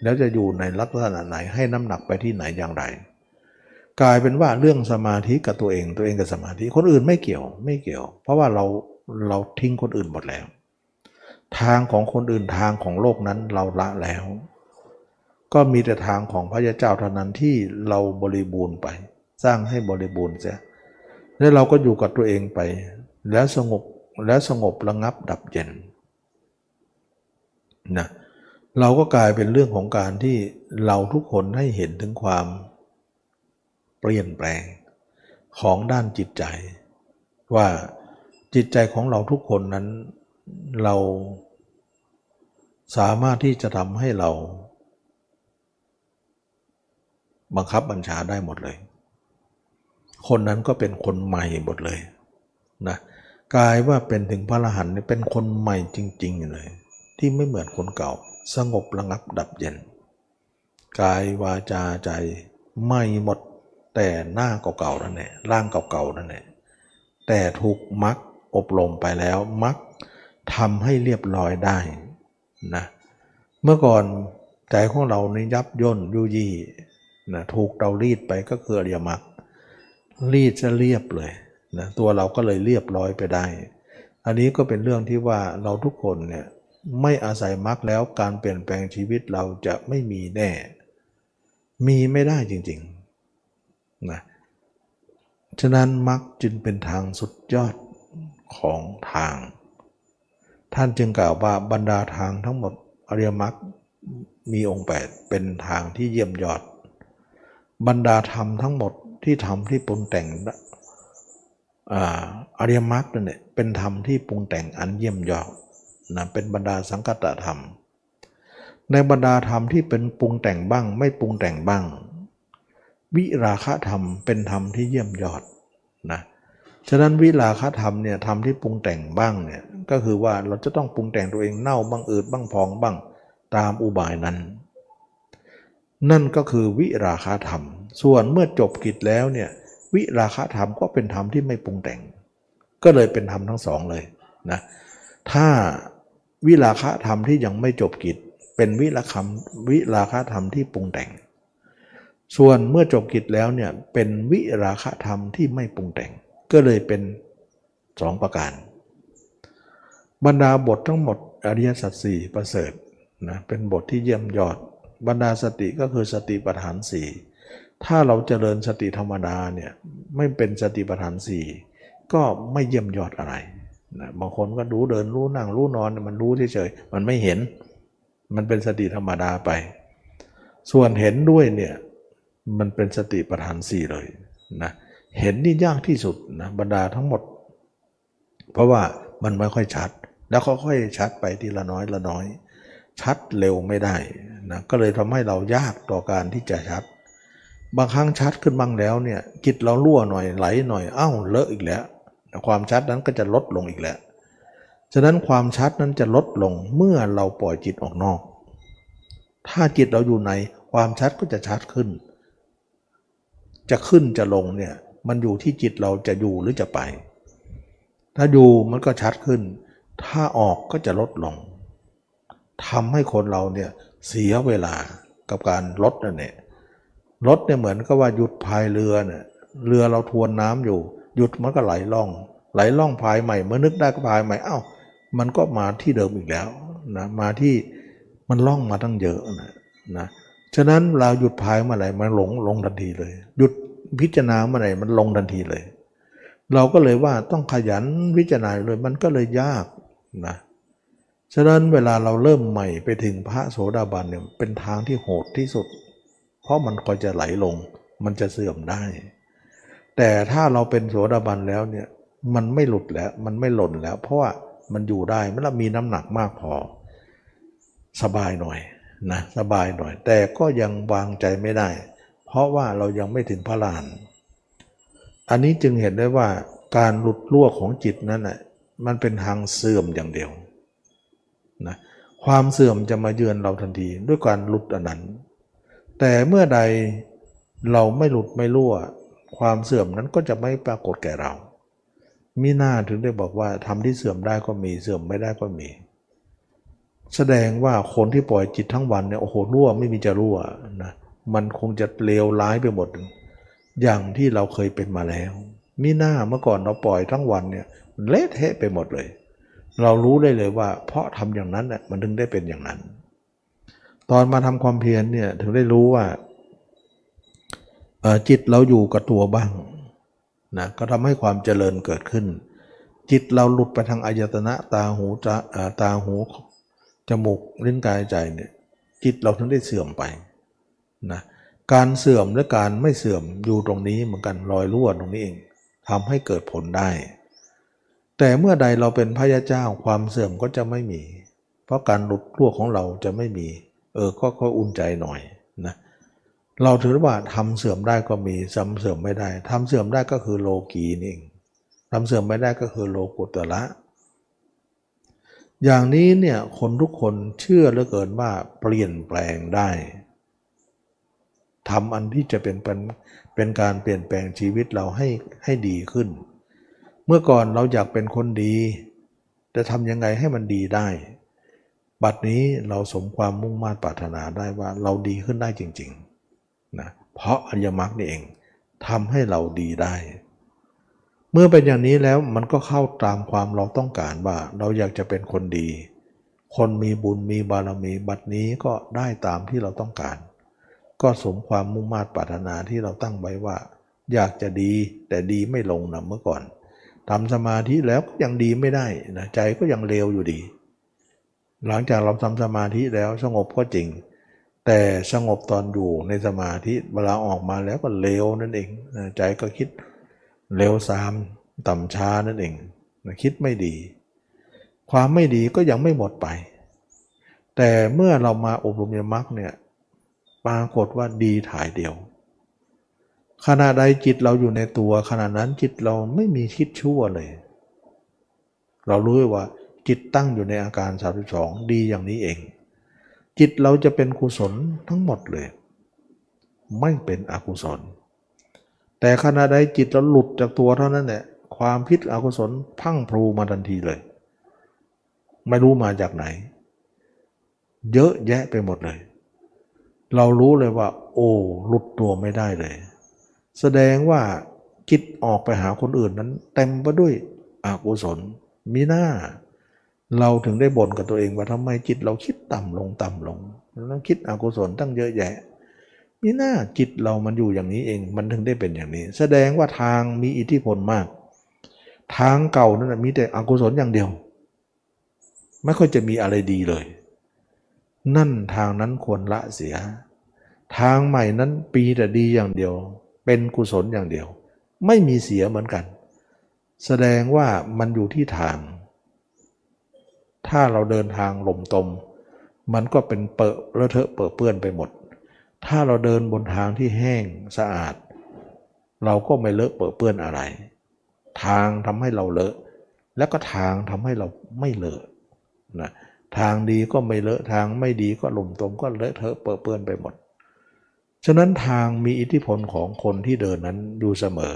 แล้วจะอยู่ในลักษณะไหนให้น้ำหนักไปที่ไหนอย่างไร กลายเป็นว่าเรื่องสมาธิกับตัวเองตัวเองกับสมาธิคนอื่นไม่เกี่ยวไม่เกี่ยว เพราะว่าเราเราทิ้งคนอื่นหมดแล้ว ทางของคนอื่นทางของโลกนั้นเราละแล้ว ก็มีแต่ทางของพระยาเจ้าเท่านั้นที่เราบริบูรณ์ไป สร้างให้บริบูรณ์เสียแล้วเราก็อยู่กับตัวเองไป แล้วสงบแล้วสงบระงับดับเย็นนะเเราก็กลายเป็นเรื่องของการที่เราทุกคนให้เห็นถึงความเปลี่ยนแปลงของด้านจิตใจ ว่าจิตใจของเราทุกคนนั้นเราสามารถที่จะทำให้เรา บังคับบัญชาได้หมดเลย คนนั้นก็เป็นคนใหม่หมดเลยนะกลายว่าเป็นถึงพระอรหันต์เป็นคนใหม่จริง ๆ เลย ที่ไม่เหมือนคนเก่า สงบระงับดับเย็น กายวาจาใจไม่หมดแต่หน้าเก่าๆนั่นแหละร่างเก่าๆนั่นแหละแต่ถูกมักอบรมไปแล้วมักทำให้เรียบร้อยได้นะเมื่อก่อนใจของเรานี่ยับย่นยุยี่นะถูกเรารีดไปก็คืออริยมรรครีดจะเรียบเลยนะตัวเราก็เลยเรียบร้อยไปได้ อันนี้ก็เป็นเรื่องที่ว่าเราทุกคนเนี่ย ไม่อาศัยมรรคแล้วการเปลี่ยนแปลงชีวิตเราจะไม่มีแน่ มีไม่ได้จริงๆนะฉะนั้นมรรคจึงเป็นทางสุดยอดของทาง ท่านจึงกล่าวว่าบรรดาทางทั้งหมดอริยมรรคมีองค์แปดเป็นทางที่เยี่ยมยอด บรรดาธรรมทั้งหมดที่ทำที่ปรุงแต่งอริยมรรคนั่นแหละเป็นธรรมที่ปรุงแต่งอันเยี่ยมยอด นะเป็นบรรดาสังกัตธรรม ในบรรดาธรรมที่เป็นปรุงแต่งบ้าง ไม่ปรุงแต่งบ้าง วิราคะธรรมเป็นธรรมที่เยี่ยมยอดนะฉะนั้นวิราคะธรรมเนี่ยธรรมที่ปรุงแต่งบ้างเนี่ยก็คือว่าเราจะต้องปรุงแต่งตัวเองเน่าบ้างอืดบ้างพองบ้างตามอุบายนั้น นั่นก็คือวิราคะธรรม ส่วนเมื่อจบกิจแล้วเนี่ยวิราคะธรรมก็เป็นธรรมที่ไม่ปรุงแต่ง ก็เลยเป็นธรรมทั้งสองเลยนะถ้า วิราคะธรรมที่ยังไม่จบกิจ เป็นวิราคำวิราคะธรรมที่ปรุงแต่ง ส่วนเมื่อจบกิจแล้วเนี่ยเป็นวิราคะธรรมที่ไม่ปรุงแต่ง ก็เลยเป็นสองประการ บรรดาบททั้งหมดอริยสัจสี่ประเสริฐนะเป็นบทที่เยี่ยมยอด บรรดาสติก็คือสติปัฏฐานสี่ถ้าเราเจริญสติธรรมดาเนี่ยไม่เป็นสติปัฏฐานสี่ก็ไม่เยี่ยมยอดอะไร นะบางคนก็รู้เดินรู้นั่งรู้นอนมันรู้เฉยๆมันไม่เห็น มันเป็นสติธรรมดาไป ส่วนเห็นด้วยเนี่ยมันเป็นสติปัฏฐานสี่เลยนะเห็นนี่ยากที่สุดนะบรรดาทั้งหมด เพราะว่ามันไม่ค่อยชัด แล้วค่อยๆชัดไปทีละน้อยละน้อย ชัดเร็วไม่ได้นะก็เลยทำให้เรายากต่อการที่จะชัด บางครั้งชัดขึ้นบ้างแล้วเนี่ยจิตเรารั่วหน่อยไหลหน่อยอ้าวเลอะอีกแล้ว ความชัดนั้นก็จะลดลงอีกแล้ว ฉะนั้นความชัดนั้นจะลดลงเมื่อเราปล่อยจิตออกนอก ถ้าจิตเราอยู่ในความชัดก็จะชัดขึ้น จะขึ้นจะลงเนี่ยมันอยู่ที่จิตเราจะอยู่หรือจะไป ถ้าอยู่มันก็ชัดขึ้น ถ้าออกก็จะลดลงทำให้คนเราเนี่ยเสียเวลากับการลดนั่นเนี่ยลดเนี่ยเหมือนกับว่าหยุดพายเรือเนี่ยเรือเราทวนน้ำอยู่ หยุดมันก็ไหลล่อง ไหลล่องพายใหม่เมื่อนึกได้ก็พายใหม่เอา้า มันก็มาที่เดิมอีกแล้วนะมาที่มันล่องมาตั้งเยอะนะนะฉะนั้นเราหยุดพายมื่อไหร่มันหลงลงทันทีเลย หยุดพิจารณาเมื่อไหร่มันลงทันทีเลย เราก็เลยว่าต้องขยันพิจารณาเลยมันก็เลยยากนะฉะนั้นเวลาเราเริ่มใหม่ไปถึงพระโสดาบันเนี่ยเป็นทางที่โหดที่สุด เพราะมันคอยจะไหลลง มันจะเสื่อมได้ แต่ถ้าเราเป็นโสดาบันแล้วเนี่ยมันไม่หลุดแล้วมันไม่หล่นแล้ว เพราะว่ามันอยู่ได้มันมีน้ำหนักมากพอ สบายหน่อยนะสบายหน่อย แต่ก็ยังวางใจไม่ได้ เพราะว่าเรายังไม่ถึงพระลาน อันนี้จึงเห็นได้ว่าการหลุดล่วของจิตนั้นน่ะมันเป็นทางเสื่อมอย่างเดียวนะความเสื่อมจะมาเยือนเราทันทีด้วยการหลุดอันนั้น แต่เมื่อใดเราไม่หลุดไม่รั่ว ความเสื่อมนั้นก็จะไม่ปรากฏแก่เรามีหน้าถึงได้บอกว่าทำที่เสื่อมได้ก็มีเสื่อมไม่ได้ก็มี แสดงว่าคนที่ปล่อยจิตทั้งวันเนี่ยโอ้โหรั่วไม่มีจะรั่วนะมันคงจะเลวร้ายไปหมด อย่างที่เราเคยเป็นมาแล้วมีหน้าเมื่อก่อนเราปล่อยทั้งวันเนี่ยเละเทะไปหมดเลย เรารู้ได้เลยว่า เพราะทำอย่างนั้นน่ยมันถึงได้เป็นอย่างนั้น ตอนมาทำความเพียรเนี่ยถึงได้รู้ว่า จิตเราอยู่กับตัวบ้างนะก็ทำให้ความเจริญเกิดขึ้น จิตเราหลุดไปทางอายตนะตาหูจะตาหูจมูกลิ้นกายใจเนี่ยจิตเราถึงได้เสื่อมไปนะการเสื่อมและการไม่เสื่อมอยู่ตรงนี้เหมือนกันรอยรั่วตรงนี้เองทำให้เกิดผลได้ แต่เมื่อใดเราเป็นพระยาเจ้าความเสื่อมก็จะไม่มี เพราะการหลุดรั่วของเราจะไม่มี เออก็ค่อยอุ่นใจหน่อยนะเเราถือว่าทำเสื่อมได้ก็มีทำเสื่อมไม่ได้ทำเสื่อมได้ก็คือโลกีนี่เองทำเสื่อมไม่ได้ก็คือโลกุตละ อย่างนี้เนี่ยคนทุกคนเชื่อเหลือเกินว่าเปลี่ยนแปลงได้ทำอันที่จะเป็นเป็นเป็นการเปลี่ยนแปลงชีวิตเราให้ให้ดีขึ้น เมื่อก่อนเราอยากเป็นคนดีแต่ทำยังไงให้มันดีได้ บัดนี้เราสมความมุ่งมา่ปรารถนาได้ว่าเราดีขึ้นได้จริง ๆ นะเพราะอริยมรรคนี่เองทำให้เราดีได้ เมื่อเป็นอย่างนี้แล้วมันก็เข้าตามความเราต้องการว่า เราอยากจะเป็นคนดี คนมีบุญมีบารมีบัดนี้ก็ได้ตามที่เราต้องการ ก็สมความมุ่งมา่ปรารถนาที่เราตั้งไว้ว่า อยากจะดีแต่ดีไม่ลงนะเมื่อก่อนทำสมาธิแล้วก็ยังดีไม่ได้นะใจก็ยังเลวอยู่ดี หลังจากเราทำสมาธิแล้วสงบก็จริง แต่สงบตอนอยู่ในสมาธิเวลาออกมาแล้วก็เลวนั่นเองใจก็คิดเลวซามต่ำช้านั่นเองคิดไม่ดี ความไม่ดีก็ยังไม่หมดไป แต่เมื่อเรามาอบรมยมรรคเนี่ยปรากฏว่าดีถ่ายเดียวขณะใดจิตเราอยู่ในตัวขณะนั้นจิตเราไม่มีคิดชั่วเลย เรารู้ว่าจิตตั้งอยู่ในอาการ 32 ดีอย่างนี้เอง จิตเราจะเป็นกุศลทั้งหมดเลย ไม่เป็นอกุศล แต่ขณะใดจิตเราหลุดจากตัวเท่านั้นแหละความพิษอกุศลพังพลูมาทันทีเลย ไม่รู้มาจากไหน เยอะแยะไปหมดเลย เรารู้เลยว่า โอ้หลุดตัวไม่ได้เลย แสดงว่าจิตออกไปหาคนอื่นนั้น เต็มไปด้วยอกุศลมีหน้า เราถึงได้บ่นกับตัวเองว่าทำไมจิตเราคิดต่ำลงต่ำลงแล้วคิดอกุศลตั้งเยอะแยะมีหน้าจิตเรามันอยู่อย่างนี้เอง มันถึงได้เป็นอย่างนี้ แสดงว่าทางมีอิทธิพลมาก ทางเก่านั้นมีแต่อกุศลอย่างเดียว ไม่ค่อยจะมีอะไรดีเลย นั่นทางนั้นควรละเสีย ทางใหม่นั้นปีแต่ดีอย่างเดียว เป็นกุศลอย่างเดียว ไม่มีเสียเหมือนกัน แสดงว่ามันอยู่ที่ทาง ถ้าเราเดินทางหล่มตม มันก็เป็นเปอะเลอะเทอะเปื้อเปื้อนไปหมด ถ้าเราเดินบนทางที่แห้งสะอาด เราก็ไม่เลอะเปื้อเปื้อนอะไร ทางทำให้เราเลอะ แล้วก็ทางทำให้เราไม่เลอะนะทางดีก็ไม่เลอะทางไม่ดีก็หล่มตมก็เลอะเทอะเปื้อเปื้อนไปหมด ฉะนั้นทางมีอิทธิพลของคนที่เดินนั้นดูเสมอ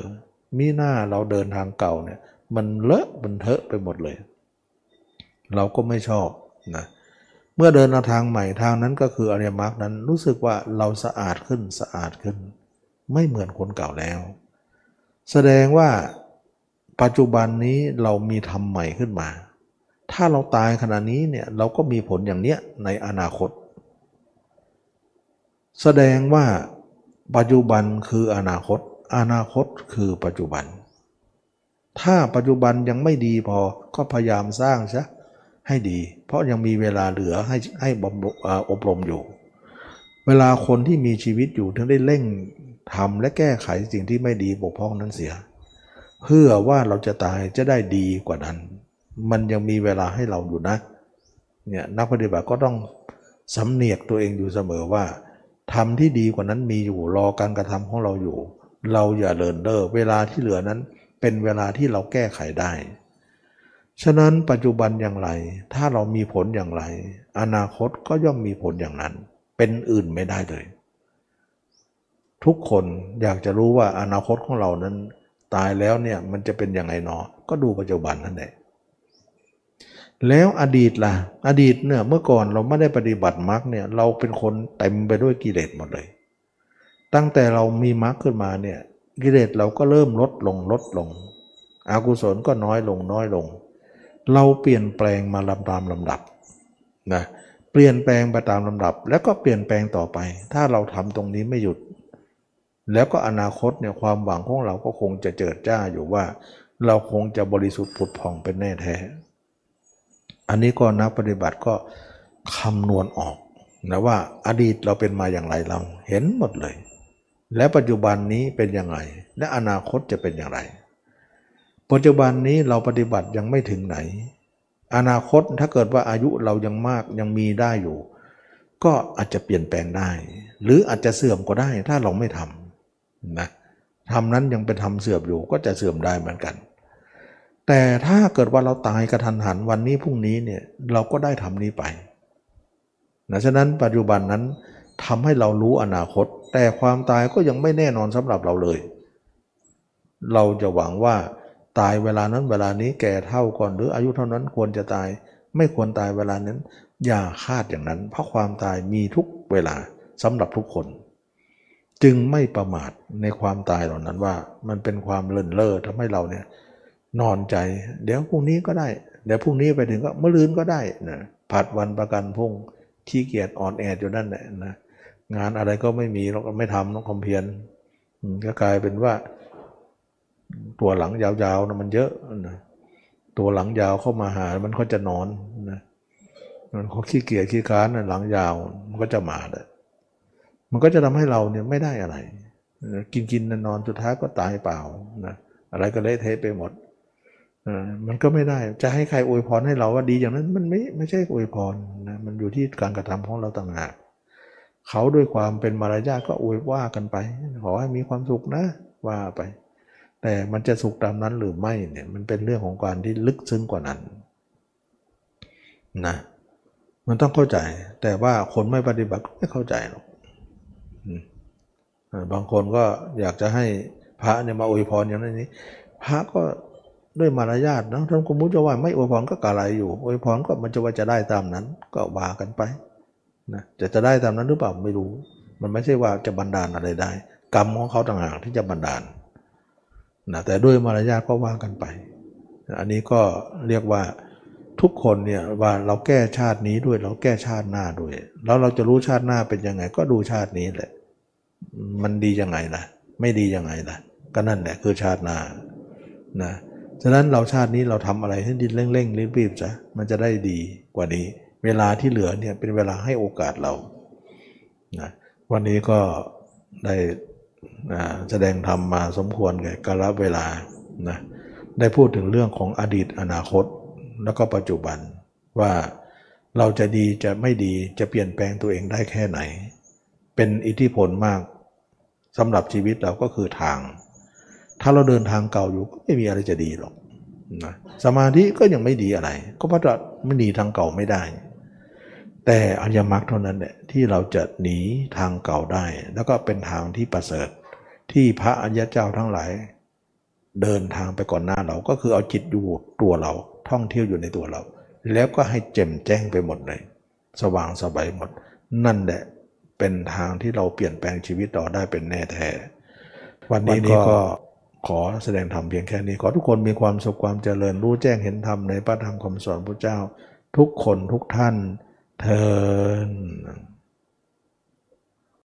มีหน้าเราเดินทางเก่าเนี่ยมันเลอะมันเทอะไปหมดเลย เราก็ไม่ชอบนะเมื่อเดินทางใหม่ทางนั้นก็คืออริยมรรคนั้นรู้สึกว่าเราสะอาดขึ้นสะอาดขึ้น ไม่เหมือนคนเก่าแล้ว แสดงว่าปัจจุบันนี้เรามีธรรมใหม่ขึ้นมา ถ้าเราตายขณะนี้เนี่ยเราก็มีผลอย่างเนี้ยในอนาคต แสดงว่าปัจจุบันคืออนาคต อนาคตคือปัจจุบัน ถ้าปัจจุบันยังไม่ดีพอก็พยายามสร้างซะ ให้ดี เพราะยังมีเวลาเหลือให้ให้อบรมอยู่ เวลาคนที่มีชีวิตอยู่ถึงได้เร่งทำและแก้ไขสิ่งที่ไม่ดีบกพร่องนั้นเสีย เพื่อว่าเราจะตายจะได้ดีกว่านั้น มันยังมีเวลาให้เราอยู่นะเนี่ยนักปฏิบัติก็ต้องสำเนียกตัวเองอยู่เสมอว่าทำที่ดีกว่านั้นมีอยู่รอการกระทำของเราอยู่ เราอย่าเลินเล่อเวลาที่เหลือนั้นเป็นเวลาที่เราแก้ไขได้ ฉะนั้นปัจจุบันอย่างไร ถ้าเรามีผลอย่างไร อนาคตก็ย่อมมีผลอย่างนั้น เป็นอื่นไม่ได้เลย ทุกคนอยากจะรู้ว่าอนาคตของเรานั้น ตายแล้วเนี่ยมันจะเป็นยังไงเนาะก็ดูปัจจุบันนั่นแหละแล้วอดีตล่ะ อดีตเนี่ยเมื่อก่อนเราไม่ได้ปฏิบัติมรรคเนี่ยเราเป็นคนเต็มไปด้วยกิเลสหมดเลย ตั้งแต่เรามีมรรคขึ้นมาเนี่ยกิเลสเราก็เริ่มลดลงลดลงอกุศลก็น้อยลงน้อยลง เราเปลี่ยนแปลงมาลำตามลำดับนะเปลี่ยนแปลงไปตามลำดับ แล้วก็เปลี่ยนแปลงต่อไป ถ้าเราทำตรงนี้ไม่หยุด แล้วก็อนาคตเนี่ยความหวังของเราก็คงจะเจิดจ้าอยู่ว่า เราคงจะบริสุทธิ์ผุดผ่องเป็นแน่แท้ อันนี้ก็นักปฏิบัติก็คำนวณออกนะว่าอดีตเราเป็นมาอย่างไรเราเห็นหมดเลย และปัจจุบันนี้เป็นอย่างไร และอนาคตจะเป็นอย่างไร ปัจจุบันนี้เราปฏิบัติยังไม่ถึงไหน อนาคตถ้าเกิดว่าอายุเรายังมากยังมีได้อยู่ ก็อาจจะเปลี่ยนแปลงได้ หรืออาจจะเสื่อมก็ได้ถ้าเราไม่ทำนะทำนั้นยังเป็นทำเสื่อมอยู่ก็จะเสื่อมได้เหมือนกัน แต่ถ้าเกิดว่าเราตายกระทันหันวันนี้พรุ่งนี้เนี่ยเราก็ได้ทำนี้ไปนะฉะนั้นปัจจุบันนั้นทำให้เรารู้อนาคต แต่ความตายก็ยังไม่แน่นอนสำหรับเราเลย เราจะหวังว่า ตายเวลานั้นเวลานี้แก่เท่าก่อนหรืออายุเท่านั้นควรจะตาย ไม่ควรตายเวลานั้น อย่าคาดอย่างนั้น เพราะความตายมีทุกเวลาสำหรับทุกคน จึงไม่ประมาทในความตายเหล่านั้นว่า มันเป็นความเลินเล่อทำให้เราเนี่ยนอนใจ เดี๋ยวพรุ่งนี้ก็ได้ เดี๋ยวพรุ่งนี้ไปถึงก็เมื่อลืนก็ได้นะผัดวันประกันพรุ่งขี้เกียจอ่อนแออยู่นั่นแหละนะงานอะไรก็ไม่มีเราก็ไม่ทำต้องคอมเพียนก็กลายเป็นว่า ตัวหลังยาวๆนะมันเยอะนะตัวหลังยาวเข้ามาหา มันก็จะนอนนะมันเขาขี้เกียจขี้ค้านนะหลังยาวมันก็จะมาเลยมันก็จะทำให้เราเนี่ยไม่ได้อะไรนะกินกินนอนสุดท้ายก็ตายเปล่านะอะไรก็เละเทะไปหมดเออมันก็ไม่ได้จะให้ใครอวยพรให้เราว่าดีอย่างนั้นมันไม่ไม่ใช่อวยพรนะมันอยู่ที่การกระทำของเราต่างหากเขาด้วยความเป็นมารยาทก็อวยว่ากันไป ขอให้มีความสุขนะว่าไป แต่มันจะสุขตามนั้นหรือไม่เนี่ยมันเป็นเรื่องของการที่ลึกซึ้งกว่านั้นนะมันต้องเข้าใจ แต่ว่าคนไม่ปฏิบัติก็ไม่เข้าใจหรอกบางคนก็อยากจะให้พระเนี่ยมาอวยพรอย่างนั้นนี้ พระก็ด้วยมารยาทนะท่านกุมุจะว่าไม่อวยพรก็กะไรอยู่อวยพรก็มันจะว่าจะได้ตามนั้น ก็ว่ากันไปนะจะจะได้ตามนั้นหรือเปล่าไม่รู้ มันไม่ใช่ว่าจะบันดาลอะไรได้ กรรมของเขาต่างหากที่จะบันดาล นะแต่ด้วยมารยาทก็ว่ากันไป อันนี้ก็เรียกว่าทุกคนเนี่ยว่าเราแก้ชาตินี้ด้วยเราแก้ชาติหน้าด้วย แล้วเราจะรู้ชาติหน้าเป็นยังไง ก็ดูชาตินี้แหละ มันดียังไงล่ะไม่ดียังไงล่ะก็นั่นแหละคือชาติหน้านะฉะนั้นเราชาตินี้เราทำอะไรให้ดินเร่งๆรีบๆซะมันจะได้ดีกว่านี้ เวลาที่เหลือเนี่ยเป็นเวลาให้โอกาสเรานะวันนี้ก็ได้ แสดงธรรมมาสมควรแก่กาลเวลานะได้พูดถึงเรื่องของอดีตอนาคต แล้วก็ปัจจุบันว่าเราจะดีจะไม่ดีจะเปลี่ยนแปลงตัวเองได้แค่ไหน เป็นอิทธิพลมากสำหรับชีวิตเราก็คือทาง ถ้าเราเดินทางเก่าอยู่ก็ไม่มีอะไรจะดีหรอกนะสมาธิก็ยังไม่ดีอะไร ก็เพราะเราไม่หนีทางเก่าไม่ได้ แต่อริยมรรคเท่านั้นแหละที่เราจะหนีทางเก่าได้ แล้วก็เป็นทางที่ประเสริฐ ที่พระอริยเจ้าทั้งหลาย เดินทางไปก่อนหน้าเราก็คือเอาจิตอยู่ตัวเราท่องเที่ยวอยู่ในตัวเรา แล้วก็ให้แจ่มแจ้งไปหมดเลย สว่างสบายหมด นั่นแหละเป็นทางที่เราเปลี่ยนแปลงชีวิตเราได้เป็นแน่แท้วันนี้ก็ขอแสดงธรรมเพียงแค่นี้ ขอทุกคนมีความสุขความเจริญรู้แจ้งเห็นธรรมในพระธรรมคำสอนพระเจ้า ทุกคนทุกท่านเทิน